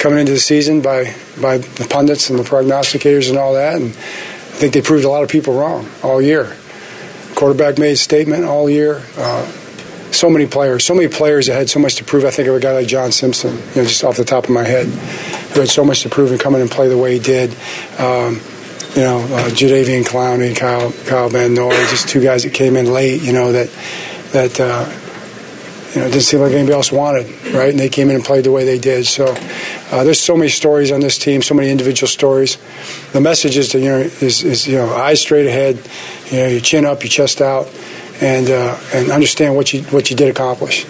coming into the season by by the pundits and the prognosticators and all that. And I think they proved a lot of people wrong all year. Quarterback made a statement all year. Uh, so many players, so many players that had so much to prove. I think of a guy like John Simpson, you know, just off the top of my head, who had so much to prove and come in and play the way he did. Um, you know, uh, Jadeveon Clowney, Kyle, Kyle Van Noy, just two guys that came in late, you know, that, that, uh, you know, it didn't seem like anybody else wanted, right? And they came in and played the way they did. So uh, there's so many stories on this team, so many individual stories. The message is to you know is, is you know eyes straight ahead, you know your chin up, your chest out, and uh, and understand what you what you did accomplish.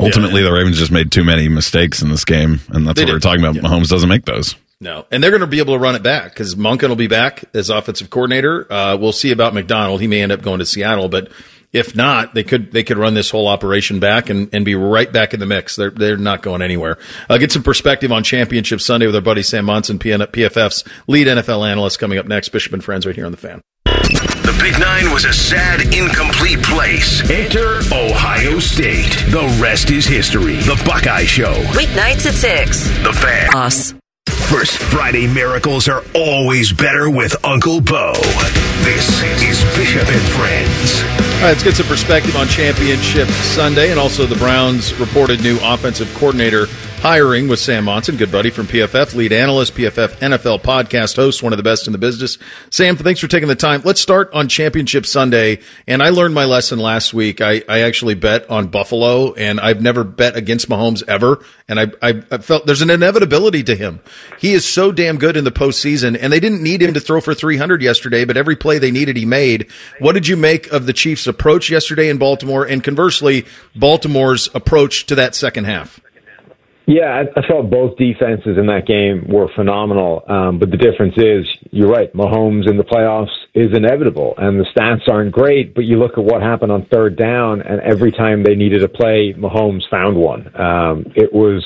Ultimately, the Ravens just made too many mistakes in this game, and that's They what we're talking about. Mahomes doesn't make those. No, and they're going to be able to run it back because Monken will be back as offensive coordinator. Uh, we'll see about Macdonald; he may end up going to Seattle, but if not, they could they could run this whole operation back and, and be right back in the mix. They're they're not going anywhere. Uh, get some perspective on Championship Sunday with our buddy Sam Monson, PN, PFF's lead NFL analyst, coming up next. Bishop and friends, right here on the fan. The Big Nine was a sad, incomplete place. Enter Ohio State. The rest is history. The Buckeye Show. Weeknights at 6. The Fan. Us. First Friday miracles are always better with Uncle Bo. This is Bishop and Friends. All right, let's get some perspective on Championship Sunday and also the Browns' reported new offensive coordinator hiring with Sam Monson, good buddy from PFF, lead analyst, PFF NFL podcast host, one of the best in the business. Sam, thanks for taking the time. Let's start on Championship Sunday. And I learned my lesson last week. I, I actually bet on Buffalo, and I've never bet against Mahomes ever. And I, I, I felt there's an inevitability to him. He is so damn good in the postseason, and they didn't need him to throw for 300 yesterday, but every play they needed, he made. What did you make of the Chiefs' approach yesterday in Baltimore, and conversely, Baltimore's approach to that second half? Yeah, I, I thought both defenses in that game were phenomenal. Um, but the difference is, you're right, Mahomes in the playoffs is inevitable, and the stats aren't great. But you look at what happened on third down, and every time they needed a play, Mahomes found one. Um, it was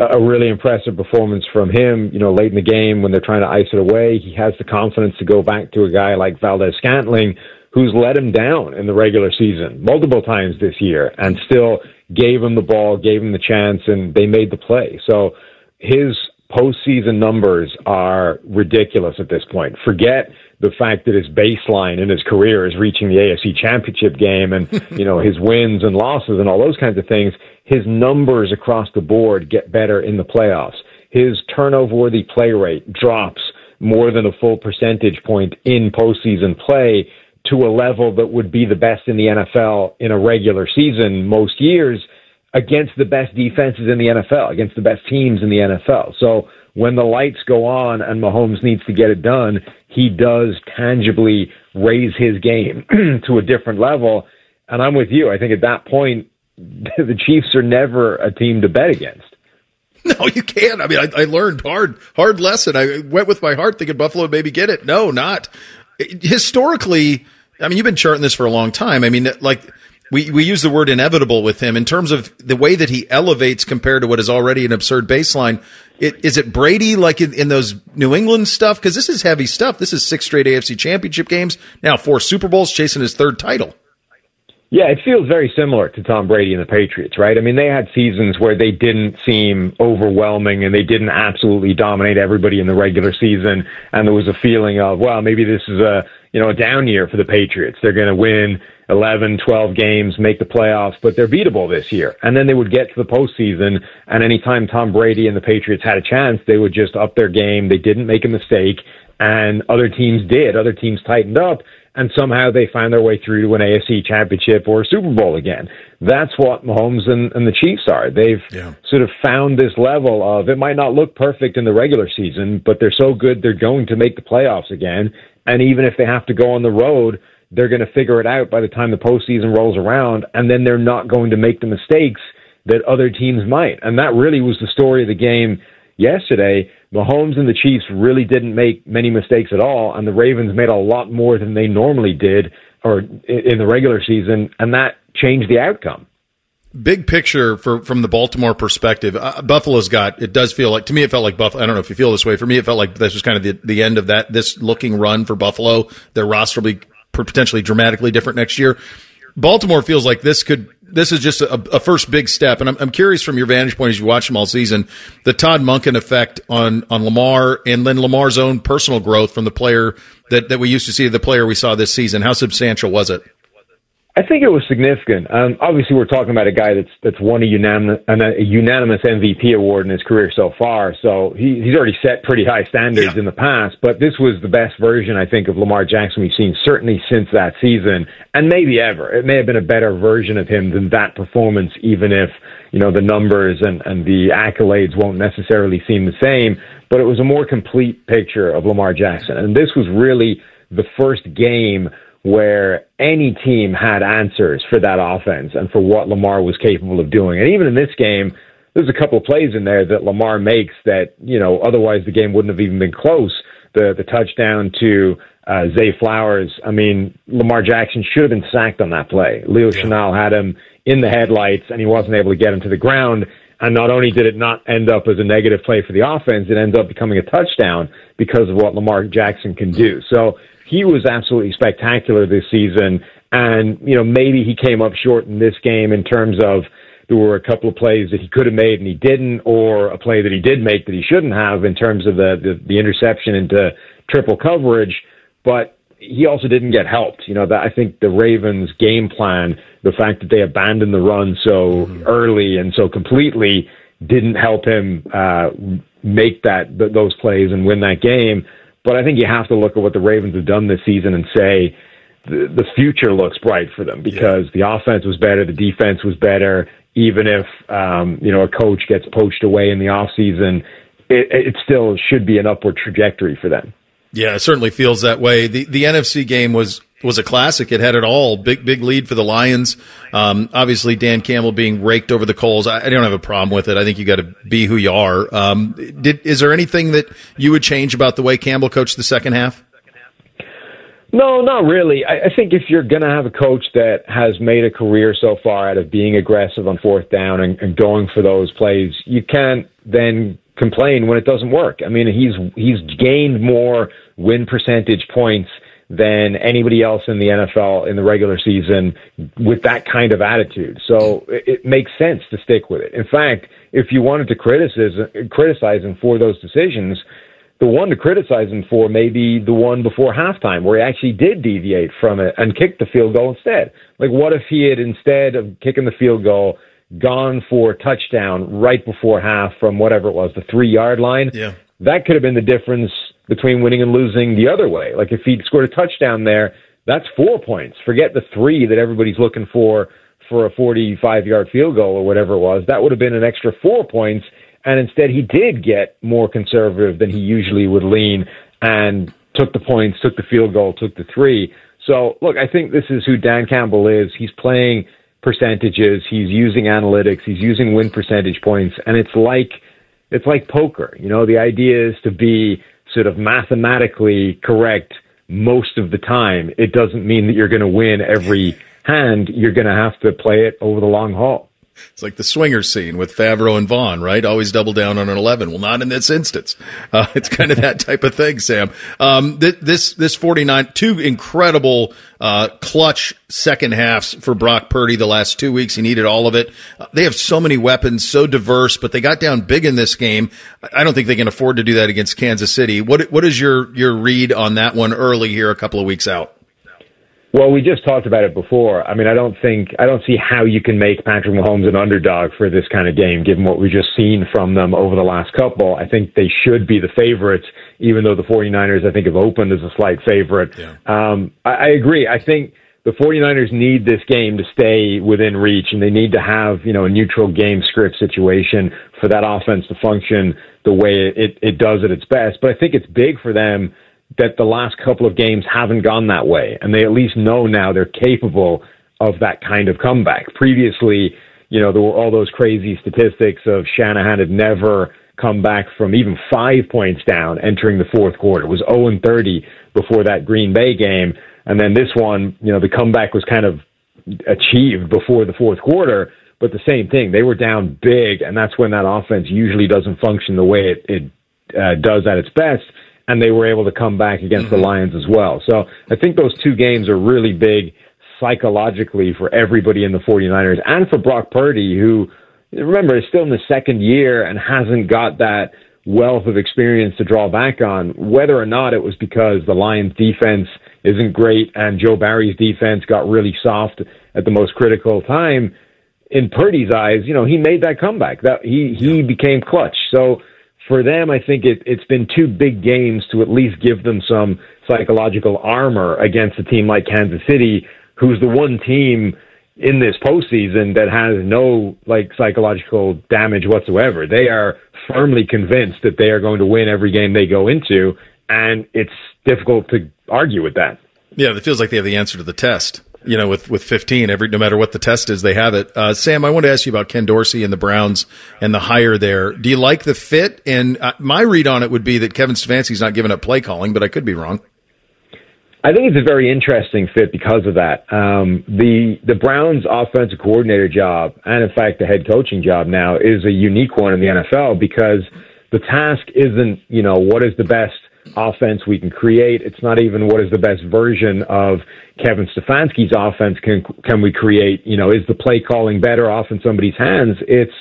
a a really impressive performance from him. You know, late in the game when they're trying to ice it away, he has the confidence to go back to a guy like Valdes-Scantling, who's let him down in the regular season multiple times this year, and still gave him the ball, gave him the chance, and they made the play. So his postseason numbers are ridiculous at this point. Forget the fact that his baseline in his career is reaching the AFC championship game and, you know, his wins and losses and all those kinds of things. His numbers across the board get better in the playoffs. His turnover worthy play rate drops more than a full percentage point in postseason play to a level that would be the best in the NFL in a regular season most years against the best defenses in the NFL, against the best teams in the NFL. So when the lights go on and Mahomes needs to get it done, he does tangibly raise his game to a different level. And I'm with you. I think at that point, the Chiefs are never a team to bet against. No, you can't. I mean, I, I, learned hard, hard lesson. I went with my heart thinking Buffalo would maybe get it. No, not. Historically, I mean, you've been charting this for a long time. I mean, like, we, we use the word inevitable with him in terms of the way that he elevates compared to what is already an absurd baseline. It, is it Brady like in, in those New England stuff? Because this is heavy stuff. This is six straight AFC championship games. Now four Super Bowls, chasing his third title. Yeah, it feels very similar to Tom Brady and the Patriots, right? I mean, they had seasons where they didn't seem overwhelming and they didn't absolutely dominate everybody in the regular season, and there was a feeling of, well, maybe this is a you know a down year for the Patriots. They're going to win 11, 12 games, make the playoffs, but they're beatable this year. And then they would get to the postseason, and anytime Tom Brady and the Patriots had a chance, they would just up their game. They didn't make a mistake, and other teams did. Other teams tightened up, and somehow they found their way through to an AFC championship or a Super Bowl again. That's what Mahomes and, and the Chiefs are. They've yeah. sort of found this level of it might not look perfect in the regular season, but they're so good they're going to make the playoffs again. And even if they have to go on the road, they're going to figure it out by the time the postseason rolls around, and then they're not going to make the mistakes that other teams might. And that really was the story of the game yesterday. Mahomes and the Chiefs really didn't make many mistakes at all, and the Ravens made a lot more than they normally did or in the regular season, and that changed the outcome. Big picture for, from the Baltimore perspective, uh, Buffalo's got. It does feel like to me, it felt like Buffalo. I don't know if you feel this way. For me, it felt like this was kind of the, the end of that. This looking run for Buffalo. Their roster will be potentially dramatically different next year. Baltimore feels like this could this is just a, a, first big step. And I'm, I'm, curious from your vantage point as you watch them all season, the Todd Monken effect on, on Lamar and then Lamar's own personal growth from the player that, that we used to see, the player we saw this season. How substantial was it? I think it was significant. Um, obviously, we're talking about a guy that's that's won a unanimous, a unanimous MVP award in his career so far. So he, he's already set pretty high standards yeah. in the past. But this was the best version, I think, of Lamar Jackson we've seen certainly since that season, and maybe ever. It may have been a better version of him than that performance, even if you know the numbers and and the accolades won't necessarily seem the same. But it was a more complete picture of Lamar Jackson, and this was really the first game where any team had answers for that offense and for what Lamar was capable of doing. And even in this game, there's a couple of plays in there that Lamar makes that, you know, otherwise the game wouldn't have even been close. The the touchdown to uh, Zay Flowers. I mean, Lamar Jackson should have been sacked on that play. Leo yeah. Chenal had him in the headlights and he wasn't able to get him to the ground. And not only did it not end up as a negative play for the offense, it ends up becoming a touchdown because of what Lamar Jackson can do. So he was absolutely spectacular this season. And, you know, maybe he came up short in this game in terms of there were a couple of plays that he could have made and he didn't, or a play that he did make that he shouldn't have in terms of the, the, the interception into triple coverage. But he also didn't get helped. You know, that I think the Ravens' game plan, the fact that they abandoned the run so mm-hmm. early and so completely, didn't help him uh, make that th- those plays and win that game. But I think you have to look at what the Ravens have done this season and say the, the future looks bright for them because yeah. the offense was better, the defense was better. Even if um, you know a coach gets poached away in the offseason, it, it still should be an upward trajectory for them. Yeah, it certainly feels that way. The the NFC game was was a classic. It had it all. Big, big lead for the Lions. Um, obviously, Dan Campbell being raked over the coals. I, I, don't have a problem with it. I think you got to be who you are. Um, did, is there anything that you would change about the way Campbell coached the second half? No, not really. I, I think if you're going to have a coach that has made a career so far out of being aggressive on fourth down and, and going for those plays, you can't then complain when it doesn't work. I mean, he's he's gained more win percentage points than anybody else in the NFL in the regular season with that kind of attitude. So it, it makes sense to stick with it. In fact, if you wanted to criticize criticize him for those decisions, the one to criticize him for may be the one before halftime where he actually did deviate from it and kicked the field goal instead. Like what if he had instead of kicking the field goal gone for a touchdown right before half from whatever it was, the three yard line? Yeah. That could have been the difference between winning and losing the other way. Like if he'd scored a touchdown there, that's four points. Forget the three that everybody's looking for for a 45 yard field goal or whatever it was. That would have been an extra four points. And instead, he did get more conservative than he usually would lean and took the points, took the field goal, took the three. So, look, I think this is who Dan Campbell is. He's playing percentages, he's using analytics, he's using win percentage points, and it's like it's like poker. You know, the idea is to be sort of mathematically correct most of the time. It doesn't mean that you're going to win every hand. You're going to have to play it over the long haul. It's like the swinger scene with Favreau and Vaughn, right? Always double down on an 11. Well, not in this instance. Uh, it's kind of that type of thing, Sam. Um, th- this, this 49, two incredible, uh, clutch second halves for Brock Purdy the last two weeks. He needed all of it. Uh, they have so many weapons, so diverse, but they got down big in this game. I don't think they can afford to do that against Kansas City. What, what is your, your read on that one early here, a couple of weeks out? Well, we just talked about it before. I mean, I don't think I don't see how you can make Patrick Mahomes an underdog for this kind of game, given what we've just seen from them over the last couple. I think they should be the favorites, even though the 49ers, I think, have opened as a slight favorite. Yeah. Um, I, I agree. I think the 49ers need this game to stay within reach, and they need to have you know a neutral game script situation for that offense to function the way it, it does at its best. But I think it's big for them that the last couple of games haven't gone that way, and they at least know now they're capable of that kind of comeback. Previously, you know, there were all those crazy statistics of Shanahan had never come back from even five points down entering the fourth quarter. It was 0 and 30 before that Green Bay game, and then this one, you know, the comeback was kind of achieved before the fourth quarter. But the same thing, they were down big, and that's when that offense usually doesn't function the way it, it uh, does at its best and they were able to come back against mm-hmm. the Lions as well. So I think those two games are really big psychologically for everybody in the 49ers and for Brock Purdy, who, remember, is still in the second year and hasn't got that wealth of experience to draw back on, whether or not it was because the Lions defense isn't great and Joe Barry's defense got really soft at the most critical time. In Purdy's eyes, you know, he made that comeback. That he he became clutch. So for them, I think it, it's been two big games to at least give them some psychological armor against a team like Kansas City, who's the one team in this postseason that has no like psychological damage whatsoever. They are firmly convinced that they are going to win every game they go into, and it's difficult to argue with that. Yeah, it feels like they have the answer to the test you know, with, with 15, every, no matter what the test is, they have it. Uh, Sam, I want to ask you about Ken Dorsey and the Browns and the hire there. Do you like the fit? And uh, my read on it would be that Kevin Stefanski's not giving up play calling, but I could be wrong. I think it's a very interesting fit because of that. Um, the the Browns' offensive coordinator job, and in fact the head coaching job now, is a unique one in the NFL because the task isn't you know what is the best offense we can create. It's not even what is the best version of Kevin Stefanski's offense can can we create. You know, is the play calling better off in somebody's hands? It's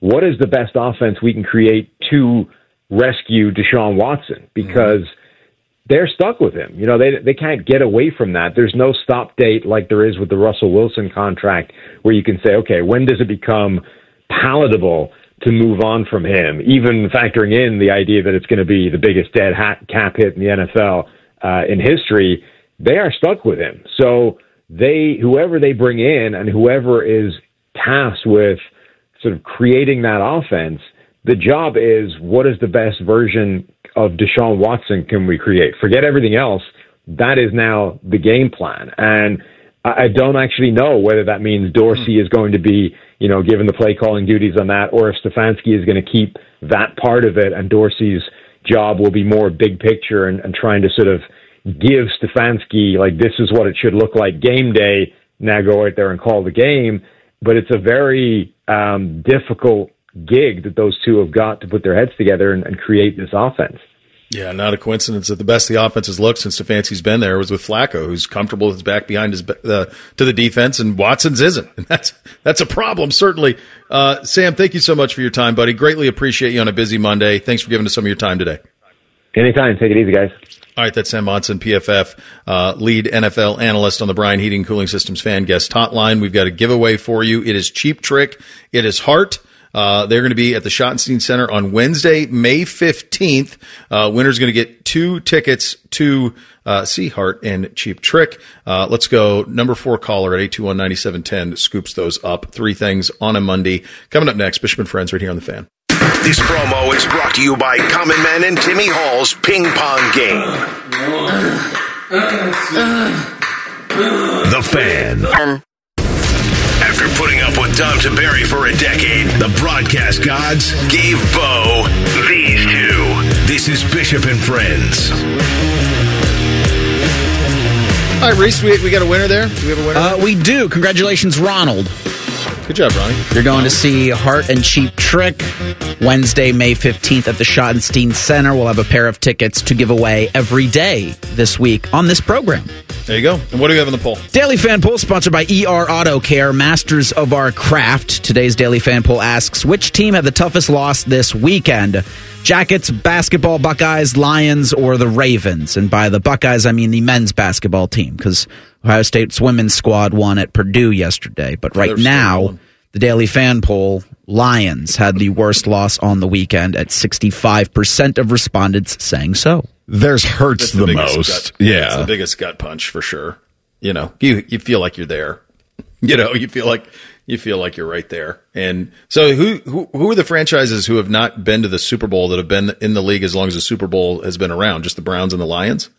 what is the best offense we can create to rescue Deshaun Watson because. They're stuck with him. You know, they they can't get away from that. There's no stop date like there is with the Russell Wilson contract where you can say, okay, when does it become palatable to move on from him, even factoring in the idea that it's going to be the biggest dead hat, cap hit in the NFL uh, in history, they are stuck with him. So they, whoever they bring in and whoever is tasked with sort of creating that offense, the job is what is the best version of Deshaun Watson can we create? Forget everything else. That is now the game plan. And I don't actually know whether that means Dorsey mm. is going to be you know, given the play calling duties on that, or if Stefanski is going to keep that part of it and Dorsey's job will be more big picture and, and trying to sort of give Stefanski, like, this is what it should look like game day. Now go out there and call the game. But it's a very um, difficult gig that those two have got to put their heads together and, and create this offense. Yeah, not a coincidence that the best the offense has looked since Stefanski's been there was with Flacco, who's comfortable with his back behind his uh, to the defense, and Watson's isn't, and that's that's a problem certainly. Uh, Sam, thank you so much for your time, buddy. Greatly appreciate you on a busy Monday. Thanks for giving us some of your time today. Anytime. Take it easy, guys. All right, that's Sam Monson, PFF uh, lead NFL analyst on the Brian Heating Cooling Systems fan guest hotline. We've got a giveaway for you. It is Cheap Trick. It is Heart. Uh, they're going to be at the Schottenstein Center on Wednesday, May 15th. Uh, winner's going to get two tickets to uh, see Heart and Cheap Trick. Uh, let's go. Number four caller at 821 scoops those up. Three things on a Monday. Coming up next, Bishop and Friends right here on the fan. This promo is brought to you by Common Man and Timmy Hall's Ping Pong Game. The Fan. After putting up with Dom Tiberi for a decade, the broadcast gods gave Bo these two. This is Bishop and Friends. All right, Reese, we, we got a winner there. Do we have a winner? Uh, we do. Congratulations, Ronald. Good job, Ronnie. You're going to see Heart and Cheap Trick Wednesday, May 15th at the Schottenstein Center. We'll have a pair of tickets to give away every day this week on this program. There you go. And what do we have in the poll? Daily Fan Poll sponsored by ER Auto Care, masters of our craft. Today's Daily Fan Poll asks which team had the toughest loss this weekend? Jackets, basketball, Buckeyes, Lions, or the Ravens? And by the Buckeyes, I mean the men's basketball team because Ohio State's women's squad won at Purdue yesterday. But right now, the Daily Fan Poll, Lions had the worst loss on the weekend at 65% of respondents saying so. Theirs hurts That's the, biggest most. gut- yeah. it's the biggest gut punch for sure. You know, you you feel like you're there. You know, you feel like you feel like you're right there. And so, who who who are the franchises who have not been to the Super Bowl that have been in the league as long as the Super Bowl has been around? Just the Browns and the Lions.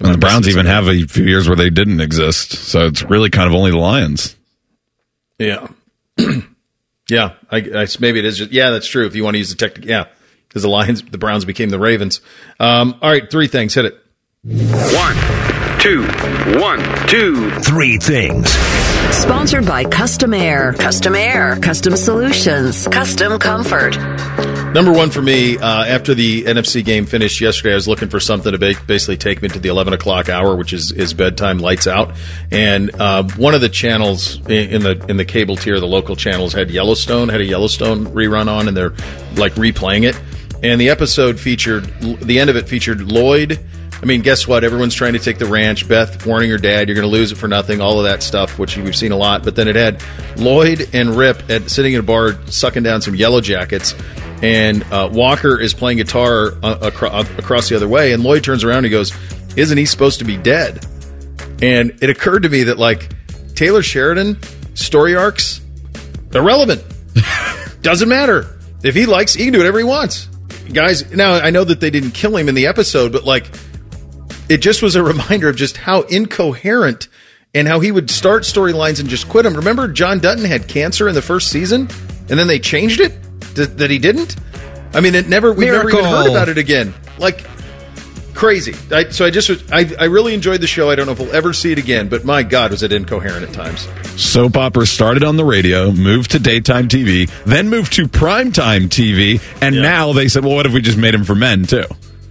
And the Browns even have a few years where they didn't exist. So it's really kind of only the Lions. Yeah, yeah. I, I maybe it is. Just, yeah, that's true. If you want to use the tech, yeah, because the Lions, the Browns became the Ravens. Um, all right, three things. Hit it. One, two, one, two, three things. Sponsored by Custom Air. Custom Air. Custom Solutions. Custom Comfort. Number one for me, uh, after the NFC game finished yesterday, I was looking for something to ba- basically take me to the 11 o'clock hour, which is, is bedtime, lights out. And uh, one of the channels in the in the cable tier, the local channels, had Yellowstone, had a Yellowstone rerun on, and they're like replaying it. And the episode featured, the end of it featured Lloyd. I mean, guess what? Everyone's trying to take the ranch. Beth warning her dad, you're going to lose it for nothing, all of that stuff, which we've seen a lot. But then it had Lloyd and Rip at, sitting in a bar sucking down some yellow jackets and uh, Walker is playing guitar uh, acro- across the other way, and Lloyd turns around and he goes, "Isn't he supposed to be dead?" And it occurred to me that like Taylor Sheridan story arcs irrelevant, doesn't matter if he likes, he can do whatever he wants. Guys, now I know that they didn't kill him in the episode, but like it just was a reminder of just how incoherent and how he would start storylines and just quit them. Remember, John Dutton had cancer in the first season, and then they changed it Th- that he didn't. I mean, it never we never even heard about it again. Like crazy. I, so I just was, I I really enjoyed the show. I don't know if we'll ever see it again, but my God, was it incoherent at times. Soap opera started on the radio, moved to daytime TV, then moved to primetime TV, and now they said, well, what if we just made them for men too?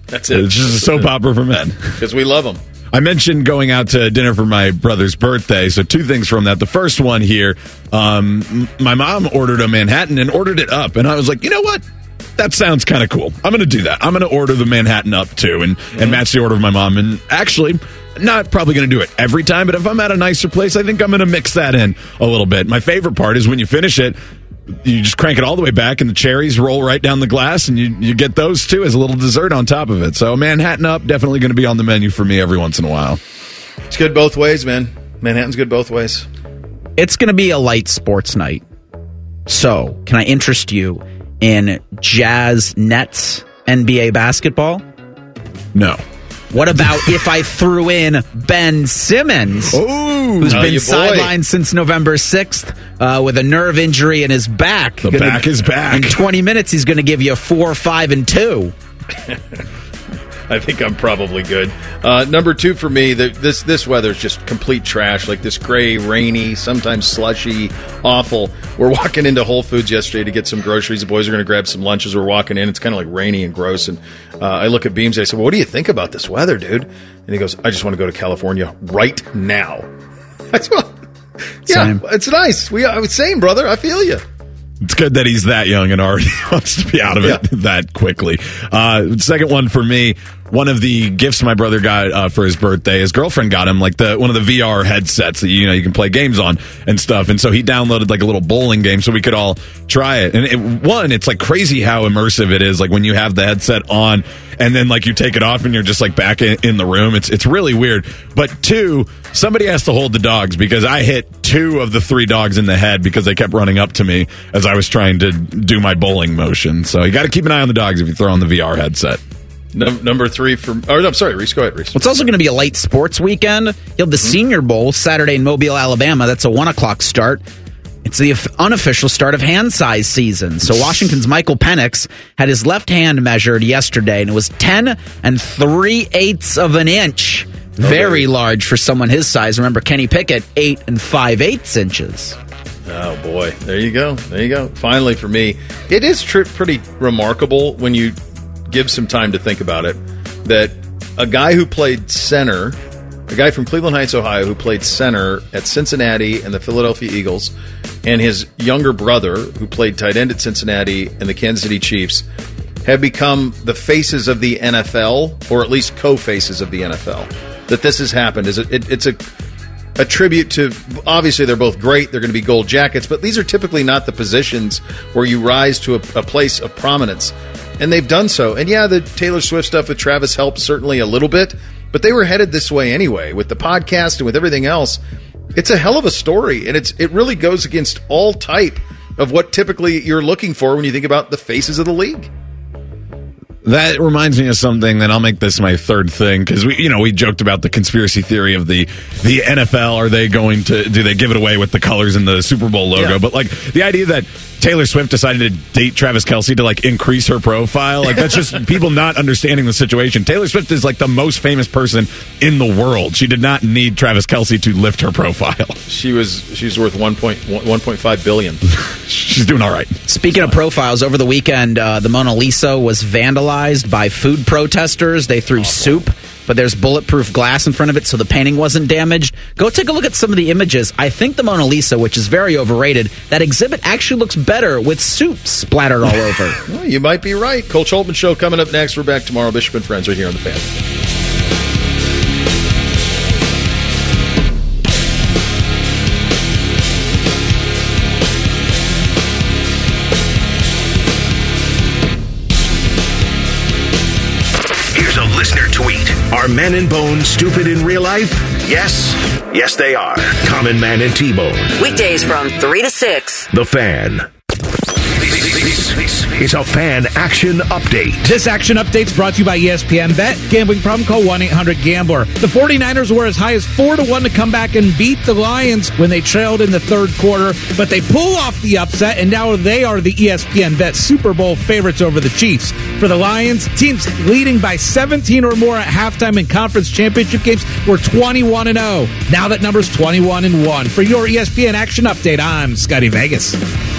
That's it. It's just a soap opera for men. because we love them. I mentioned going out to dinner for my brother's birthday. So two things from that. The first one here, um, my mom ordered a Manhattan and ordered it up, and I was like, you know what? That sounds kind of cool. I'm going to do that. I'm going to order the Manhattan up too, and and match the order of my mom. And actually, not probably going to do it every time, but if I'm at a nicer place, I think I'm going to mix that in a little bit. My favorite part is when you finish it. You just crank it all the way back, and the cherries roll right down the glass, and you, you get those too as a little dessert on top of it. So Manhattan up definitely going to be on the menu for me every once in a while. It's good both ways, man. Manhattan's good both ways. It's going to be a light sports night. So, can I interest you in Jazz Nets NBA basketball? No. What about if I threw in Ben Simmons, who's Oh, been sidelined since November 6th uh, with a nerve injury in his back? The Gonna- back is back. In 20 minutes, he's going to give you four, five, and two. I think I'm probably good. Uh, number two for me, the, this this weather is just complete trash. Like this gray, rainy, sometimes slushy, awful. We're walking into Whole Foods yesterday to get some groceries. The boys are going to grab some lunches. We're walking in. It's kind of like rainy and gross. And uh, I look at Beams. I said, well, "What do you think about this weather, dude?" And he goes, "I just want to go to California right now." I said, well, yeah, Same. it's nice. We, saying, brother, I feel you. It's good that he's that young and already wants to be out of it that quickly. Uh, second one for me, one of the gifts my brother got uh, for his birthday, his girlfriend got him like the one of the VR headsets that you know you can play games on and stuff. And so he downloaded like a little bowling game so we could all try it. And it, one, it's like crazy how immersive it is. Like when you have the headset on and then like you take it off and you're just like back in, in the room. It's it's really weird. But two, somebody has to hold the dogs because I hit two of the three dogs in the head because they kept running up to me as I was trying to do my bowling motion. So you got to keep an eye on the dogs if you throw on the VR headset. Num- number three from. Oh, I'm sorry, Reese. Go ahead, Reese. It's also going to be a late sports weekend. You have the hmm? Senior Bowl Saturday in Mobile, Alabama. That's a one o'clock start. It's the unofficial start of hand size season. So Washington's Michael Penix had his left hand measured yesterday, and it was ten and three eighths of an inch. Very large for someone his size. Remember Kenny Pickett, eight and five eighths inches. Oh boy, there you go, there you go. Finally, for me, it is tr- pretty remarkable when you give some time to think about it. That a guy who played center, a guy from Cleveland Heights, Ohio, who played center at Cincinnati and the Philadelphia Eagles, and his younger brother, who played tight end at Cincinnati and the Kansas City Chiefs, have become the faces of the NFL, or at least co-faces of the NFL. That this has happened is it, it, it's a a tribute to obviously they're both great they're going to be gold jackets but these are typically not the positions where you rise to a, a, place of prominence. And they've done so. And yeah the taylor swift stuff with travis helped certainly a little bit but they were headed this way anyway with the podcast and with everything else. It's a hell of a story and it's it really goes against all type of what typically you're looking for when you think about the faces of the league that reminds me of something that I'll make this my third thing because we, you know, we joked about the conspiracy theory of the the NFL. Are they going to do they give it away with the colors in the Super Bowl logo? Yeah. But like the idea that Taylor Swift decided to date Travis Kelce to like increase her profile, like that's just people not understanding the situation. Taylor Swift is like the most famous person in the world. She did not need Travis Kelce to lift her profile. She was she's worth 1.1.5 billion. she's doing all right. Speaking of profiles, over the weekend, uh, the Mona Lisa was vandalized by food protesters. They threw soup, but there's bulletproof glass in front of it, so the painting wasn't damaged. Go take a look at some of the images. I think the Mona Lisa, which is very overrated, that exhibit actually looks better with soup splattered all over. well, you might be right. Coach Holtmann show coming up next. We're back tomorrow. Bishop and Friends are here on the fan. Men and Bone stupid in real life? Yes. Yes, they are. Common Man and T-Bone. Weekdays from 3 to 6. The Fan. This is a fan action update. This action update is brought to you by ESPN Bet. Gambling problem? Call 1-800-GAMBLER. The 49ers were as high as 4 to 1 to come back and beat the Lions when they trailed in the third quarter, but they pull off the upset and now they are the ESPN Bet Super Bowl favorites over the Chiefs. For the Lions, teams leading by 17 or more at halftime in conference championship games were 21 and 0. Now that number's 21 and 1. For your ESPN action update, I'm Scotty Vegas.